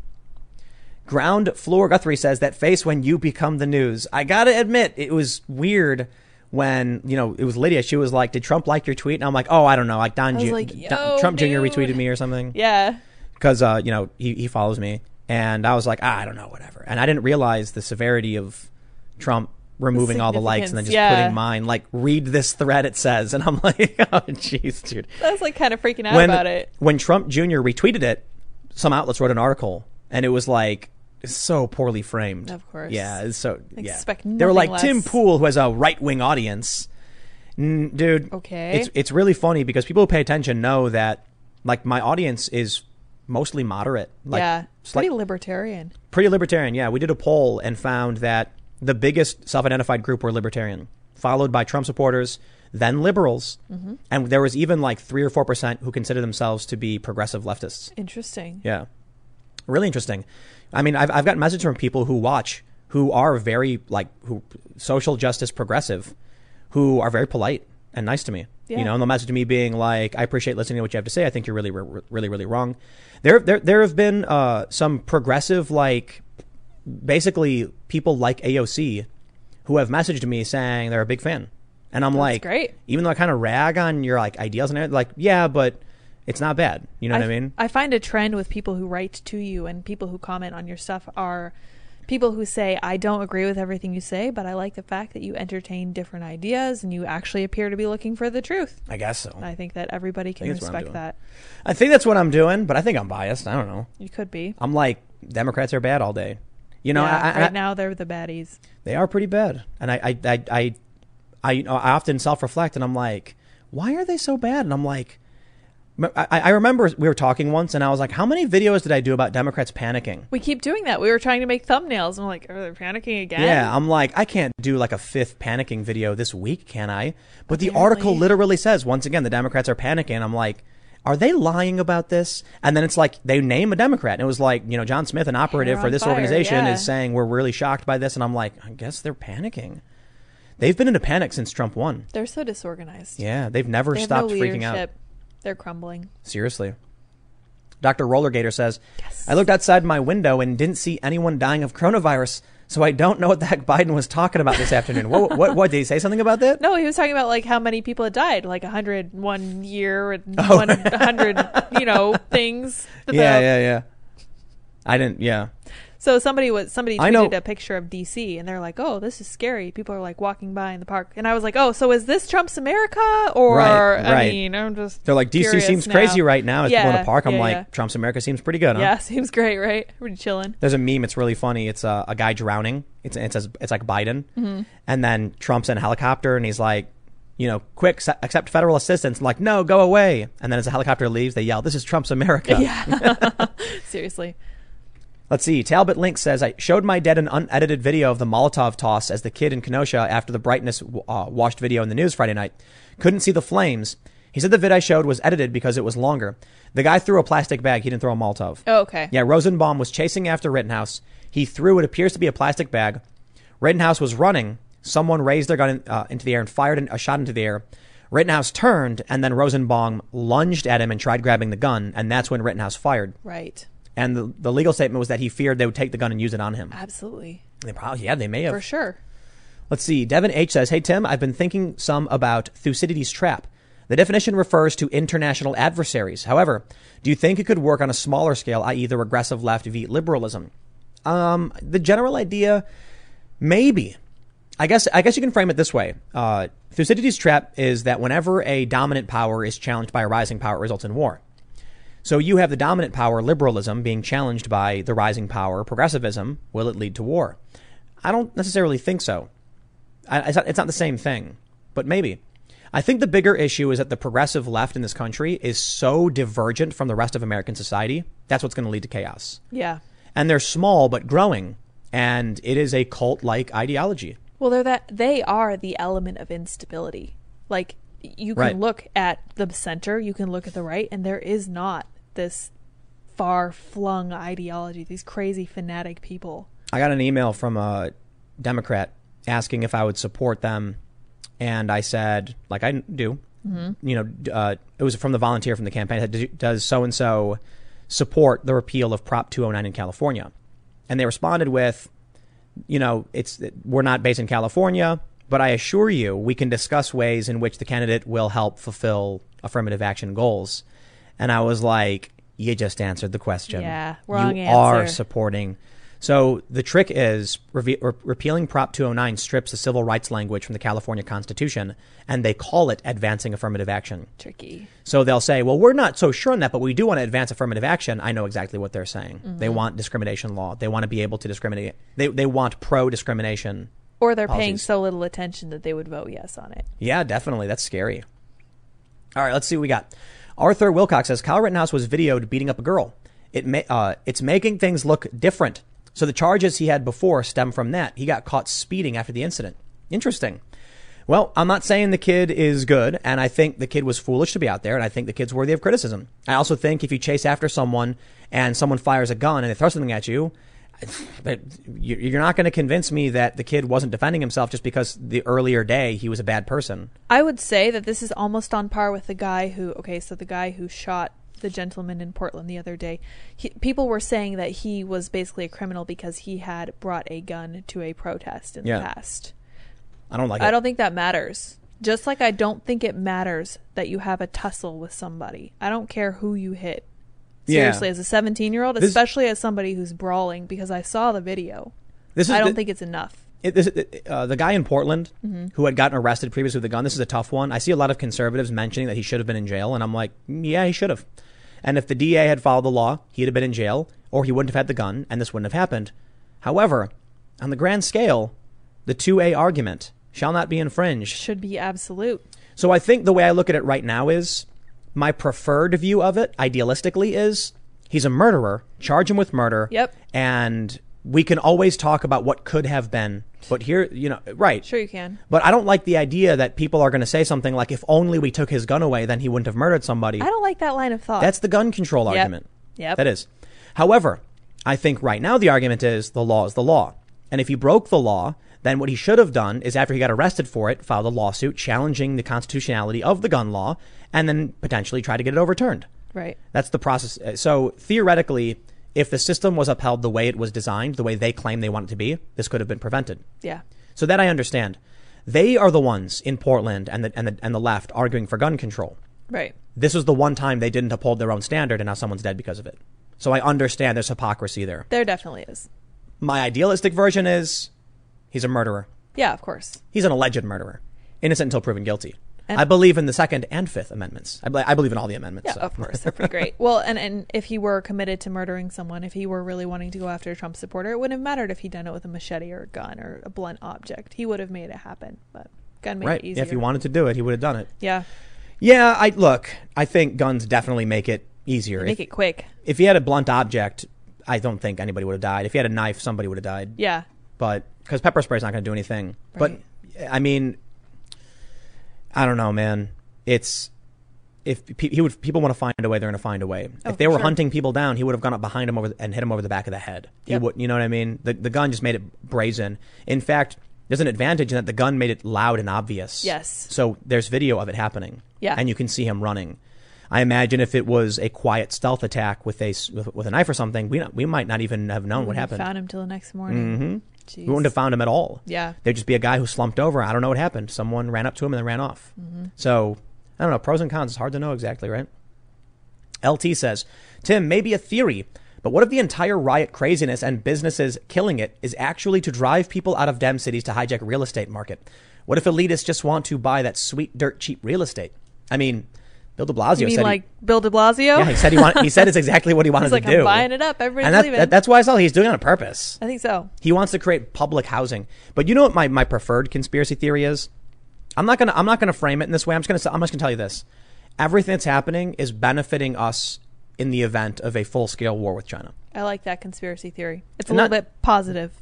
Ground Floor Guthrie says, that face when you become the news. I got to admit, it was weird when, you know, it was Lydia. She was like, did Trump like your tweet? And I'm like, oh, I don't know. Like Don, Ju- like, Don- Trump Jr. retweeted me or something Yeah. because uh, you know he, he follows me, and I was like, ah, I don't know, whatever. And I didn't realize the severity of Trump removing all the likes and then just yeah. putting mine like read this thread it says and i'm (laughs) like oh jeez dude I was like kind of freaking out when about it. when trump jr retweeted it some outlets wrote an article and it was like so poorly framed Of course. yeah so Expect yeah they were like nothing tim less. pool who has a right-wing audience dude Okay. it's it's really funny because people who pay attention know that like my audience is mostly moderate like yeah, pretty libertarian. pretty libertarian. Yeah, we did a poll and found that the biggest self-identified group were libertarian, followed by Trump supporters, then liberals, Mm-hmm. and there was even like three or four percent who consider themselves to be progressive leftists. Interesting. Yeah, really interesting. I mean, I've I've gotten messages from people who watch who are very like who social justice progressive, who are very polite and nice to me. Yeah. You know, and they'll message me being like, "I appreciate listening to what you have to say. I think you're really, re- really, really wrong." There, there, there have been uh, some progressive, like, basically people like AOC, who have messaged me saying they're a big fan, and I'm like, great. Even though I kind of rag on your like ideals and everything, like, yeah, but it's not bad. You know what I mean? I find a trend with people who write to you and people who comment on your stuff are people who say, I don't agree with everything you say, but I like the fact that you entertain different ideas and you actually appear to be looking for the truth. I guess so. I think that everybody can think that's what I'm respect doing. that. I think that's what I'm doing, but I think I'm biased. I don't know. You could be. I'm like Democrats are bad all day. You know, yeah, I, I, right now they're the baddies. they are pretty bad, and I, I, I, I, I, you know, I often self-reflect, and I'm like, why are they so bad? And I'm like, I, I remember we were talking once, and I was like, how many videos did I do about Democrats panicking? We keep doing that. We were trying to make thumbnails and we're like, are they panicking again? Yeah, I'm like, I can't do like a fifth panicking video this week, can I? But the article literally says, once again, the Democrats are panicking. I'm like, are they lying about this? And then it's like they name a Democrat, and it was like, you know, John Smith, an operative for this fire, organization, yeah. is saying we're really shocked by this, and I'm like, I guess they're panicking. They've been in a panic since Trump won. They're so disorganized. Yeah, they've never They stopped no freaking out. They're crumbling. Seriously. Dr. Rollergator says, Yes. I looked outside my window and didn't see anyone dying of coronavirus, so I don't know what the heck (laughs) Biden was talking about this afternoon. What, what, what, did he say something about that? No, he was talking about like how many people had died, like 100 one year and Oh. 100, you know, things. (laughs) Yeah, yeah, yeah. I didn't, yeah. So somebody was somebody tweeted a picture of DC and they're like, "Oh, this is scary." People are like walking by in the park, and I was like, "Oh, so is this Trump's America?" Or Right, I right. mean, I'm just They're like, DC seems now. crazy right now as people in Yeah, the park. I'm yeah, like, yeah. Trump's America seems pretty good, huh? Yeah, (laughs) seems great, right? Pretty chilling. There's a meme. It's really funny. It's a, a guy drowning. It's it says it's like Biden, Mm-hmm. and then Trump's in a helicopter, and he's like, you know, quick, accept federal assistance. I'm like, no, go away. And then as the helicopter leaves, they yell, "This is Trump's America." Yeah, (laughs) (laughs) seriously. Let's see. Talbot Link says, I showed my dad an unedited video of the Molotov toss as the kid in Kenosha after the brightness uh, washed video in the news Friday night. Couldn't see the flames. He said the vid I showed was edited because it was longer. The guy threw a plastic bag. He didn't throw a Molotov. Oh, okay. Yeah, Rosenbaum was chasing after Rittenhouse. He threw what appears to be a plastic bag. Rittenhouse was running. Someone raised their gun in, uh, into the air and fired an- a shot into the air. Rittenhouse turned, and then Rosenbaum lunged at him and tried grabbing the gun, and that's when Rittenhouse fired. Right. And the, the legal statement was that he feared they would take the gun and use it on him. Absolutely. They probably, yeah, they may have. For sure. Let's see. Devin H says, Hey, Tim, I've been thinking some about Thucydides' trap. The definition refers to international adversaries. However, do you think it could work on a smaller scale, i.e., the regressive left v liberalism? Um, the general idea, maybe. I guess I guess you can frame it this way. Uh, Thucydides' trap is that whenever a dominant power is challenged by a rising power, it results in war. So you have the dominant power, liberalism, being challenged by the rising power, progressivism. Will it lead to war? I don't necessarily think so. I, it's, not, it's not the same thing, but maybe. I think the bigger issue is that the progressive left in this country is so divergent from the rest of American society. That's what's going to lead to chaos. Yeah. And they're small but growing, and it is a cult-like ideology. Well, they're that they are the element of instability. Like you can Right. look at the center, you can look at the right, and there is not this far flung ideology. These crazy fanatic people. I got an email from a Democrat asking if I would support them, and I said, like I do. Mm-hmm. You know, uh, it was from the volunteer from the campaign. Said, Does so and so support the repeal of Prop 209 in California? And they responded with, you know, it's we're not based in California, but I assure you, we can discuss ways in which the candidate will help fulfill affirmative action goals. And I was like, you just answered the question. Yeah, wrong you are supporting So the trick is re- repealing Prop 209 strips the civil rights language from the California Constitution, and they call it advancing affirmative action. Tricky. So they'll say, well, we're not so sure on that, but we do want to advance affirmative action. I know exactly what they're saying. Mm-hmm. They want discrimination law. They want to be able to discriminate. They, they want pro discrimination. Or they're paying so little attention that they would vote yes on it. Yeah, definitely. That's scary. All right, let's see what we got. Arthur Wilcox says Kyle Rittenhouse was videoed beating up a girl. It ma- uh, it's making things look different. So the charges he had before stem from that. He got caught speeding after the incident. Interesting. Well, I'm not saying the kid is good, and I think the kid was foolish to be out there, and I think the kid's worthy of criticism. I also think if you chase after someone and someone fires a gun and they throw something at you, but you- you're not going to convince me that the kid wasn't defending himself just because the earlier day he was a bad person. I would say that this is almost on par with the guy who, okay, so the guy who shot the gentleman in Portland the other day. He, people were saying that he was basically a criminal because he had brought a gun to a protest in Yeah. the past. I don't like it. I it. don't think that matters. Just like I don't think it matters that you have a tussle with somebody. I don't care who you hit. Yeah. Seriously, as a 17 year old, especially as somebody who's brawling, because I saw the video. This is I don't the, think it's enough. it, this, uh, the guy in Portland Mm-hmm. who had gotten arrested previously with a gun. This is a tough one. I see a lot of conservatives mentioning that he should have been in jail, and I'm like, "Mm, yeah, he should have. And if the DA had followed the law, he'd have been in jail, or he wouldn't have had the gun, and this wouldn't have happened. However, on the grand scale, the 2A argument shall not be infringed. Should be absolute. So I think the way I look at it right now is my preferred view of it, idealistically, is he's a murderer. Charge him with murder. Yep. And we can always talk about what could have been. But here, you know, right. Sure, you can. But I don't like the idea that people are going to say something like, if only we took his gun away, then he wouldn't have murdered somebody. I don't like that line of thought. That's the gun control Yep. argument. Yep. That is. However, I think right now the argument is the law is the law. And if he broke the law, then what he should have done is after he got arrested for it, filed a lawsuit challenging the constitutionality of the gun law and then potentially try to get it overturned. right. That's the process. Uh, So theoretically, if the system was upheld the way it was designed, the way they claim they want it to be, this could have been prevented. Yeah. So that I understand. They are the ones in Portland and the, and the, and the left arguing for gun control. Right. This was the one time they didn't uphold their own standard and now someone's dead because of it. So I understand there's hypocrisy there. There definitely is. My idealistic version is he's a murderer. Yeah, of course. He's an alleged murderer, innocent until proven guilty. And- I believe in the Second and Fifth Amendments. I, be- I believe in all the amendments. Yeah, so. of course. They're pretty (laughs) great. Well, and, and if he were committed to murdering someone, if he were really wanting to go after a Trump supporter, it wouldn't have mattered if he'd done it with a machete or a gun or a blunt object. He would have made it happen. But gun made right. it Yeah, easier. if he wanted to do it, he would have done it. Yeah. Yeah, I look. I think guns definitely make it easier. Make if, it quick. if he had a blunt object, I don't think anybody would have died. If he had a knife, somebody would have died. Yeah. But because pepper spray is not going to do anything. Right. But I mean, I don't know, man. It's if pe- he would people want to find a way, they're going to find a way. Oh, if they were sure. hunting people down, he would have gone up behind him over the, and hit him over the back of the head. He Yep. would, you know what I mean? The the gun just made it brazen. In fact, there's an advantage in that the gun made it loud and obvious. Yes. So there's video of it happening. Yeah. And you can see him running. I imagine if it was a quiet stealth attack with a with, with a knife or something, we not, we might not even have known what happened. Found him till the next morning. Mm-hmm. We wouldn't have found him at all. Yeah. There'd just be a guy who slumped over. I don't know what happened. Someone ran up to him and then ran off. Mm-hmm. So, I don't know. Pros and cons. It's hard to know exactly, right? LT says, Tim, maybe a theory, but what if the entire riot craziness and businesses killing it is actually to drive people out of dem cities to hijack real estate market? What if elitists just want to buy that sweet, dirt cheap real estate? I mean, Bill de Blasio You mean said he- like Bill de Blasio? yeah, he said he want, he said it's exactly what he (laughs) wanted He's like, to do. I'm buying it up. Everybody's and that, leaving. that, that's why I saw he's doing it on purpose. I think so. He wants to create public housing. But you know what my, my preferred conspiracy theory is? I'm not gonna I'm not gonna frame it in this way. I'm just gonna I'm just gonna tell you this. Everything that's happening is benefiting us in the event of a full scale war with China. I like that conspiracy theory. It's a And little not- bit positive.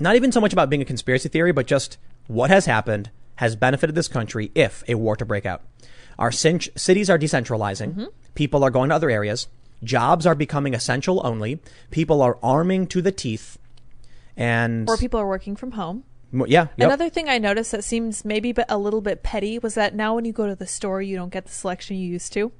Not even so much about being a conspiracy theory, but just what has happened has benefited this country if a war to break out. Our cities are decentralizing. Mm-hmm. People are going to other areas. Jobs are becoming essential only. People are arming to the teeth. And Or people are working from home. Yeah, yep. Another thing I noticed that seems maybe but a little bit petty was that now when you go to the store, you don't get the selection you used to,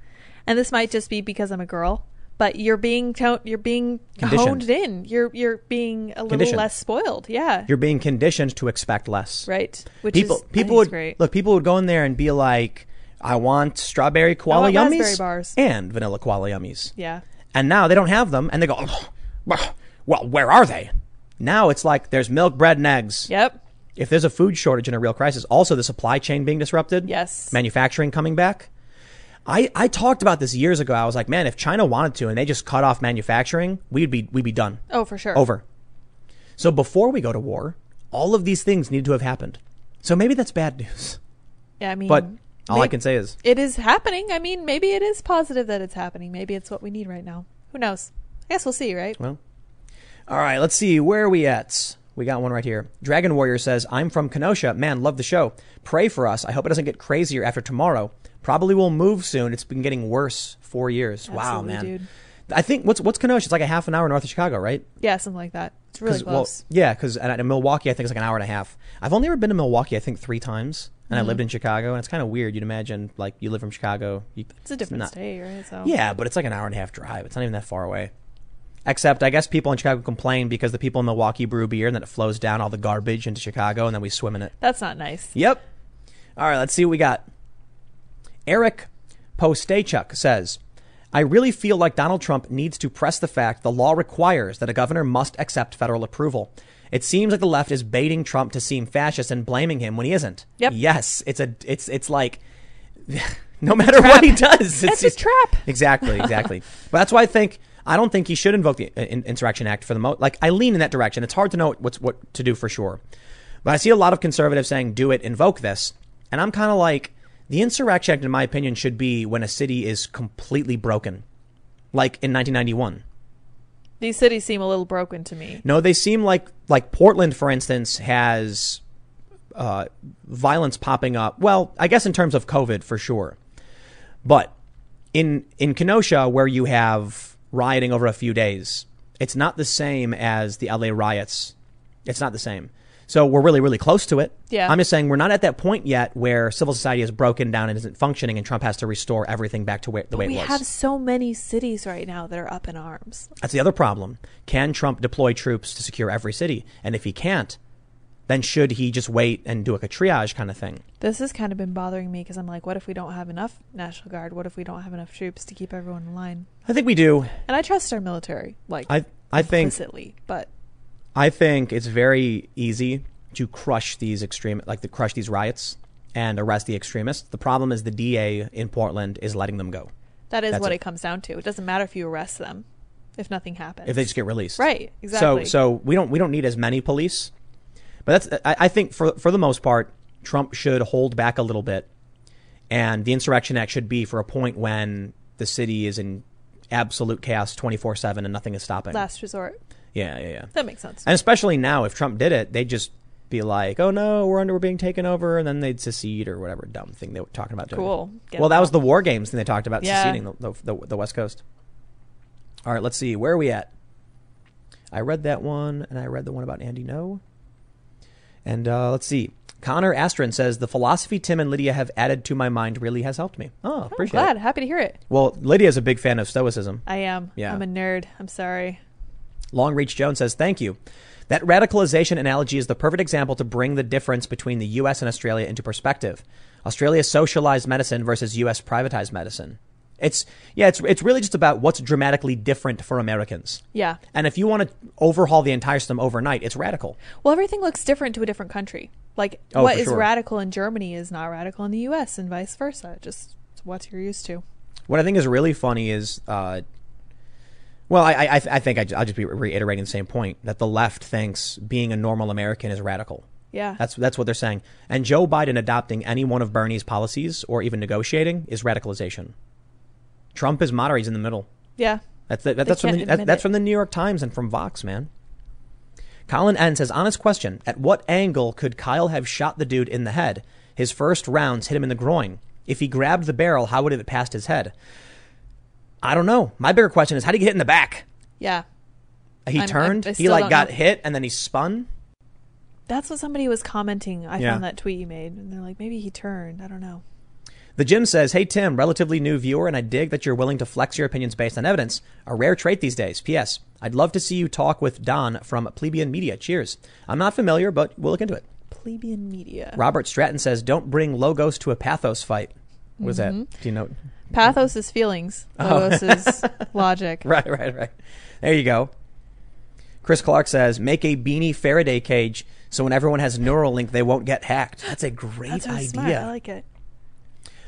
and this might just be because I'm a girl, but you're being to- you're being honed in. You're you're being a little less spoiled. Yeah, you're being conditioned to expect less. right. Which people is people would great. look. People would go in there and be like, "I want strawberry koala oh, want yummies raspberry bars." and vanilla koala yummies." yeah, And now they don't have them, and they go, "Oh, well, well, where are they?" Now it's like there's milk, bread, and eggs. Yep. If there's a food shortage and a real crisis, also the supply chain being disrupted. Yes. Manufacturing coming back. I, I talked about this years ago. I was like, man, if China wanted to and they just cut off manufacturing, we'd be we'd be done. Oh, for sure. Over. So before we go to war, all of these things need to have happened. So maybe that's bad news. Yeah, I mean, But all I can say is it is happening. I mean, maybe it is positive that it's happening. Maybe it's what we need right now. Who knows? I guess we'll see, right? Well, all right, let's see. Where are we at? We got one right here. Dragon Warrior says, I'm from Kenosha. Man, love the show. Pray for us. I hope it doesn't get crazier after tomorrow. Probably will move soon. It's been getting worse four years. wow, man. dude. I think, what's what's Kenosha? It's like a half an hour north of Chicago, right? Yeah, something like that. It's really close. Well, yeah, because in Milwaukee, I think it's like an hour and a half. I've only ever been to Milwaukee, I think, three times. And Mm-hmm. I lived in Chicago. And it's kind of weird. You'd imagine, like, you live from Chicago. You, it's a different not- state, right? So Yeah, but it's like an hour and a half drive. It's not even that far away. Except, I guess people in Chicago complain because the people in Milwaukee brew beer and then it flows down all the garbage into Chicago and then we swim in it. that's not nice. Yep. All right, let's see what we got. Eric Postachuk says, I really feel like Donald Trump needs to press the fact the law requires that a governor must accept federal approval. It seems like the left is baiting Trump to seem fascist and blaming him when he isn't. Yep. Yes, it's a it's it's like (laughs) no matter what he does, It's a trap. Exactly, exactly. (laughs) but that's why I think I don't think he should invoke the uh, in- Insurrection Act for the most. Like I lean in that direction. It's hard to know what's what to do for sure. But I see a lot of conservatives saying, "Do it, invoke this," and I'm kind of like, the Insurrection Act, in my opinion, should be when a city is completely broken, like in 1991. These cities seem a little broken to me. No, they seem like like Portland, for instance, has uh, violence popping up. Well, I guess in terms of COVID, for sure. But in in Kenosha, where you have rioting over a few days, it's not the same as the LA riots. It's not the same. So we're really, really close to it. Yeah. I'm just saying we're not at that point yet where civil society is broken down and isn't functioning, and Trump has to restore everything back to where, the way we it was. We have so many cities right now that are up in arms. That's the other problem. Can Trump deploy troops to secure every city? And if he can't, then should he just wait and do like a triage kind of thing? This has kind of been bothering me because I'm like, what if we don't have enough National Guard? What if we don't have enough troops to keep everyone in line? I think we do. And I trust our military, like I I think implicitly, but I think it's very easy to crush these extreme like to crush these riots and arrest the extremists. The problem is the DA in Portland is letting them go that is That's what it. it comes down to. It doesn't matter if you arrest them if nothing happens. if they just get released. right, exactly. So so we don't we don't need as many police, but that's I, I think for for the most part, Trump should hold back a little bit, and the insurrection act should be for a point when the city is in absolute chaos twenty four seven and nothing is stopping. last resort. Yeah, yeah, yeah. That makes sense. And especially now, if Trump did it, they'd just be like, "Oh no, we're under, we're being taken over," and then they'd secede or whatever dumb thing they were talking about doing. Cool. Get well, that was the war games thing they talked about Yeah. seceding the, the, the, the West Coast. All right, let's see. Where are we at? I read that one, and I read the one about Andy Ngo. And uh, let's see. Connor Astron says the philosophy Tim and Lydia have added to my mind really has helped me. Oh, I'm appreciate glad. it. Happy to hear it. Well, Lydia's a big fan of Stoicism. I am. Yeah. I'm a nerd. I'm sorry. Long Reach Jones says, Thank you. That radicalization analogy is the perfect example to bring the difference between the US and Australia into perspective. Australia's socialized medicine versus US privatized medicine. It's yeah, it's it's really just about what's dramatically different for Americans. Yeah. And if you want to overhaul the entire system overnight, it's radical. Well, everything looks different to a different country. Like Oh, what is sure. radical in Germany is not radical in the U.S. and vice versa. Just it's what you're used to. What I think is really funny is, uh, well, I, I, I think I, will just be reiterating the same point that the left thinks being a normal American is radical. Yeah. That's that's what they're saying. And Joe Biden adopting any one of Bernie's policies or even negotiating is radicalization. Trump is moderate; he's in the middle. yeah. That's the, that, that's from the, that, that's from the New York Times and from Vox, man. Colin N says, honest question: At what angle could Kyle have shot the dude in the head? His first rounds hit him in the groin. If he grabbed the barrel, how would it have passed his head? I don't know. My bigger question is, how did he get hit in the back? Yeah. He I'm- turned. I- I he like got know. hit and then he spun. That's what somebody was commenting. I Yeah. found that tweet you made, and they're like, maybe he turned. I don't know. The gym says, Hey Tim, relatively new viewer, and I dig that you're willing to flex your opinions based on evidence. A rare trait these days. P.S. I'd love to see you talk with Don from Plebeian Media. Cheers. I'm not familiar, but we'll look into it. Plebeian media. Robert Stratton says, Don't bring Logos to a pathos fight. What is that? Mm-hmm. Do you know? Pathos is feelings. Oh. Logos is (laughs) logic. Right, right, right. There you go. Chris Clark says, make a beanie Faraday cage so when everyone has Neuralink, they won't get hacked. That's a great That's really idea. smart. I like it.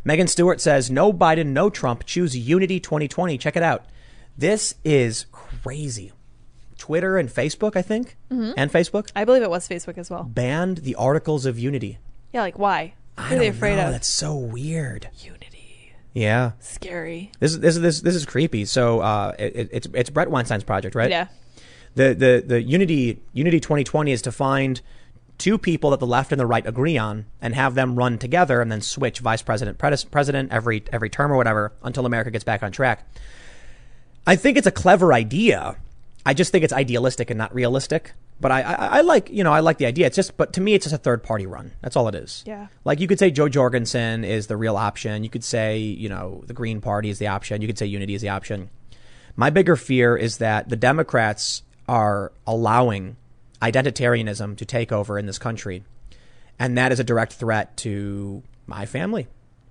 Megan Stewart says, no Biden, no Trump. Choose Unity 2020. Check it out. This is crazy. Twitter and Facebook, I think, Mm-hmm. and Facebook I believe it was Facebook as well. banned the articles of Unity. Yeah, like why? I are they afraid know. of? That's so weird. Unity. Yeah. Scary. This is this is this, this is creepy. So uh, it, it's it's Bret Weinstein's project, right? Yeah. The the the Unity Unity 2020 is to find two people that the left and the right agree on and have them run together and then switch vice president pres- president every every term or whatever until America gets back on track. I think it's a clever idea. I just think it's idealistic and not realistic. But I, I, I like, you know, I like the idea. It's just, but to me, it's just a third party run. That's all it is. Yeah. Like you could say Jo Jorgensen is the real option. You could say, you know, the Green Party is the option. You could say Unity is the option. My bigger fear is that the Democrats are allowing identitarianism to take over in this country. And that is a direct threat to my family.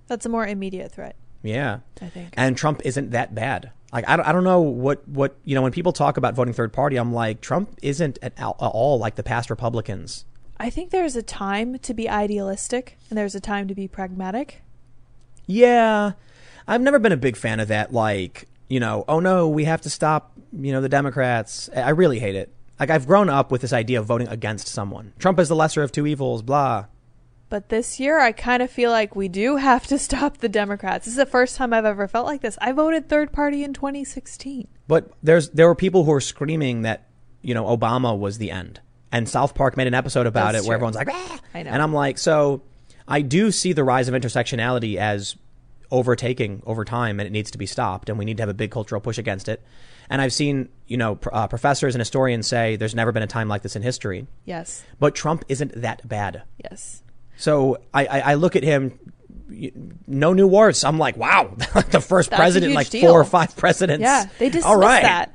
That's a more immediate threat, Yeah. I think. And Trump isn't that bad. Like I don't, I don't know what what you know when people talk about voting third party, I'm like Trump isn't at all, at all like the past Republicans. I think there's a time to be idealistic and there's a time to be pragmatic. Yeah, I've never been a big fan of that. Like you know, oh no, we have to stop you know the Democrats. I really hate it. Like I've grown up with this idea of voting against someone. Trump is the lesser of two evils. Blah. But this year, I kind of feel like we do have to (laughs) stop the Democrats. This is the first time I've ever felt like this. I voted third party in 2016. But there's there were people who were screaming that you know Obama was the end, and South Park made an episode about That's it where true. everyone's like, ah! I know. and I'm like, so I do see the rise of intersectionality as overtaking over time, and it needs to be stopped, and we need to have a big cultural push against it. And I've seen you know pr- uh, professors and historians say there's never been a time like this in history, Yes. but Trump isn't that bad. Yes. So I, I, I look at him. No new wars. I'm like, wow, (laughs) the first That's president, like deal. four or five (laughs) presidents. Yeah. They dismissed All right. that.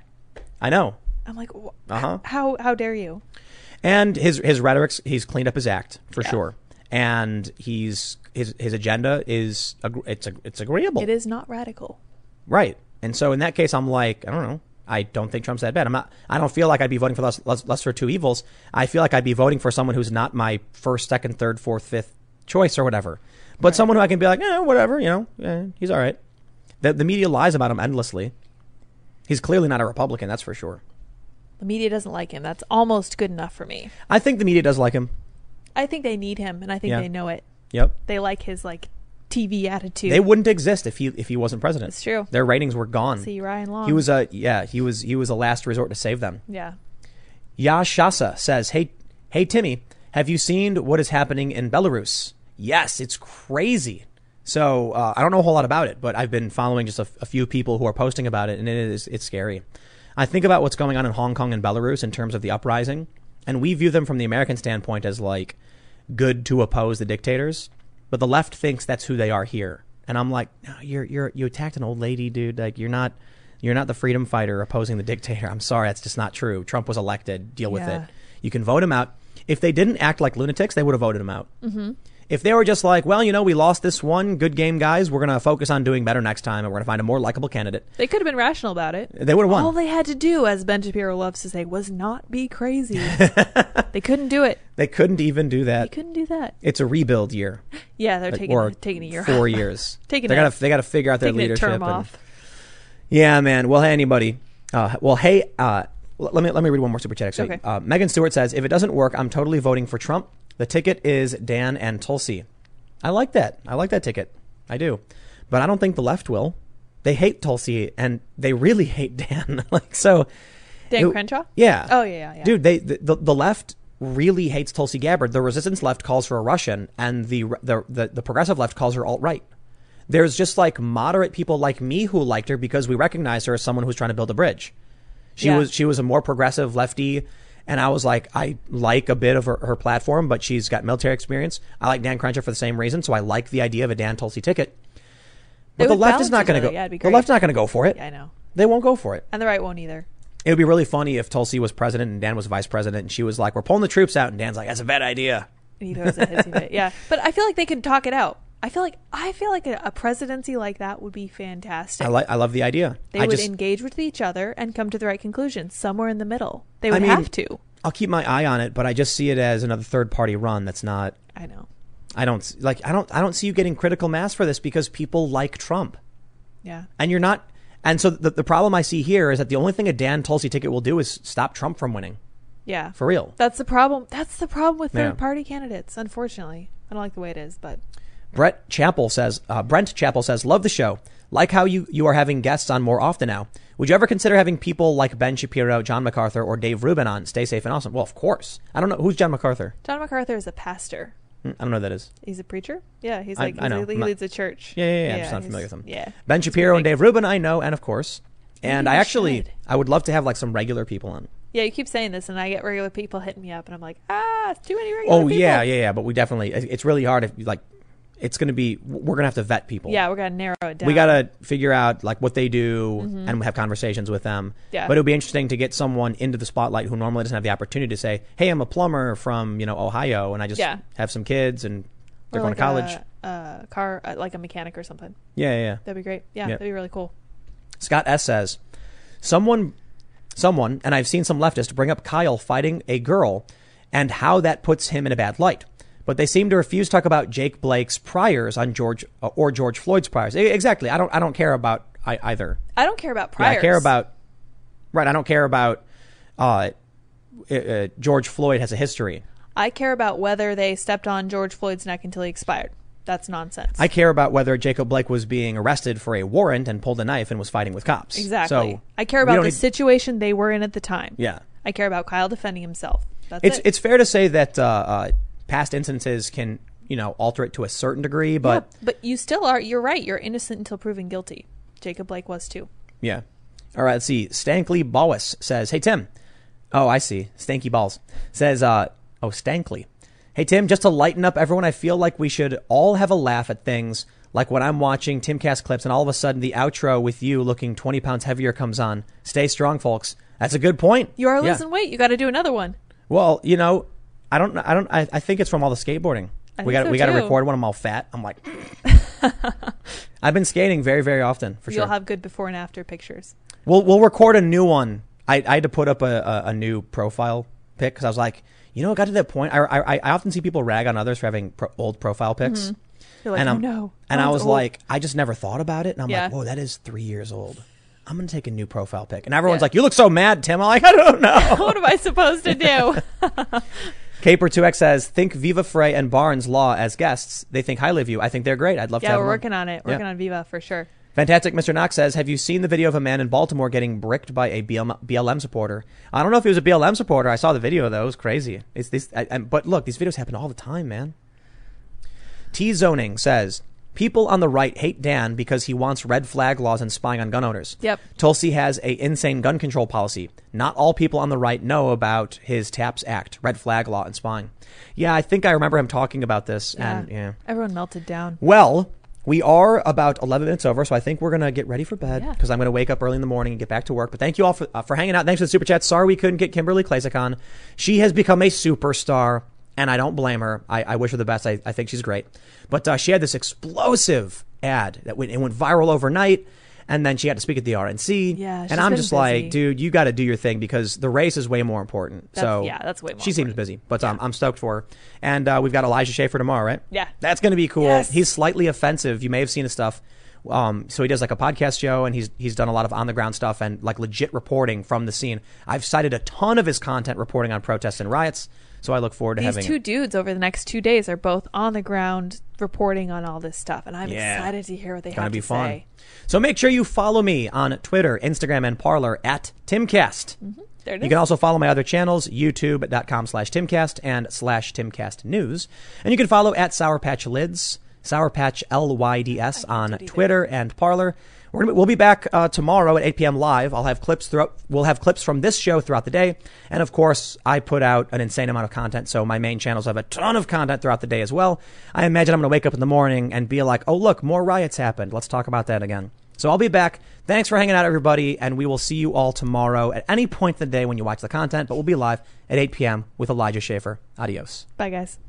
I know. I'm like, wh- Uh-huh. how how dare you? And his his rhetoric's he's cleaned up his act for Yeah. sure. And he's his his agenda is it's it's agreeable. It is not radical. Right. And so in that case I'm like, I don't know. I don't think Trump's that bad. I'm not I don't feel like I'd be voting for less, less, lesser two evils. I feel like I'd be voting for someone who's not my first, second, third, fourth, fifth choice or whatever. But someone who I can be like, eh, whatever, you know, eh, he's all right. The, the media lies about him endlessly. He's clearly not a Republican, that's for sure. The media doesn't like him. That's almost good enough for me. I think the media does like him. I think they need him, and I think Yeah. they know it. Yep. They like his like TV attitude. They wouldn't exist if he if he wasn't president. It's true. Their ratings were gone. See Ryan Long. He was a yeah, he was he was a last resort to save them. yeah. Yashasa says, "Hey hey Timmy, have you seen what is happening in Belarus?" Yes, it's crazy. So uh, I don't know a whole lot about it, but I've been following just a, a few people who are posting about it, and it is it's scary. I think about what's going on in Hong Kong and Belarus in terms of the uprising, and we view them from the American standpoint as like good to oppose the dictators, but the left thinks that's who they are here. And I'm like, no, you're you're you attacked an old lady, dude. Like you're not you're not the freedom fighter opposing the dictator. I'm sorry, that's just not true. Trump was elected. Deal with Yeah. it. You can vote him out. If they didn't act like lunatics, they would have voted him out. Mm-hmm. If they were just like, well, you know, we lost this one, good game, guys. We're gonna focus on doing better next time, and we're gonna find a more likable candidate. They could have been rational about it. They would have won. All they had to do, as Ben Shapiro loves to say, was not be crazy. (laughs) they couldn't do it. they couldn't even do that. They couldn't do that. It's a rebuild year, (laughs) Yeah, they're Like, taking taking a year four off. years. (laughs) Taking they a- gotta they gotta figure out their taking a leadership. term and- off. Yeah, man. Well, hey, anybody. Uh, well, hey. Uh, let me let me read one more super chat. Actually, Okay. uh, Megan Stewart says, "If it doesn't work, I'm totally voting for Trump. The ticket is Dan and Tulsi. I like that. I like that ticket. I do, but I don't think the left will. They hate Tulsi and they really hate Dan. (laughs) like so. Dan it- Crenshaw? Yeah. Oh, yeah, yeah. Dude, they the, the, the left really hates Tulsi Gabbard. The resistance left calls for a Russian, and the the the, the progressive left calls her alt right. There's just like moderate people like me who liked her because we recognize her as someone who's trying to build a bridge. She Yeah. was she was a more progressive lefty, and I was like, I like a bit of her, her platform, but she's got military experience. I like Dan Crenshaw for the same reason, so I like the idea of a Dan Tulsi ticket. But the left is not going to go. Yeah, the left's not going to go for it. Yeah, I know. They won't go for it. And the right won't either. It would be really funny if Tulsi was president and Dan was vice president, and she was like, "We're pulling the troops out," and Dan's like, "That's a bad idea." And he throws a hissy fit. Yeah. But I feel like they could talk it out. I feel like I feel like a, a presidency like that would be fantastic. I like I love the idea. they I would just engage with each other and come to the right conclusion somewhere in the middle. They I would mean- have to. I'll keep my eye on it, but I just see it as another third party run that's not I know. I don't like I don't I don't see you getting critical mass for this because people like Trump. Yeah. And you're not and so the, the problem I see here is that the only thing a Dan Tulsi ticket will do is stop Trump from winning. Yeah. For real. That's the problem. That's the problem with Yeah. third party candidates, unfortunately. I don't like the way it is, but Brett Chappell says, uh, Brent Chappell says, love the show. Like how you, you are having guests on more often now. Would you ever consider having people like Ben Shapiro, John MacArthur, or Dave Rubin on? Stay safe and awesome. Well, of course. I don't know. Who's John MacArthur? John MacArthur is a pastor. Hmm, I don't know who that is. He's a preacher. Yeah, he's I- like I he's know. like- he I'm not- leads a church. Yeah, yeah, yeah. I'm just not he's- familiar with him. Yeah. Ben Shapiro and. Dave Rubin, I know, and of course. And Maybe I actually, should. I would love to have like some regular people on. Yeah, you keep saying this, and I get regular people hitting me up, and I'm like, ah, too many regular Oh people. yeah, yeah, yeah. But we definitely, it- it's really hard if you like, it's going to be, we're going to have to vet people. Yeah, we're gonna narrow it down. we got to figure out like what they do and have conversations with them. Mm-hmm. Yeah. But it would be interesting to get someone into the spotlight who normally doesn't have the opportunity to say, "Hey, I'm a plumber from you know Ohio, and I just Yeah. have some kids and they're Or going like to college." A, a car, uh, like a mechanic or something. yeah, yeah, yeah. That'd be great. Yeah, Yeah. that'd be really cool. Scott S says, "Someone, someone, and I've seen some leftists bring up Kyle fighting a girl, and how that puts him in a bad light." But they seem to refuse to talk about Jake Blake's priors on George uh, or George Floyd's priors. Exactly. I don't. I don't care about I, either. I don't care about Yeah, priors. I care about. Right. I don't care about. Uh, uh, uh, George Floyd has a history. I care about whether they stepped on George Floyd's neck until he expired. That's nonsense. I care about whether Jacob Blake was being arrested for a warrant and pulled a knife and was fighting with cops. exactly. So I care about the need- situation they were in at the time. Yeah. I care about Kyle defending himself. That's It's it. it's fair to say that uh, uh, past instances can you know alter it to a certain degree, but yeah, but you still are. You're right. You're innocent until proven guilty. Jacob Blake was too. Yeah. All right, let's see. Stankley Bowis says, Hey, Tim. Oh, I see. Stanky Balls says, uh, Oh, Stankley. Hey, Tim, just to lighten up everyone, I feel like we should all have a laugh at things like when I'm watching Timcast clips and all of a sudden the outro with you looking 20 pounds heavier comes on. Stay strong, folks. That's a good point. You are Yeah. losing weight. You got to do another one. Well, you know, I don't, I don't, I, I think it's from all the skateboarding. I we got, so we got to record when I'm all fat. I'm like, (laughs) I've been skating very, very often for sure. You'll have good before and after pictures. We'll we'll record a new one. I, I had to put up a, a, a new profile pic because I was like, you know, it got to that point. I, I, I often see people rag on others for having pro, old profile pics, mm-hmm. You're like, and oh I'm no. and I was old." like, I just never thought about it, and I'm Yeah. like, whoa, that is three years old. I'm gonna take a new profile pic, and everyone's Yeah. like, you look so mad, Tim. I'm like, I don't know. (laughs) what am I supposed to do? (laughs) Caper2X says, think Viva Frey and Barnes Law as guests. They think highly of you. I think they're great. I'd love to yeah, have we're them on. working on it. Working on Viva for sure. Fantastic Mr. Knox says, Have you seen the video of a man in Baltimore getting bricked by a BLM, BLM supporter? I don't know if he was a BLM supporter. I saw the video, though. It was crazy. It's this, I, I, but look, these videos happen all the time, man. T Zoning says, People on the right hate Dan because he wants red flag laws and spying on gun owners. Yep. Tulsi has a insane gun control policy. Not all people on the right know about his TAPS Act, red flag law, and spying. Yeah, I think I remember him talking about this. Yeah. And yeah. Everyone melted down. Well, we are about 11 minutes over, so I think we're going to get ready for bed Yeah. because I'm going to wake up early in the morning and get back to work. But thank you all for, uh, for hanging out. Thanks for the super chat. Sorry we couldn't get Kimberly Klacik on. She has become a superstar, and I don't blame her. I, I wish her the best. I, I think she's great. But uh, she had this explosive ad that went, it went viral overnight. And then she had to speak at the RNC. Yeah, she's and I'm just busy. like, dude, you got to do your thing because the race is way more important. That's- so yeah, that's way more She seems busy, but um, I'm stoked for her. And uh, we've got Elijah Schaffer tomorrow, right? Yeah. That's going to be cool. Yes. He's slightly offensive. You may have seen his stuff. Um, so he does like a podcast show, and he's he's done a lot of on the ground stuff and like legit reporting from the scene. I've cited a ton of his content reporting on protests and riots. So I look forward to having These having. two dudes over the next two days are both on the ground reporting on all this stuff, and I'm Yeah. excited to hear what they Gonna have be to fun. say. So make sure you follow me on Twitter, Instagram, and Parler at Timcast. Mm-hmm. There it You can also follow my other channels, youtube.com slash Timcast and slash Timcast News. And you can follow at Sour Patch Lyds, Sour Patch L-Y-D-S on. Twitter and Parler. We're gonna, we'll be back uh, tomorrow at 8 p.m. live. I'll have clips throughout. We'll have clips from this show throughout the day, and of course, I put out an insane amount of content. So my main channels have a ton of content throughout the day as well. I imagine I'm going to wake up in the morning and be like, "Oh, look, more riots happened. Let's talk about that again." So I'll be back. Thanks for hanging out, everybody, and we will see you all tomorrow at any point in the day when you watch the content. But we'll be live at 8 p.m. with Elijah Schaffer. Adios. Bye, guys.